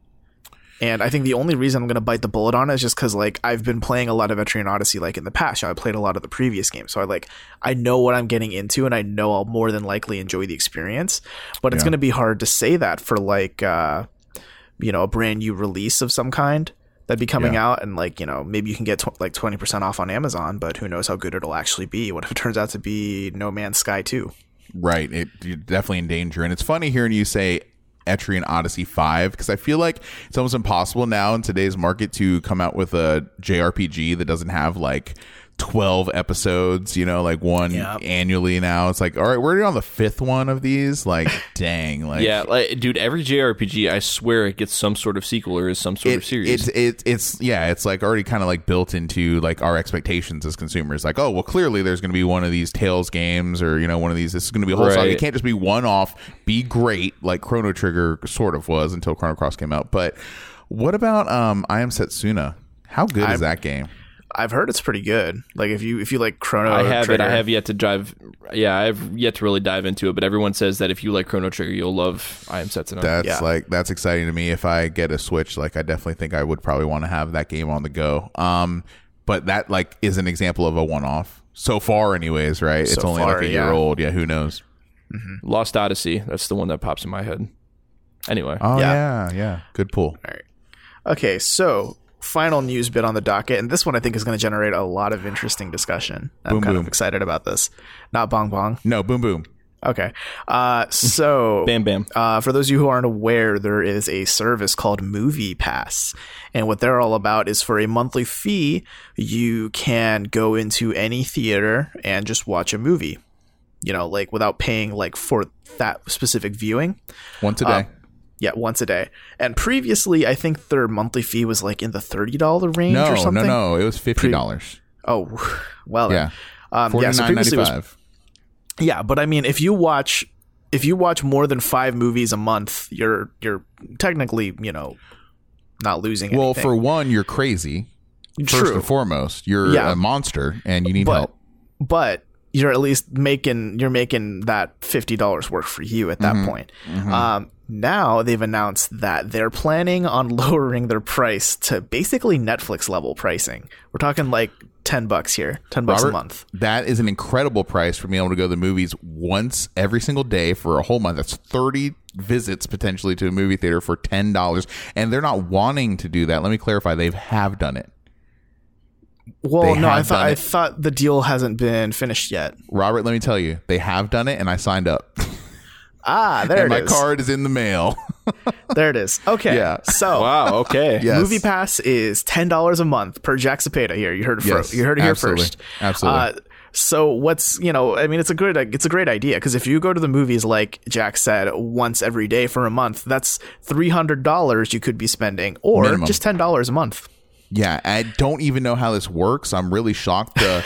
And I think the only reason I'm gonna bite the bullet on it is just because like I've been playing a lot of Etrian Odyssey like in the past. You know, I played a lot of the previous games, so I like I know what I'm getting into, and I know I'll more than likely enjoy the experience. But it's Yeah. gonna be hard to say that for like uh, you know a brand new release of some kind that'd be coming Yeah. out and like you know maybe you can get tw- like 20% off on amazon but who knows how good it'll actually be what if it turns out to be no man's sky 2 Right. It, you're definitely in danger. And it's funny hearing you say Etrian Odyssey 5 because I feel like it's almost impossible now in today's market to come out with a JRPG that doesn't have like 12 episodes, you know, like one Yep. annually now. It's like, all right, we're on the fifth one of these. Like, dang. Like, Yeah, like, dude, every JRPG, I swear it gets some sort of sequel or is some sort of series. it's it's it's yeah, it's like already kind of like built into like our expectations as consumers. Like, oh well, clearly there's going to be one of these Tales games, or you know, one of these. This is going to be a whole song. Right. It can't just be one off, be great like Chrono Trigger sort of was until Chrono Cross came out. But what about um, I Am Setsuna? How good is that game? I've heard it's pretty good like if you if you like chrono I have Trigger, it. I have yet to dive. Yeah, I've yet to really dive into it. But everyone says that if you like Chrono Trigger, you'll love I Am Setsuna. That's Yeah. like that's exciting to me. If I get a Switch, like I definitely think I would probably want to have that game on the go. Um, but that like is an example of a one off so far, anyways. Right? it's only far, like a year yeah. old. Yeah, who knows? Lost Odyssey. That's the one that pops in my head. Anyway, Oh Yeah. yeah, yeah. Good pull. all right okay so final news bit on the docket and this one i think is going to generate a lot of interesting discussion i'm Boom, kind boom. of excited about this not bong bong No, boom boom. okay uh so bam, bam. Uh, for those of you who aren't aware, there is a service called Movie Pass. And what they're all about is for a monthly fee, you can go into any theater and just watch a movie. You know, like without paying like for that specific viewing. Once a day. Yeah, once a day. And previously, I think their monthly fee was like in the $30 range no, or no, something. no. no, It was fifty dollars. Oh, well. Yeah. Um, Forty yeah, so previously was. Yeah, but I mean, if you watch, if you watch more than five movies a month, you're you're technically, you know, not losing. Well, anything. for one, you're crazy. True. First and foremost, you're Yeah. a monster and you need but help. but you're at least making you're making that fifty dollars work for you at that Mm-hmm. point. Um, now they've announced that they're planning on lowering their price to basically Netflix level pricing. We're talking like ten bucks here, ten bucks Robert, a month. That is an incredible price for being able to go to the movies once every single day for a whole month. That's 30 visits potentially to a movie theater for $10. And they're not wanting to do that. Let me clarify. They have done it. Well, They no, I thought I thought the deal hasn't been finished yet. Robert, let me tell you, they have done it and I signed up. Ah, there and it my is. card is in the mail. There it is. Okay. Yeah. So Wow. Okay. Yes. Movie Pass is ten dollars a month per Jack Cepeda. Here, you heard it. Yes, fir- you heard it here absolutely. first. Absolutely. Uh, so what's you know? I mean, it's a good it's a great idea because if you go to the movies like Jack said once every day for a month, that's three hundred dollars you could be spending, or Minimum. just ten dollars a month. Yeah, I don't even know how this works. I'm really shocked. Uh,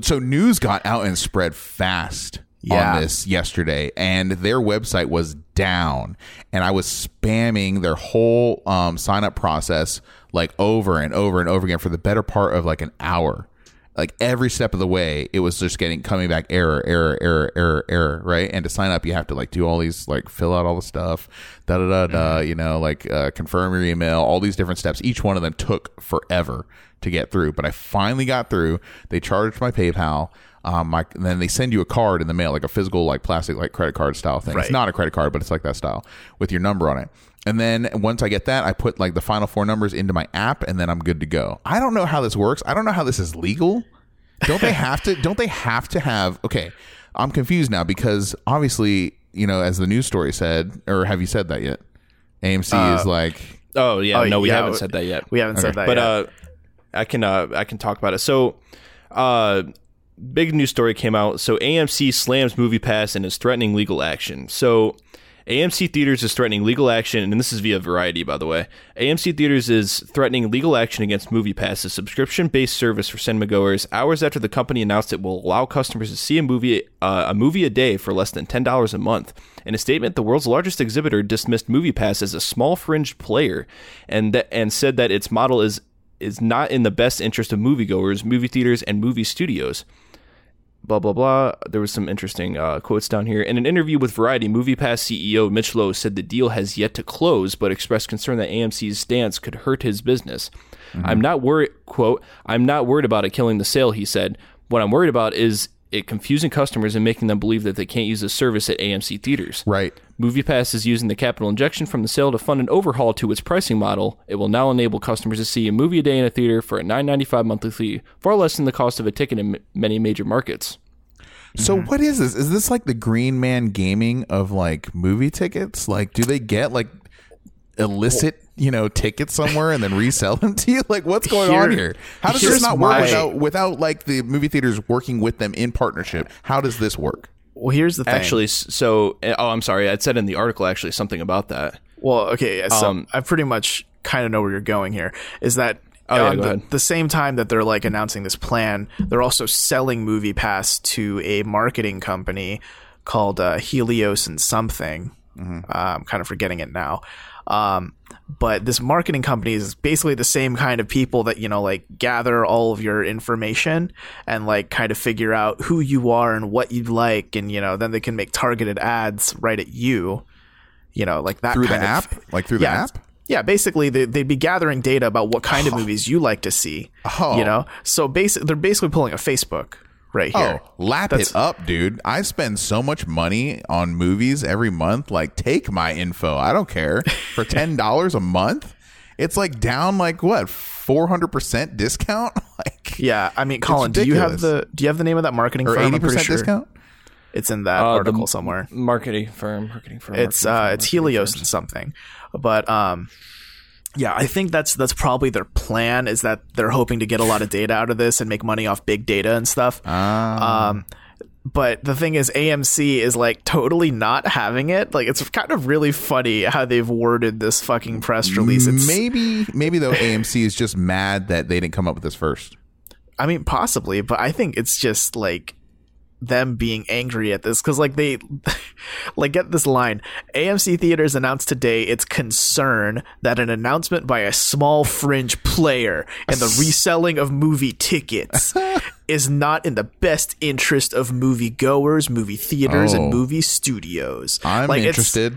so news got out and spread fast Yeah. on this yesterday, and their website was down, and I was spamming their whole um, sign up process like over and over and over again for the better part of like an hour. Like every step of the way, it was just getting coming back error, error, error, error, error, right? And to sign up, you have to like do all these like fill out all the stuff, da da da da, you know, like uh, confirm your email, all these different steps. Each one of them took forever to get through, but I finally got through. They charged my PayPal. Um, my, and then they send you a card in the mail, like a physical, like plastic, like credit card style thing. It's not a credit card, but it's like that style with your number on it. And then once I get that, I put like the final four numbers into my app, and then I'm good to go. I don't know how this works. I don't know how this is legal. Don't they have to? Don't they have to have? Okay, I'm confused now because obviously, you know, as the news story said, or have you said that yet? AMC is like, Oh yeah, Oh, no, we yeah, haven't said that yet. We haven't said that but yet. uh, I can uh, I can talk about it. So, uh, big news story came out. So AMC slams Movie Pass and is threatening legal action. So. AMC Theaters is threatening legal action, and this is via Variety, by the way. AMC Theaters is threatening legal action against MoviePass, a subscription-based service for cinemagoers, hours after the company announced it will allow customers to see a movie uh, a movie a day for less than ten dollars a month. In a statement, the world's largest exhibitor dismissed MoviePass as a small fringe player, and that, and said that its model is is not in the best interest of moviegoers, movie theaters, and movie studios blah blah blah. There was some interesting uh, quotes down here. In an interview with Variety, MoviePass CEO Mitch Lowe said the deal has yet to close, but expressed concern that AMC's stance could hurt his business. I'm not worried. Quote: I'm not worried about it killing the sale. He said. What I'm worried about is it confusing customers and making them believe that they can't use the service at AMC theaters. right. MoviePass is using the capital injection from the sale to fund an overhaul to its pricing model. It will now enable customers to see a movie a day in a theater for a $9.95 monthly fee, far less than the cost of a ticket in m- many major markets. So mm-hmm. what is this? Is this like the Green Man Gaming of like movie tickets? Like, do they get like illicit, you know, tickets somewhere and then resell them to you? Like, what's going on Here- here? How does this not work my- without without like the movie theaters working with them in partnership? How does this work? well, here's the thing. Actually, so, oh, I'm sorry. I said in the article actually something about that. Well, okay, yeah, so Um, I pretty much kind of know where you're going here. Is that Oh, yeah, the, the same time that they're like announcing this plan, they're also selling Movie Pass to a marketing company called uh, Helios and something. Mm-hmm. Uh, I'm kind of forgetting it now. Um, but this marketing company is basically the same kind of people that you know like gather all of your information and like kind of figure out who you are and what you like and you know then they can make targeted ads right at you you know like that Through the of- app? Like through the yeah, app? Yeah, basically they, they'd be gathering data about what kind of oh. movies you like to see. Oh. You know, so basic they're basically pulling a Facebook right here. Oh, lap That's- it up, dude. I spend so much money on movies every month. Like, take my info. I don't care. For $10 a month, it's like down like what, 400% discount? like, Yeah, I mean, Colin, do you have the do you have the name of that marketing or firm? I'm pretty 80% sure discount? It's in that Uh, article somewhere. Marketing firm, marketing firm. It's marketing uh, firm, it's Helios firms. and something, but um, yeah, I think that's that's probably their plan is that they're hoping to get a lot of data out of this and make money off big data and stuff. Ah. Um, but the thing is, AMC is like totally not having it. Like it's kind of really funny how they've worded this fucking press release. It's, maybe, maybe though AMC is just mad that they didn't come up with this first. I mean, possibly, but I think it's just like them being angry at this because like they like get this line amc theaters announced today its concern that an announcement by a small fringe player and the reselling of movie tickets is not in the best interest of moviegoers movie theaters Oh. and movie studios I'm Like, it's- interested.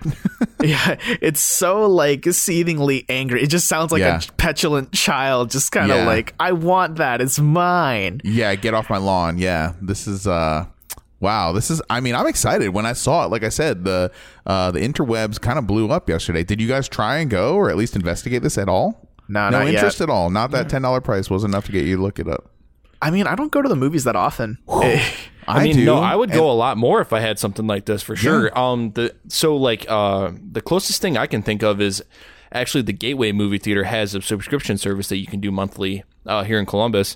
yeah it's so like seethingly angry it just sounds like Yeah. a petulant child just kind of Yeah. like i want that it's mine yeah, get off my lawn. Yeah, this is uh wow, this is I mean, I'm excited when I saw it. Like I said, the uh the interwebs kind of blew up yesterday. Did you guys try and go or at least investigate this at all? No, no not yet. interest at all. Not that $10 price was enough to get you to look it up. I mean, I don't go to the movies that often. Eh, I, mean, do. no, I would and- go a lot more if I had something like this for sure. Um, the so like uh, the closest thing I can think of is actually the Gateway Movie Theater has a subscription service that you can do monthly uh, here in Columbus.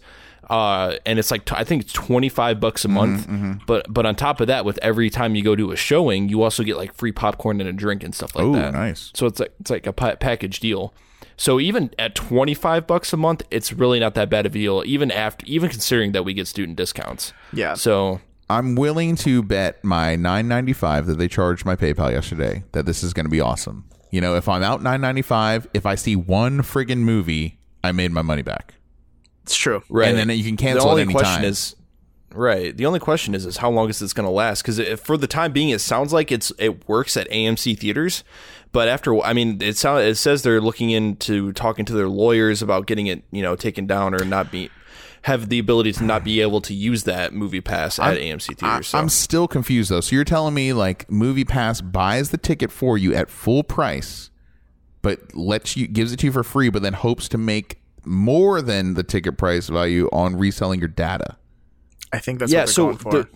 Uh, and it's like t- I think it's twenty five bucks a Mm-hmm, month, but but on top of that, with every time you go to a showing, you also get like free popcorn and a drink and stuff like Ooh, that. nice. So it's like it's like a pa- package deal. So even at twenty five bucks a month, it's really not that bad of a deal. Even after, even considering that we get student discounts. Yeah. So I'm willing to bet my 9.95 that they charged my PayPal yesterday that this is going to be awesome. You know, if I'm out 9.95, if I see one friggin' movie, I made my money back. It's true. Right. And then you can cancel the only at any question time. is right. The only question is is how long is this going to last? Because for the time being, it sounds like it's it works at AMC theaters, but after I mean, it sound it says they're looking into talking to their lawyers about getting it you know taken down or not be have the ability to not be able to use that movie pass at AMC I, theaters. so. I'm still confused though. So you're telling me like Movie Pass buys the ticket for you at full price, but lets you gives it to you for free, but then hopes to make more than the ticket price value on reselling your data. I think that's yeah, what they're so going for. the,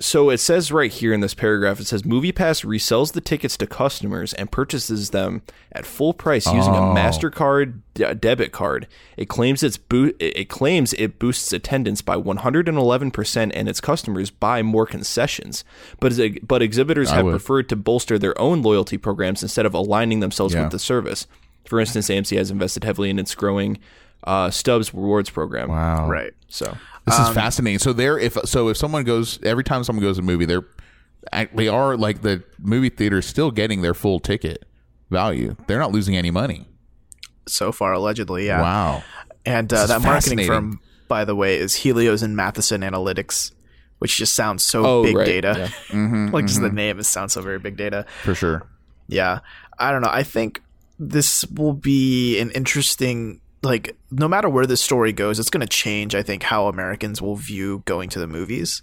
so it says right here in this paragraph, it says MoviePass resells the tickets to customers and purchases them at full price using Oh. a Mastercard de- debit card. It claims it's bo- it it claims it boosts attendance by 111 percent, and its customers buy more concessions. But as- but exhibitors have would. preferred to bolster their own loyalty programs instead of aligning themselves Yeah. with the service. For instance, AMC has invested heavily in its growing uh, Stubs rewards program. Wow. right. So This Um, is fascinating. So there, if so, if someone goes every time someone goes to a movie, they're act- they are like the movie theater is still getting their full ticket value. They're not losing any money. So far, allegedly, yeah. Wow. And uh, that marketing firm, by the way, is Helios and Matheson Analytics, which just sounds so Oh, big right, data. yeah. like just the name, it sounds so very big data. For sure. Yeah. I don't know. I think this will be an interesting like no matter where this story goes, it's going to change I think how Americans will view going to the movies.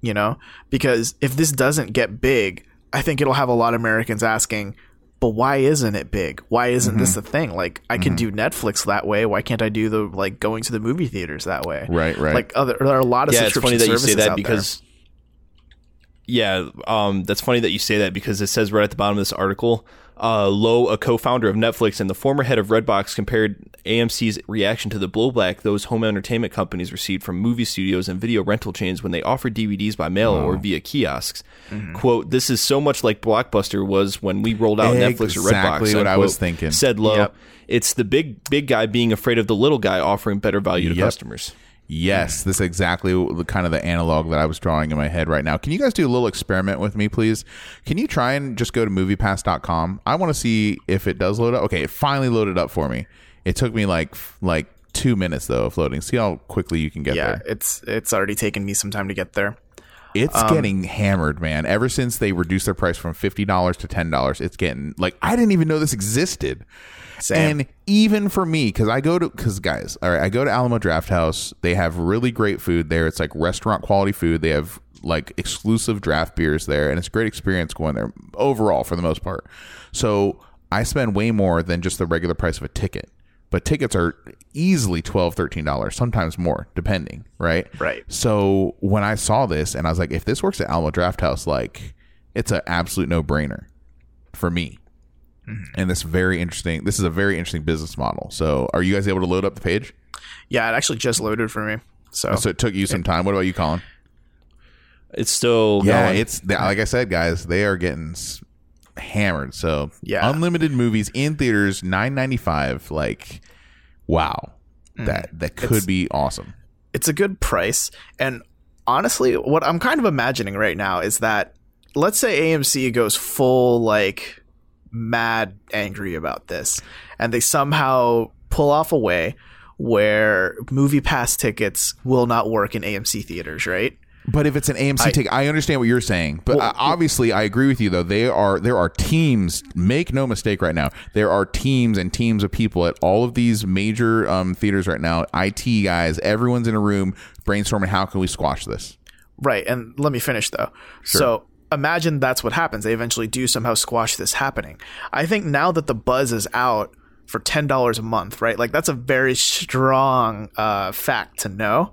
You know? Because if this doesn't get big, I think it'll have a lot of Americans asking, "But why isn't it big? Why isn't this Mm-hmm. a thing? Like I can do Netflix that way. Why can't I do the like going to the movie theaters that way?" Right, right. Like other there are a lot of yeah, it's funny that you say that because yeah, um, that's funny that you say that because it says right at the bottom of this article, uh, Lowe, a co-founder of Netflix and the former head of Redbox, compared AMC's reaction to the blowback those home entertainment companies received from movie studios and video rental chains when they offered DVDs by mail or via kiosks. Mm-hmm. "Quote: This is so much like Blockbuster was when we rolled out Netflix or Redbox." Exactly what I was thinking. Said Lowe. Yep. It's the big big guy being afraid of the little guy offering better value to Yep. customers. Yes, this is exactly the kind of the analog that I was drawing in my head right now. Can you guys do a little experiment with me, please? Can you try and just go to moviepass.com? I want to see if it does load up. Okay, it finally loaded up for me. It took me like like 2 minutes though of loading. See how quickly you can get Yeah, there. it's it's already taken me some time to get there. It's Um, getting hammered, man. Ever since they reduced their price from $50 to $10, it's getting like I didn't even know this existed. Same. And even for me, because I go to, because guys, all right, I go to Alamo Drafthouse. They have really great food there. It's like restaurant quality food. They have like exclusive draft beers there, and it's a great experience going there overall for the most part. So I spend way more than just the regular price of a ticket. But tickets are easily $12, $13, sometimes more, depending, right? Right. So when I saw this and I was like, if this works at Alamo Drafthouse, like it's an absolute no brainer for me. Mm-hmm. And this very interesting. This is a very interesting business model. So, are you guys able to load up the page? Yeah, it actually just loaded for me. So, oh, So it took you some time. What about you, Colin? It's still Yeah, going. it's like I said, guys. They are getting s- hammered. So Yeah. unlimited movies in theaters, nine ninety five. Like, wow, mm. that that could It's- be awesome. it's a good price. And honestly, what I'm kind of imagining right now is that let's say AMC goes full like mad angry about this and they somehow pull off a way where movie pass tickets will not work in AMC theaters, right? But if it's an AMC take, I understand what you're saying. But uh, obviously, I agree with you. Though they are there are teams. Make no mistake, right now there are teams and teams of people at all of these major um, theaters right now. IT guys, everyone's in a room brainstorming. How can we squash this? Right. And let me finish though. So imagine that's what happens. They eventually do somehow squash this happening. I think now that the buzz is out for ten dollars a month, right? Like that's a very strong uh, fact to know.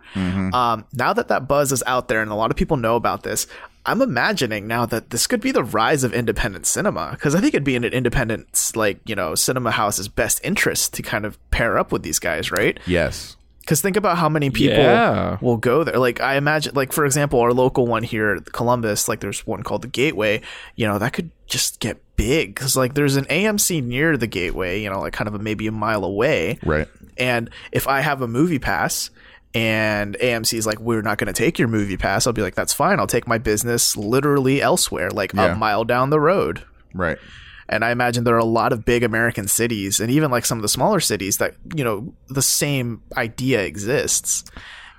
Um, now that that buzz is out there and a lot of people know about this, I'm imagining now that this could be the rise of independent cinema because I think it'd be in an independent, like you know, cinema house's best interest to kind of pair up with these guys, right? Yes. Because think about how many people Yeah. will go there. Like I imagine, like for example, our local one here, Columbus. Like there's one called the Gateway. You know that could just get big because like there's an AMC near the Gateway. You know, like kind of a, maybe a mile away. Right. And if I have a movie pass and AMC is like, we're not going to take your movie pass, I'll be like, that's fine. I'll take my business literally elsewhere, like Yeah. a mile down the road. Right. And I imagine there are a lot of big American cities and even like some of the smaller cities that, you know, the same idea exists.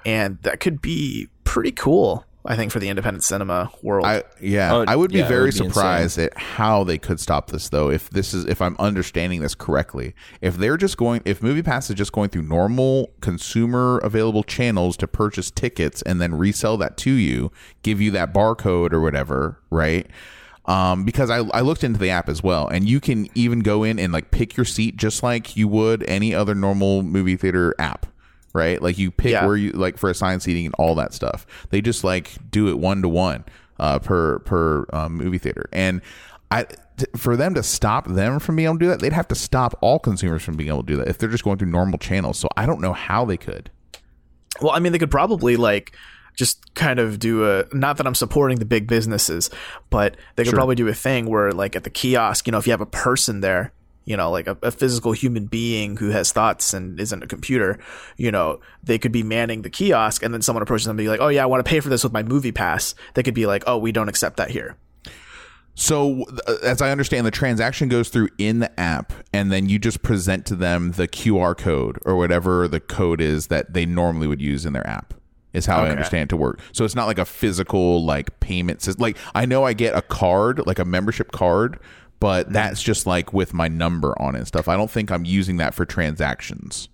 And that could be pretty cool, I think, for the independent cinema world. I yeah, Oh, I would be yeah, very would be surprised at how they could stop this though. If this is if I'm understanding this correctly, if they're just going, if MoviePass is just going through normal consumer available channels to purchase tickets and then resell that to you, give you that barcode or whatever, right? Um, because I, I looked into the app as well, and you can even go in and like pick your seat just like you would any other normal movie theater app right? Like you pick Yeah. where you like for assigned seating and all that stuff. They just like do it one to one per per um, movie theater, and I t- for them to stop them from being able to do that, they'd have to stop all consumers from being able to do that if they're just going through normal channels. So I don't know how they could. Well, I mean, they could probably like just kind of do a not that I'm supporting the big businesses, but they could probably do a thing where like at the kiosk, you know, if you have a person there, you know, like a, a physical human being who has thoughts and isn't a computer, you know, they could be manning the kiosk and then someone approaches them and be like, Oh yeah, I want to pay for this with my movie pass. They could be like, Oh, we don't accept that here. So, uh, as I understand, the transaction goes through in the app, and then you just present to them the QR code or whatever the code is that they normally would use in their app. Is how I understand it to work. So it's not like a physical like payment system. Like I know I get a card, like a membership card, but mm-hmm. that's just like with my number on it and stuff. I don't think I'm using that for transactions.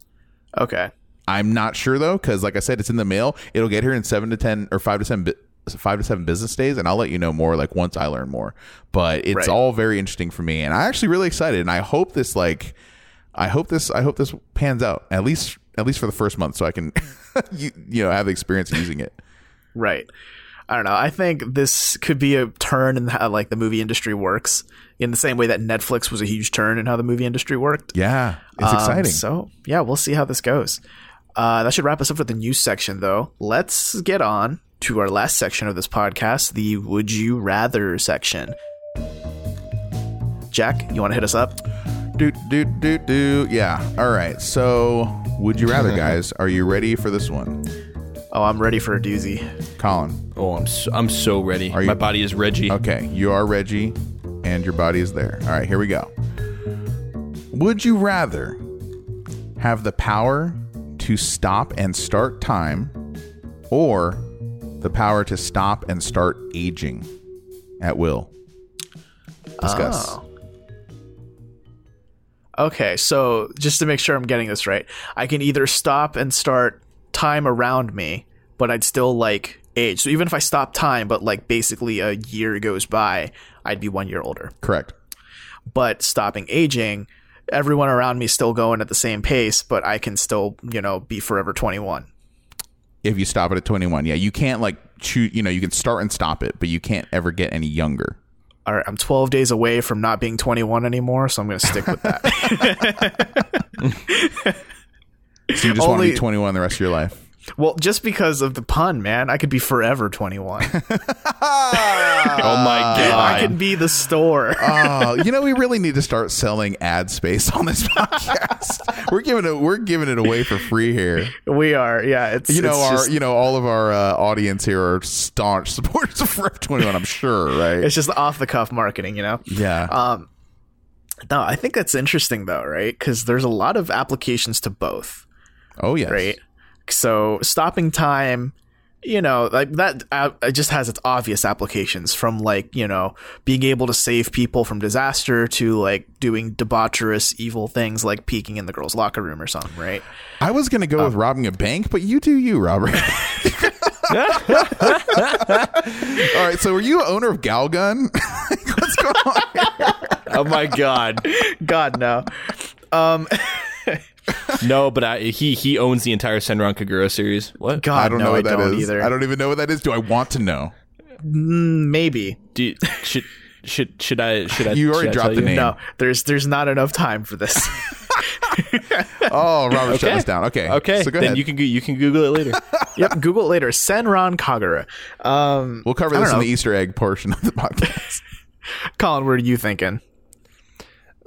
Okay. I'm not sure though, because like I said, it's in the mail. It'll get here in seven to ten or five to seven, five to seven business days, and I'll let you know more like once I learn more. But it's Right. all very interesting for me, and I'm actually really excited. And I hope this like, I hope this, I hope this pans out at least at least for the first month, so I can, you, you know, have the experience using it. Right. I don't know. I think this could be a turn in how like the movie industry works in the same way that Netflix was a huge turn in how the movie industry worked. Yeah, it's Um, exciting. So yeah, we'll see how this goes. Uh, that should wrap us up for the news section, though. Let's get on to our last section of this podcast, the "Would You Rather" section. Jack, you want to hit us up? Do do do do. Yeah. All right. So, would you rather, guys? Are you ready for this one, Oh, I'm ready for a doozy. Colin? Oh, I'm so, I'm so ready. you- My body is Reggie. Okay, you are Reggie, and your body is there. All right, here we go. Would you rather have the power to stop and start time, or the power to stop and start aging at will? Discuss. Oh. Okay, so just to make sure I'm getting this right, I can either stop and start time around me, but I'd still like age. So even if I stop time, but like basically a year goes by, I'd be one year older. Correct. But stopping aging, everyone around me is still going at the same pace, but I can still, you know, be forever 21. If you stop it at 21, yeah, you can't like choose, you know, you can start and stop it, but you can't ever get any younger. All right, I'm 12 days away from not being 21 anymore, so I'm going to stick with that. So you just want to be 21 the rest of your life. Well, just because of the pun, man, I could be forever 21. oh my god. I god. can be the store. Oh, you know, we really need to start selling ad space on this podcast. we're giving it, we're giving it away for free here. we are, yeah. It's You know, it's our, just, you know, all of our uh, audience here are staunch supporters of Forever 21. I'm sure, right? it's just off the cuff marketing, you know. yeah. Um, no, I think that's interesting though, right? Because there's a lot of applications to both, oh, yes. right? So stopping time, you know, like that uh, it just has its obvious applications from like you know being able to save people from disaster to like doing debaucherous evil things like peeking in the girls' locker room or something, right? I was going to go with robbing a bank, but you do you, Robert. all right. So, were you owner of Galgun? What's going on? oh my god. God no. Um, No, but I, he he owns the entire Senran Kagura series. What? God I don't no, know I what that don't is. either. I don't even know what that is. Do I want to know? Mm, Maybe. Do you, should should should I should I? You already I dropped the you? name. No, there's there's not enough time for this. Oh, Robert, shut Okay. us down. Okay. Okay, So go then ahead. you can you can Google it later. yep, Google it later. Senran Kagura. Um, we'll cover this don't in the. Easter egg portion of the podcast. Colin, what are you thinking?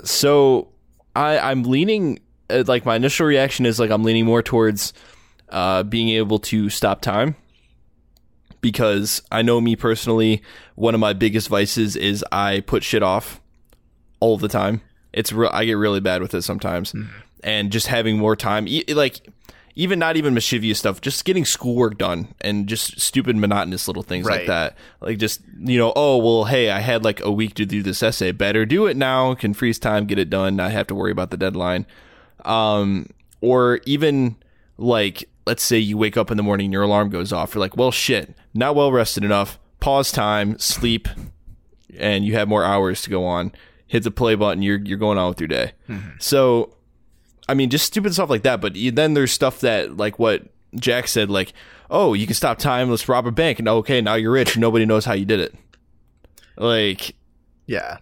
So I I'm leaning like my initial reaction is like I'm leaning more towards uh, being able to stop time because I know me personally one of my biggest vices is I put shit off all the time. It's real. I get really bad with it sometimes, and just having more time, e- like even not even mischievous stuff, just getting schoolwork done and just stupid monotonous little things like that. Like just you know, oh well, hey, I had like a week to do this essay. Better do it now. Can freeze time, get it done. Not have to worry about the deadline. Um, or even like let's say you wake up in the morning, your alarm goes off. You're like, well, shit, not well rested enough. Pause time, sleep, and you have more hours to go on. Hit the play button. You're you're going on with your day. So, I mean, just stupid stuff like that. But you- then there's stuff that like what Jack said, like, oh, you can stop time. Let's rob a bank. And okay, now you're rich. Nobody knows how you did it. Like, Yeah.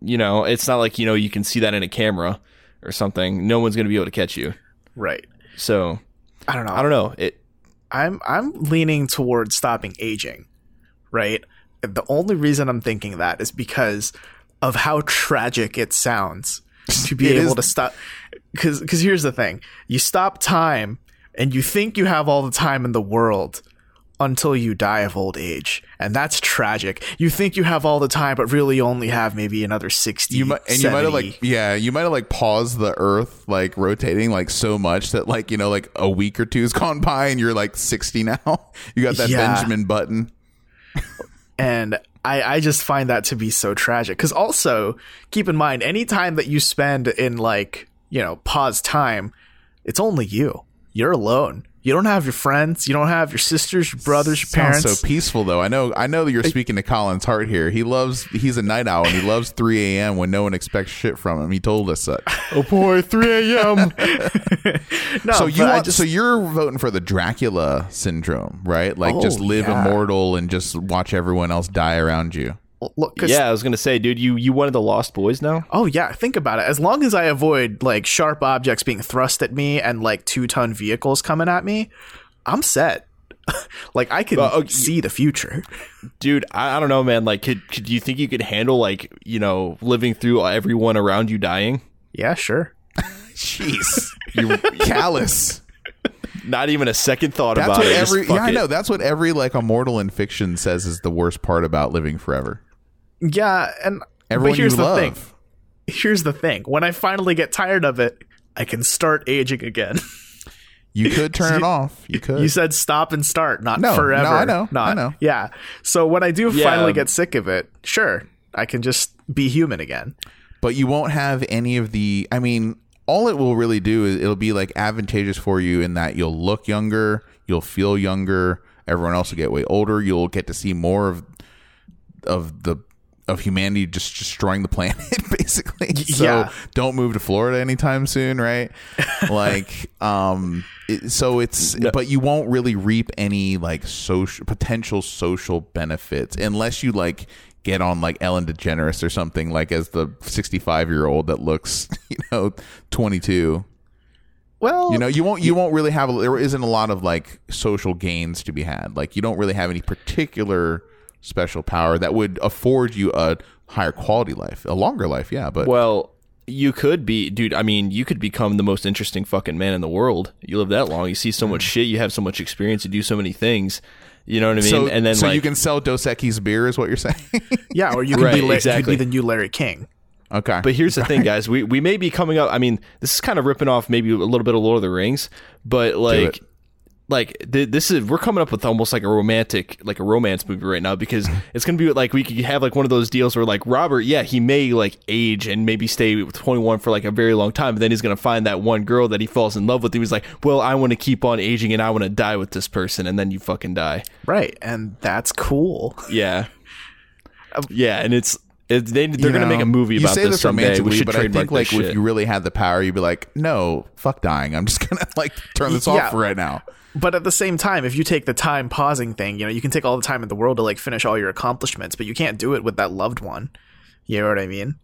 you know, it's not like you know you can see that in a camera or something. No one's gonna be able to catch you. Right. So I don't know. I don't know. It I'm I'm leaning towards stopping aging, right? The only reason I'm thinking that is because of how tragic it sounds to be able is- to stop. Because because here's the thing: you stop time, and you think you have all the time in the world until you die of old age, and that's tragic. You think you have all the time, but really only have maybe another sixty. you might and you might have like yeah you might have like paused the earth like rotating like so much that like you know like a week or two has gone by and you're like 60 now you got that Yeah. benjamin button and I, I just find that to be so tragic because also keep in mind any time that you spend in like you know pause time it's only you you're alone you don't have your friends. You don't have your sisters your brothers your Sounds parents. so peaceful though. I know i know that you're speaking to colin's heart here. He loves he's a night owl and he loves 3 a.m when no one expects shit from him. He told us such oh boy, three a.m. no so you want, just, so you're voting for the dracula syndrome right? Like just Oh, live yeah. immortal and just watch everyone else die around you look 'cause- yeah, I was gonna say, dude, you you one of the Lost Boys now? oh yeah think about it. As long as i avoid like sharp objects being thrust at me and like two ton vehicles coming at me i'm set. Like i can Well, okay, see the future. Dude I, I don't know man. Like could, could do you think you could handle like you know living through everyone around you dying? Yeah sure. Jeez. You callous. Not even a second thought That's about what it. Every fuck yeah, I know. That's what every like immortal in fiction says is the worst part about living forever. Yeah and Everyone but here's you the love. thing here's the thing when i finally get tired of it i can start aging again You could turn it off. You could. you said stop and start not No, no, I know, not I know. yeah so when i do Yeah. finally um, get sick of it sure i can just be human again but you won't have any of the. I mean, all it will really do is it'll be like advantageous for you in that you'll look younger, you'll feel younger. Everyone else will get way older. You'll get to see more of of the of humanity just destroying the planet, basically. So yeah. don't move to Florida anytime soon, right? like, um, it, so it's but you won't really reap any like social potential social benefits unless you like get on like Ellen DeGeneres or something like as the 65 year old that looks you know 22 well you know you won't you won't really have a, there isn't a lot of like social gains to be had like you don't really have any particular special power that would afford you a higher quality life a longer life yeah but well you could be dude i mean you could become the most interesting fucking man in the world you live that long you see so much shit you have so much experience you do so many things you know what i mean so, and then so like you can sell Dos Equis beer is what you're saying yeah or you could Right, be La- you exactly. could be the new larry king okay But here's the thing, guys. We we may be coming up. I mean, this is kind of ripping off maybe a little bit of Lord of the Rings, but like, it. Like th- this is we're coming up with almost like a romantic, like a romance movie right now because it's gonna be like we could have like one of those deals where like Robert, yeah, he may like age and maybe stay 21 for like a very long time, but then he's gonna find that one girl that he falls in love with. He was like, well, I want to keep on aging and I want to die with this person, and then you fucking die. right and that's cool Yeah, yeah, and it's. It, they, they're Um, You gonna make a movie about this someday. We should but I think like if you really had the power, you'd be like, no, fuck dying. I'm just gonna like turn this Yeah. off right now. But at the same time, if you take the time pausing thing, you know, you can take all the time in the world to like finish all your accomplishments, but you can't do it with that loved one. You know what I mean?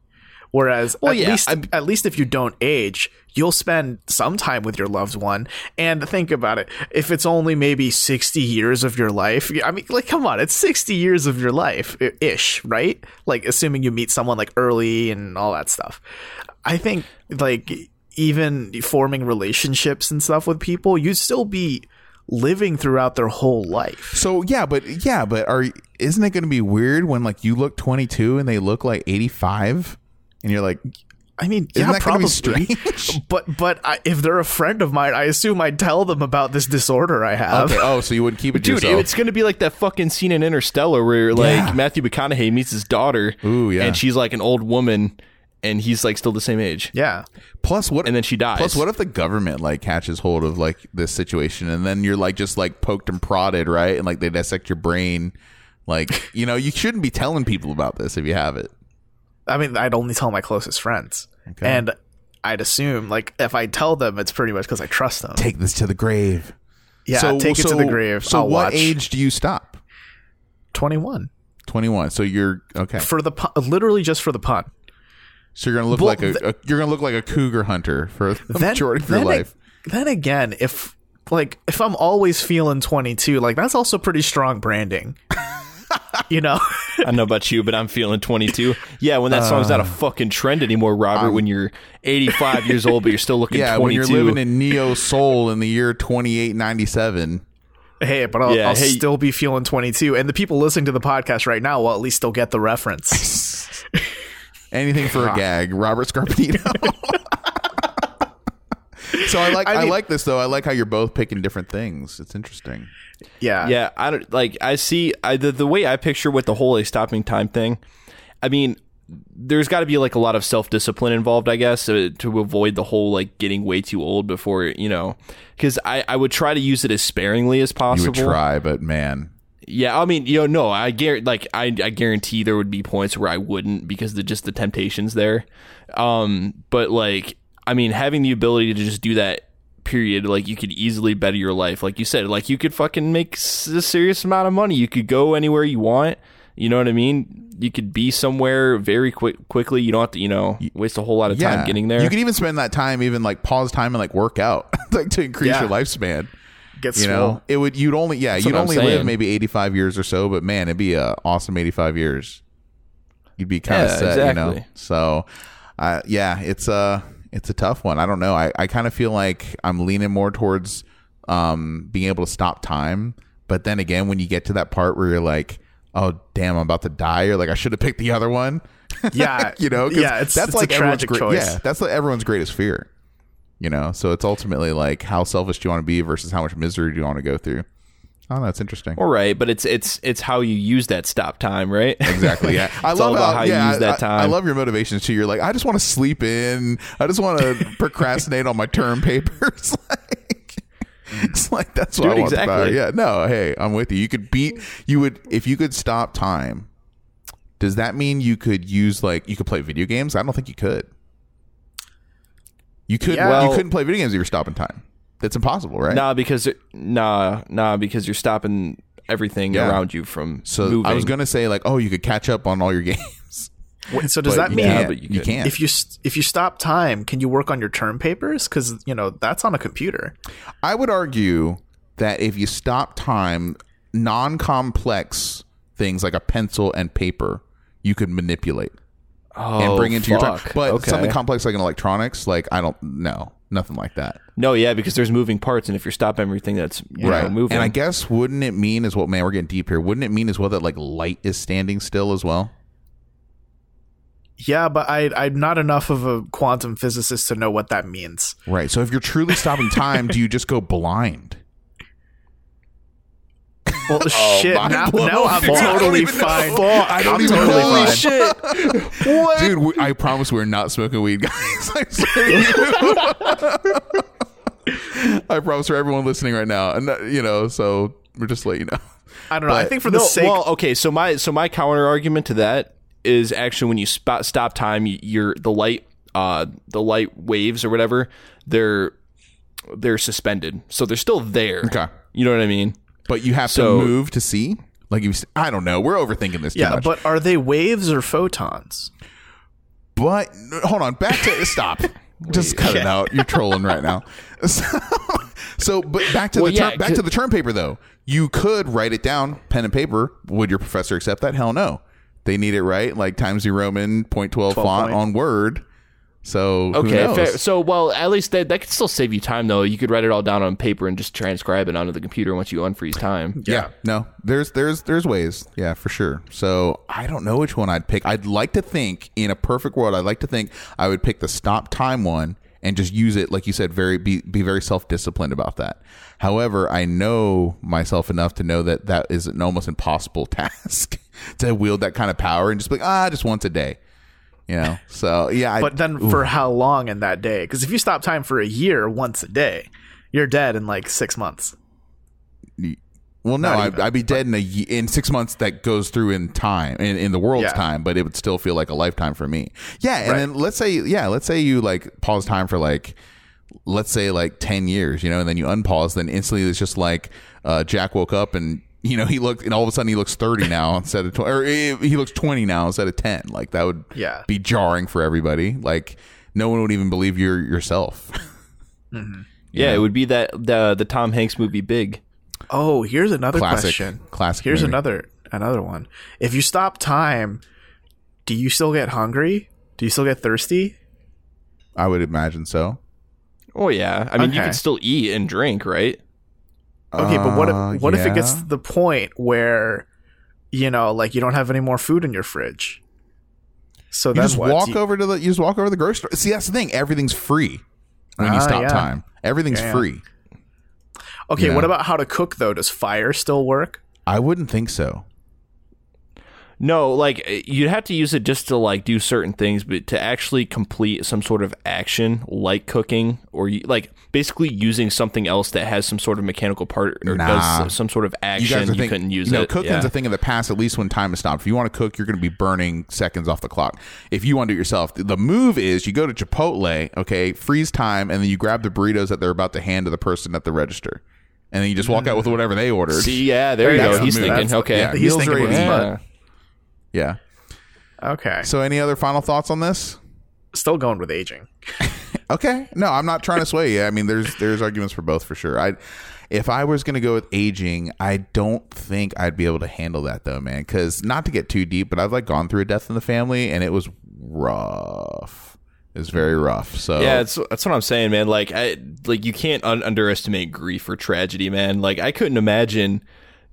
Whereas Well, at yeah, least I'm- at least if you don't age, you'll spend some time with your loved one. And think about it. If it's only maybe 60 years of your life, I mean like come on, it's 60 years of your life ish, right? Like assuming you meet someone like early and all that stuff. I think like even forming relationships and stuff with people, you'd still be living throughout their whole life. So yeah, but yeah, but are isn't it going to be weird when like you look 22 and they look like 85? And you're like, I mean, Isn't yeah, that probably. be strange? But but I, if they're a friend of mine, I assume I'd tell them about this disorder I have. okay, oh, so you wouldn't keep it Dude, yourself? it's gonna be like that fucking scene in Interstellar where like Yeah. Matthew McConaughey meets his daughter, Ooh, yeah. and she's like an old woman, and he's like still the same age, Yeah. Plus, what? and then she dies. Plus, what if the government like catches hold of like this situation, and then you're like just like poked and prodded, right? And like they dissect your brain. Like you know, you shouldn't be telling people about this if you have it. I mean, I'd only tell my closest friends, Okay. and I'd assume like if I tell them, it's pretty much because I trust them. Take this to the grave. yeah, so, take it to the grave. So, I'll what watch. age do you stop? 21. 21. So you're okay. for the pun, literally just for the pun. So you're gonna look Well, like a, a you're gonna look like a cougar hunter for the majority of your then, life. then again, if like if I'm always feeling 22, like that's also pretty strong branding. you know, I don't know about you, but I'm feeling 22. Yeah, when that song's not Uh, a fucking trend anymore, Robert. when you're 85 years old, but you're still looking Yeah, 22. when you're living in neo soul in the year twenty eight ninety seven. hey, but I'll, Yeah, I'll hey- still be feeling 22, and the people listening to the podcast right now will at least still get the reference. Anything for a gag, Robert Scarpino. so I like I, I like this though. I like how you're both picking different things. It's interesting. yeah, Yeah, I don't like. I see I, the the way I picture with the whole like, stopping time thing. I mean, there's got to be like a lot of self discipline involved, I guess, uh, to avoid the whole like getting way too old before you know. Because I I would try to use it as sparingly as possible. You would try, but man, Yeah, I mean, you know, no, I guarantee, like, I, I guarantee there would be points where I wouldn't because the just the temptations there. Um, but like, I mean, having the ability to just do that, period, like, you could easily better your life. Like you said, like, you could fucking make s- a serious amount of money. You could go anywhere you want. You know what I mean? You could be somewhere very quick quickly. You don't have to, you know, waste a whole lot of yeah, time getting there. You could even spend that time, even like pause time and like work out, like to increase Yeah. your lifespan. Get You swole. know, it would. You'd only yeah, you'd what I'm only live saying. maybe eighty five years or so, but man, it'd be a awesome eighty five years. You'd be kind of Yeah, set, you know. exactly. So, uh, yeah, it's a it's a tough one. I don't know. I I kind of feel like I'm leaning more towards um being able to stop time, but then again, when you get to that part where you're like, oh damn, I'm about to die, or like I should have picked the other one. Yeah, you know, 'cause yeah, it's that's it's like a everyone's tragic great- choice. Yeah, that's like everyone's greatest fear. You know, so it's ultimately like how selfish do you want to be versus how much misery do you want to go through. Oh, that's interesting. All right, but it's it's it's how you use that stop time, right? Exactly. Yeah, I love about how, how you use that I- I, love your motivations too. You're like, I just want to sleep in. I just want to procrastinate on my term papers. like, it's like that's what Dude, I want. exactly. power. Yeah. No. Hey, I'm with you. You could beat. You would if you could stop time. Does that mean you could use like you could play video games? I don't think you could. You could. Yeah. you Well- couldn't play video games if you're stopping time. That's impossible, right? Nah, because nah, nah, because you're stopping everything Yeah. around you from so moving. I was gonna say like, oh, you could catch up on all your games. Wait, so does But that you mean can't. but you you can't. if you if you stop time, can you work on your term papers? Because you know that's on a computer. I would argue that if you stop time, non-complex things like a pencil and paper, you could manipulate oh, and bring into your time. But okay. something complex like an electronics, like I don't know, nothing like that. no, yeah, because there's moving parts, and if you're stopping everything that's you know, moving, And I guess wouldn't it mean as well, man? We're getting deep here. Wouldn't it mean as well that like light is standing still as well? Yeah, but I I'm not enough of a quantum physicist to know what that means. Right. So if you're truly stopping time, do you just go blind? Well, shit. mind Now, now I'm Fuck, I don't totally even fine. I don't I'm even totally know. fine. shit. what? Dude, we, I promise we're not smoking weed, guys. I swear to you. I promise for everyone listening right now, and uh, you know, so we're just letting you know. I don't know. I But- think for the no, sake, well, okay. So my so my counter argument to that is actually when you spot, stop time, you- you're the light, uh, the light waves or whatever, they're they're suspended, so they're still there. Okay. you know what I mean? But you have So- to move to see. Like you, I don't know. We're overthinking this too yeah, much. but are they waves or photons? But hold on, back to stop. Just cut it out. You're trolling right now. So, so, but back to Well, the yeah, term, back to the term paper though. You could write it down, pen and paper. Would your professor accept that? Hell no. They need it right, like Times New Roman point twelve font point. on Word. So who Okay, knows? fair. so well, at least that that could still save you time though. You could write it all down on paper and just transcribe it onto the computer once you unfreeze time. Yeah. No, there's there's there's ways. Yeah, for sure. So I don't know which one I'd pick. I'd like to think in a perfect world, I'd like to think I would pick the stop time one and just use it like you said very be be very self-disciplined about that. However, I know myself enough to know that that is an almost impossible task to wield that kind of power and just be like, ah, just once a day. You know. So, yeah, I, But then for how long in that day? Because if you stop time for a year once a day, you're dead in like six months. Well, no, Not I, even, I'd be dead in a in six months. That goes through in time in, in the world's Yeah. time, but it would still feel like a lifetime for me. Yeah, and Right. then let's say, yeah, let's say you like pause time for like, let's say like ten years, you know, and then you unpause, then instantly it's just like uh, Jack woke up and you know he looked, and all of a sudden he looks thirty now instead of twenty, or he he looks twenty now instead of ten. Like that would Yeah. be jarring for everybody. Like no one would even believe you're yourself. Mm-hmm. Yeah, it would be that the the Tom Hanks movie Big. Oh, here's another Classic. question. Classic Here's movie. another another one. If you stop time, do you still get hungry? Do you still get thirsty? I would imagine so. Oh yeah, I mean you Okay. could still eat and drink, right? Okay, but what Uh, if what if it gets to the point where you know, like you don't have any more food in your fridge? So You then just what? walk you- over to the you just walk over to the grocery store. See, that's the thing. Everything's free when you Ah, stop yeah. time. Everything's Yeah, yeah. free. Okay, Yeah. what about how to cook though? Does fire still work? I wouldn't think so. No, like eh, you'd have to use it just to like do certain things, but to actually complete some sort of action like cooking or like basically using something else that has some sort of mechanical part or Nah. does some sort of action, guys you, are thinking couldn't use it. no, it. cooking's yeah. a thing of the past. At least when time is stopped. If you want to cook, you're going to be burning seconds off the clock. If you want to do it yourself, the move is you go to Chipotle, okay, freeze time, and then you grab the burritos that they're about to hand to the person at the register, and then you just walk out with whatever they ordered. See, yeah, there you go. He's move. thinking, That's- okay, yeah, He's thinking ready with to his eat. butt. Yeah. Okay, So, any other final thoughts on this? still going with aging. Okay. No, I'm not trying to sway you. I mean, there's there's arguments for both for sure. I if I was going to go with aging, I don't think I'd be able to handle that though, man, cuz not to get too deep, but I've like gone through a death in the family and it was rough. It was very rough. So Yeah, that's that's what I'm saying, man. Like, I like you can't un- underestimate grief or tragedy, man. Like, I couldn't imagine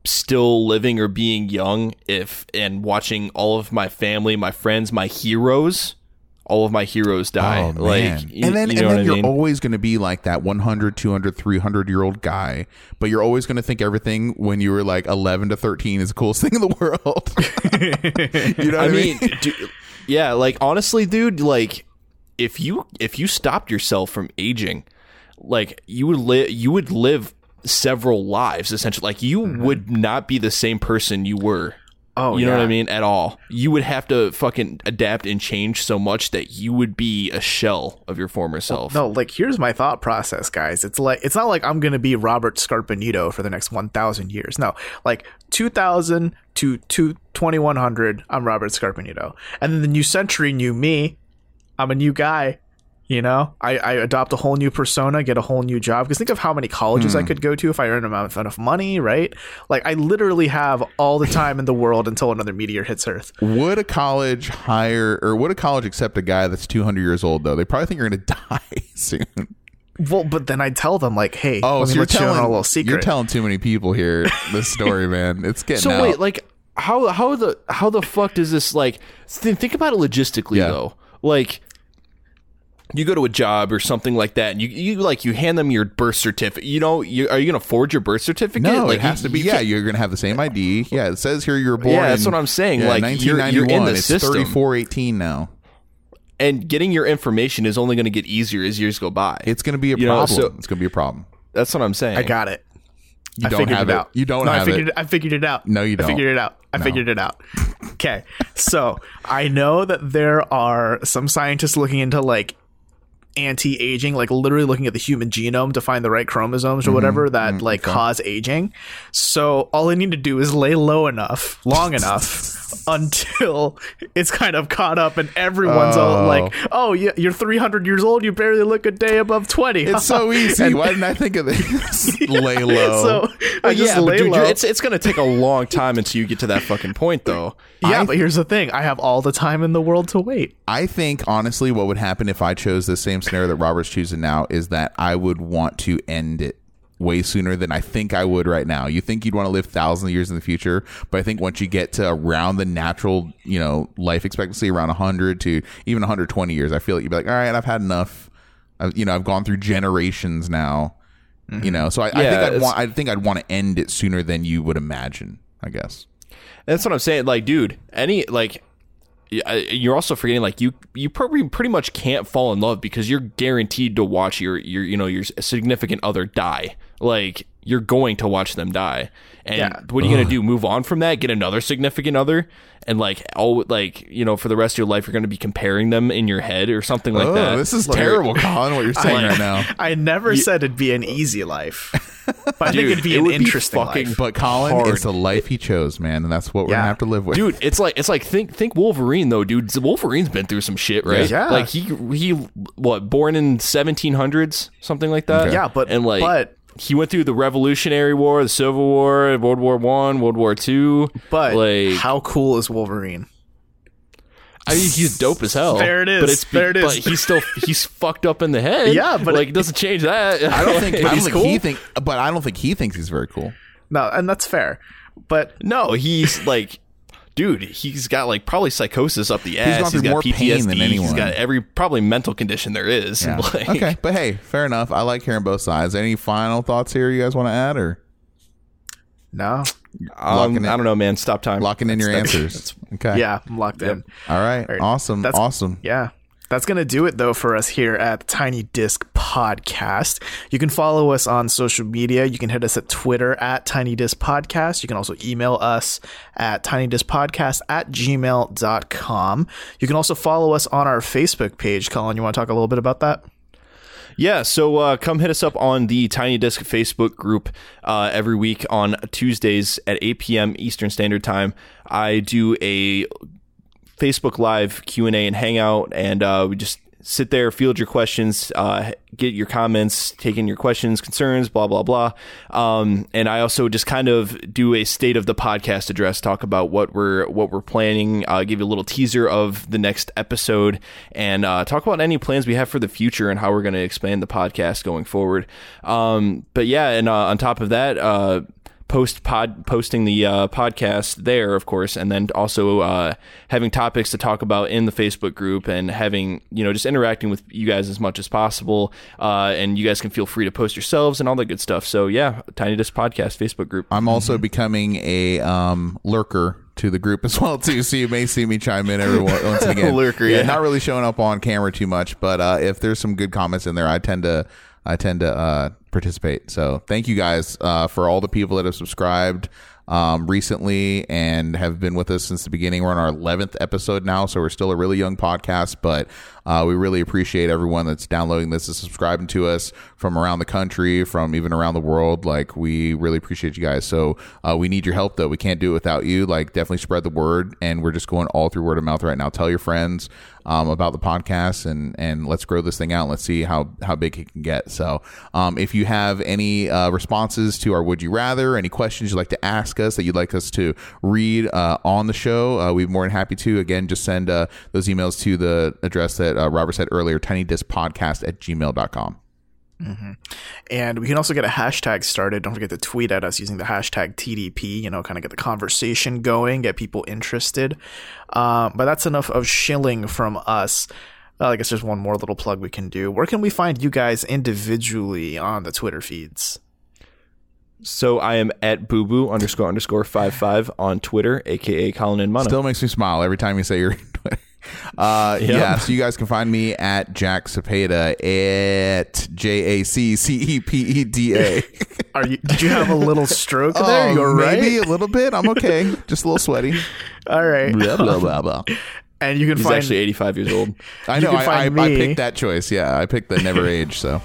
still living or being young if and watching all of my family, my friends, my heroes, all of my heroes oh, die. Oh, like, you, and then, you know and then you're mean? always going to be like that 100, 200, 300 year old guy, but you're always going to think everything when you were like 11 to 13 is the coolest thing in the world. you know what I I mean, mean? yeah, like honestly, dude, like if you if you stopped yourself from aging, like you would live you would live several lives essentially. Like you mm-hmm. would not be the same person you were. Oh, you know what. I mean? At all. You would have to fucking adapt and change so much that you would be a shell of your former self. No, like here's my thought process, guys. It's like it's not like I'm gonna be Robert Scarpanito for the next one thousand years. No, like two thousand to to twenty one hundred, I'm Robert Scarpanito, and then the new century, new me, I'm a new guy. You know, I, I adopt a whole new persona, get a whole new job. Because think of how many colleges I hmm. could go to if I earn enough, enough money, right? Like I literally have all the time in the world until another meteor hits Earth. Would a college hire or would a college accept a guy that's 200 years old though? They probably think you're going to die soon. Well, but then I tell them like, hey, Oh, so you're let you telling a little secret. you're telling too many people here this story, man. It's getting So out. wait, like how how the how the fuck does this like th- think about it logistically Yeah. though? Like you go to a job or something like that, and you you like you hand them your birth certificate. You know, you, are you going to forge your birth certificate? no, like it has you- to be. you Yeah, you're going to have the same ID. Yeah, it says here you're born. Yeah, that's what I'm saying. yeah, Like, you're- you're in the it's system. 3418 now. and getting your information is only going to get easier as years go by. It's going to be a You know, problem. so- it's going to be a problem. that's what I'm saying. I got it. You I don't figured have it it. out. You don't no, have I figured it. I figured it out. No, you I don't. I figured it out. I No. figured it out. Okay. so I know that there are some scientists looking into like anti-aging, like literally looking at the human genome to find the right chromosomes Mm-hmm. or whatever that like cause aging. So all I need to do is lay low enough, long enough until it's kind of caught up and everyone's all Oh. like, "Oh, yeah, you're 300 years old. You barely look a day above 20." It's so easy. Why didn't I think of this? Lay low. so I just yeah, lay dude, low. it's it's gonna take a long time until you get to that fucking point, though. yeah, but here's the thing: I have all the time in the world to wait. I think honestly, what would happen if I chose the same scenario that Robert's choosing now is that I would want to end it way sooner than I think I would right now. You think you'd want to live thousands of years in the future, but I think once you get to around the natural, you know, life expectancy around 100 to even 120 years, I feel like you'd be like, all right, I've had enough. I've, you know, I've gone through generations now. You mm-hmm. know, so I, I think I'd want. I think I'd want to end it sooner than you would imagine. I guess. That's what I'm saying. Like, dude, any like, you're also forgetting like you you probably pretty much can't fall in love because you're guaranteed to watch your your you know your significant other die. Like you're going to watch them die. And Yeah. what are you gonna do? Move on from that? Get another significant other? And like oh like you know for the rest of your life you're gonna be comparing them in your head or something like oh, that. this is Like, terrible, Colin. What you're saying Like- right now. I never said it'd be an easy life, but I think Dude, it'd be it an would be interesting fucking life. But Colin, hard. it's the life he chose, man, and that's what we're Yeah. gonna have to live with. dude it's like it's like think think wolverine though dude wolverine's been through some shit right Yeah. like he he what born in 1700s something like that Yeah, but- and like but- he went through the revolutionary war the civil war world war one world war two But like how cool is Wolverine? i mean he's dope as hell There it is. but it's There it is. but he's still he's fucked up in the head Yeah, but like it- it doesn't change that I don't think, I don't he's think cool? he think, but I don't think he thinks he's very cool. No, and that's fair. But no he's like Dude, he's got like probably psychosis up the ass. gone through got more pain PTSD. than He's got every probably mental condition there is. Yeah. Like, okay, but hey, fair enough. I like hearing both sides. Any final thoughts here you guys want to add, or no, Um, Locking it- I don't know, man. Stop time. locking in your that's- answers? Okay. yeah, I'm locked in. All right. Right. Awesome. That's- awesome. Yeah. That's going to do it, though, for us here at Tiny Disc Podcast. You can follow us on social media. You can hit us at Twitter at Tiny Disc Podcast. You can also email us at tinydiscpodcast at gmail.com. You can also follow us on our Facebook page. Colin, you want to talk a little bit about that? Yeah, so uh, come hit us up on the Tiny Disc Facebook group uh, every week on Tuesdays at 8 p.m. Eastern Standard Time. I do a Facebook Live Q and A and Hangout, and uh, we just sit there, field your questions, uh, get your comments, take in your questions, concerns, blah blah blah. Um, and I also just kind of do a state of the podcast address, talk about what we're what we're planning, uh, give you a little teaser of the next episode, and uh, talk about any plans we have for the future and how we're going to expand the podcast going forward. Um, but yeah, and uh, on top of that. Post pod posting the uh, podcast there, of course, and then also uh, having topics to talk about in the Facebook group and having you know just interacting with you guys as much as possible. Uh, and you guys can feel free to post yourselves and all that good stuff. So yeah, Tiny Disc Podcast Facebook group. I'm also Mm-hmm. becoming a um, lurker to the group as well too. So you may see me chime in every once again. Lurker, yeah. Not really showing up on camera too much, but uh, if there's some good comments in there, I tend to I tend to uh, participate. So thank you guys uh, for all the people that have subscribed um, recently and have been with us since the beginning. We're on our 11th episode now, so we're still a really young podcast, but uh, we really appreciate everyone that's downloading this and subscribing to us from around the country, from even around the world. Like, we really appreciate you guys. So, uh, we need your help, though. We can't do it without you. Like, definitely spread the word. And we're just going all through word of mouth right now. Tell your friends um, about the podcast and, and let's grow this thing out. Let's see how, how big it can get. So, um, if you have any uh, responses to our Would You Rather, any questions you'd like to ask us that you'd like us to read uh, on the show, uh, we'd be more than happy to. Again, just send uh, those emails to the address that uh, Robert said earlier, tinydiscpodcast at gmail.com. And we can also get a hashtag started. Don't forget to tweet at us using the hashtag TDP, you know, kind of get the conversation going, get people interested. Uh, but that's enough of shilling from us. Uh, I guess there's one more little plug we can do. Where can we find you guys individually on the Twitter feeds? So I am at boo boo underscore underscore five five on Twitter, aka Colin and Mono. Still makes me smile every time you say your Twitter. Uh, Yeah, so you guys can find me at Jack Cepeda at J A C C E P E D A. Are you? Did you have a little stroke there? Oh, You're maybe right. a little bit. I'm okay. Just a little sweaty. All right. blah blah blah blah. And you can find. He's find actually 85 years old. I know. I, I, I picked that choice. Yeah, I picked the never age. So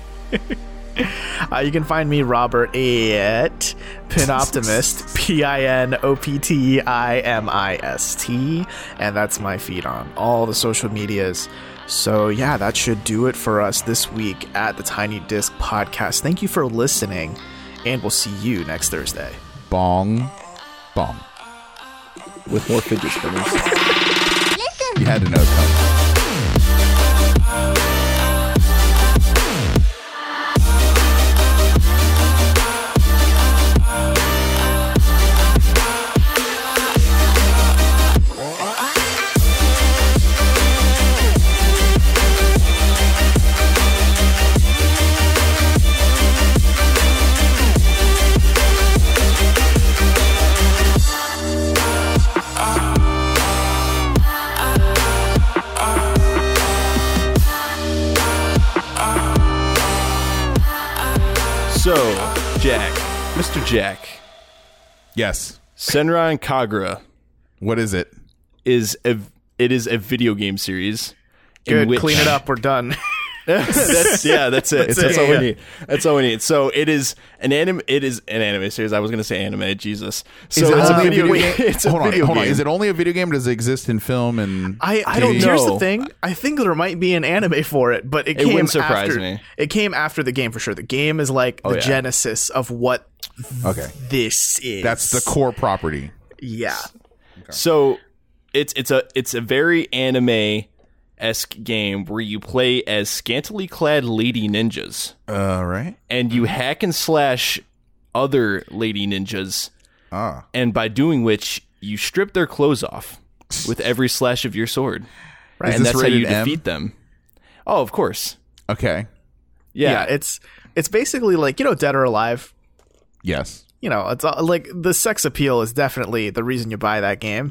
Uh, you can find me, Robert, at Pinoptimist, P I N O P T I M I S T, and that's my feed on all the social medias. So, yeah, that should do it for us this week at the Tiny Disc Podcast. Thank you for listening, and we'll see you next Thursday. Bong, bong. with more fidget spinners. You had to know it's Jack, Yes. Senran Kagura What is it? is a it is a video game series. in Good, which- clean it up. We're done. that's yeah, that's it. That's, That's it, all yeah. we need. That's all we need. So it is an anime. It is an anime series. I was gonna say anime. Jesus. So Is it it's a only video game. game? It's a hold on, video hold on. game. Is it only a video game? Does it exist in film and? I, I don't TV? Here's the thing. I think there might be an anime for it, but it, It came wouldn't surprise after, me. It came after the game for sure. The game is like oh, the Oh, yeah. genesis of what Okay, this is. that's the core property. Yeah. So it's it's a it's a very anime esque game where you play as scantily clad lady ninjas All right. and you hack and slash other lady ninjas, Ah. and by doing which you strip their clothes off with every slash of your sword, Right. and that's how you rated M? defeat them. Oh, of course. Okay. yeah. Yeah, It's it's basically like you know Dead or Alive. Yes. You know, it's all, like the sex appeal is definitely the reason you buy that game.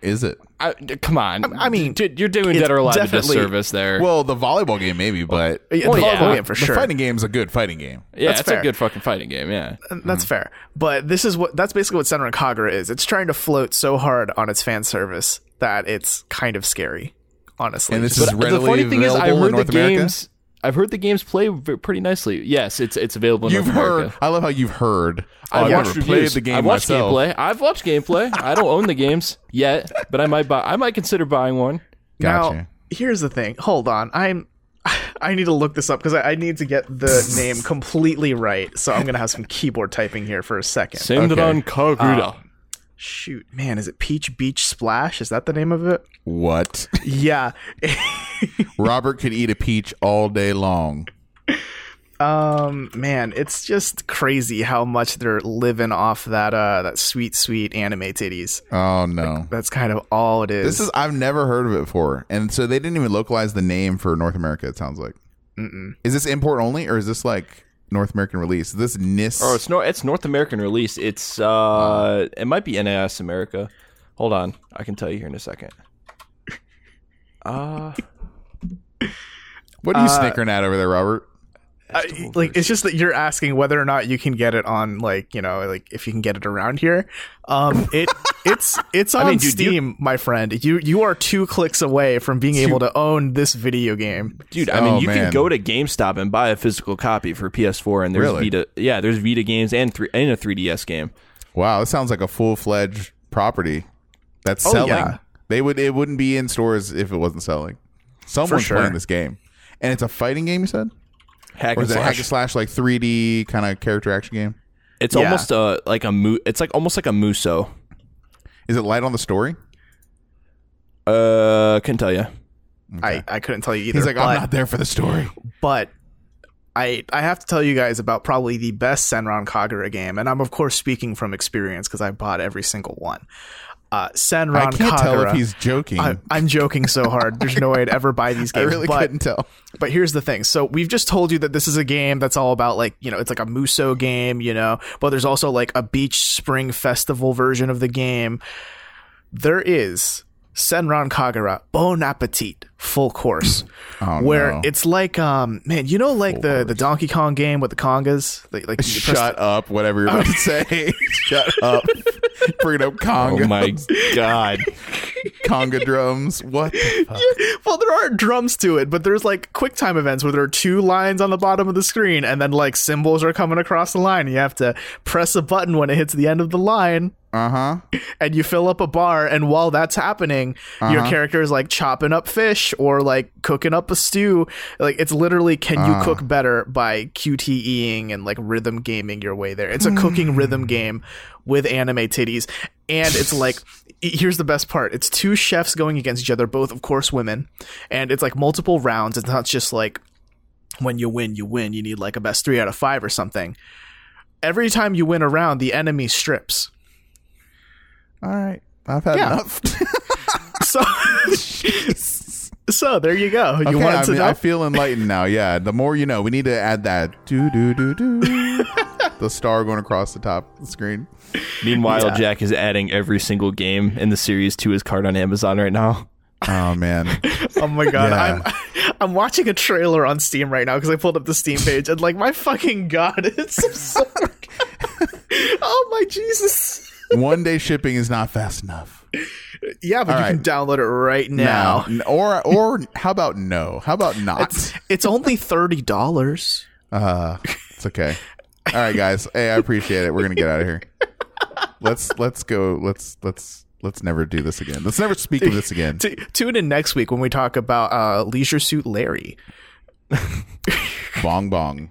Is it? I, d- come on. I mean, Dude, you're doing it's Dead or Alive a disservice there. Well, the volleyball game maybe, but Yeah, Well, the yeah. volleyball game for the sure. fighting game's a good fighting game. yeah, that's it's fair. a good fucking fighting game. Yeah. That's mm-hmm. fair. But this is what that's basically what Senran Kagura is. It's trying to float so hard on its fan service that it's kind of scary. Honestly. And this Just- is But the funny thing is, I available in heard the North America? games. I've heard the games play pretty nicely. Yes, it's it's available. In You've North heard. America. I love how you've heard. Oh, I've I've watched never reviews. played the game I've watched myself. gameplay. I've watched gameplay. I don't own the games yet, but I might buy. I might consider buying one. Gotcha. Now, here's the thing. Hold on. I'm I need to look this up because I, I need to get the name completely right. So I'm gonna have some keyboard typing here for a second. Senran Kagura. Shoot, man, is it Peach Beach Splash? Is that the name of it? What? Yeah. Robert could eat a peach all day long. um, man, it's just crazy how much they're living off that uh that sweet, sweet anime titties. Oh no. That's kind of all it is. This is I've never heard of it before, and so they didn't even localize the name for North America. It sounds like. Mm-mm. Is this import only, or is this like North American release? Is this NIS? Oh, it's North. It's North American release. It's uh, it might be NIS America. Hold on, I can tell you here in a second. Uh, what are you snickering at over there, Robert? I- like it's just that you're asking whether or not you can get it on like you know like if you can get it around here um it it's it's on mean, dude, you- steam my friend you you are two clicks away from being able to own this video game dude, I mean, Oh, you man. can go to GameStop and buy a physical copy for PS4, and there's Really? Vita. Yeah, there's Vita games and three and a 3DS game. Wow, this sounds like a full fledged property that's Oh, selling. yeah. They would it wouldn't be in stores if it wasn't selling. Someone's sure. playing this game, and it's a fighting game. You said, Hack or and is it slash. hack and slash like 3D kind of character action game? It's Yeah. almost uh like a mu- It's like almost like a Musou. Is it light on the story? Uh, can't tell you. i i couldn't tell you either He's like, but, I'm not there for the story. but I, I have to tell you guys about probably the best Senran Kagura game, and I'm of course speaking from experience because I bought every single one. Uh, Senran I can't Kagura. tell if he's joking. I, I'm joking so hard. There's no way I'd ever buy these games. I really but, couldn't tell. But here's the thing. So we've just told you that this is a game that's all about like, you know, it's like a Musou game, you know, but there's also like a beach spring festival version of the game. There is Senran Kagura Bon Appetit full course Oh, where no. it's like um man, you know like the the Donkey Kong game with the congas? Like, like you press Shut up, whatever you're about to say. Shut up. Bringing up conga, Oh my god. conga drums. What? the fuck? well, there aren't drums to it, but there's like quick time events where there are two lines on the bottom of the screen, and then like symbols are coming across the line. You have to press a button when it hits the end of the line, Uh huh. and you fill up a bar. And while that's happening, your character is like chopping up fish or like cooking up a stew. Like it's literally can you ah. cook better by QTEing and like rhythm gaming your way there. It's a cooking hmm. rhythm game with anime titties, and it's like here's the best part it's two chefs going against each other both of course women and it's like multiple rounds it's not just like when you win you win you need like a best three out of five or something every time you win a round the enemy strips All right. I've had Yeah. enough. so so there you go you Okay, wanted I, to mean, know I feel enlightened now. Yeah, the more you know. We need to add that do do do do. the star going across the top of the screen. Meanwhile, Yeah. Jack is adding every single game in the series to his card on Amazon right now. Oh man, oh my god Yeah. i'm i'm watching a trailer on steam right now because i pulled up the steam page and like my fucking god it's so oh my jesus one day shipping is not fast enough. yeah but All you can download it right now or or how about no? How about not? it's only thirty dollars. Uh, it's okay. All right, guys. Hey, I appreciate it. We're gonna get out of here. Let's let's go. Let's let's let's never do this again. Let's never speak of this again. T- tune in next week when we talk about uh, Leisure Suit Larry. Bong bong.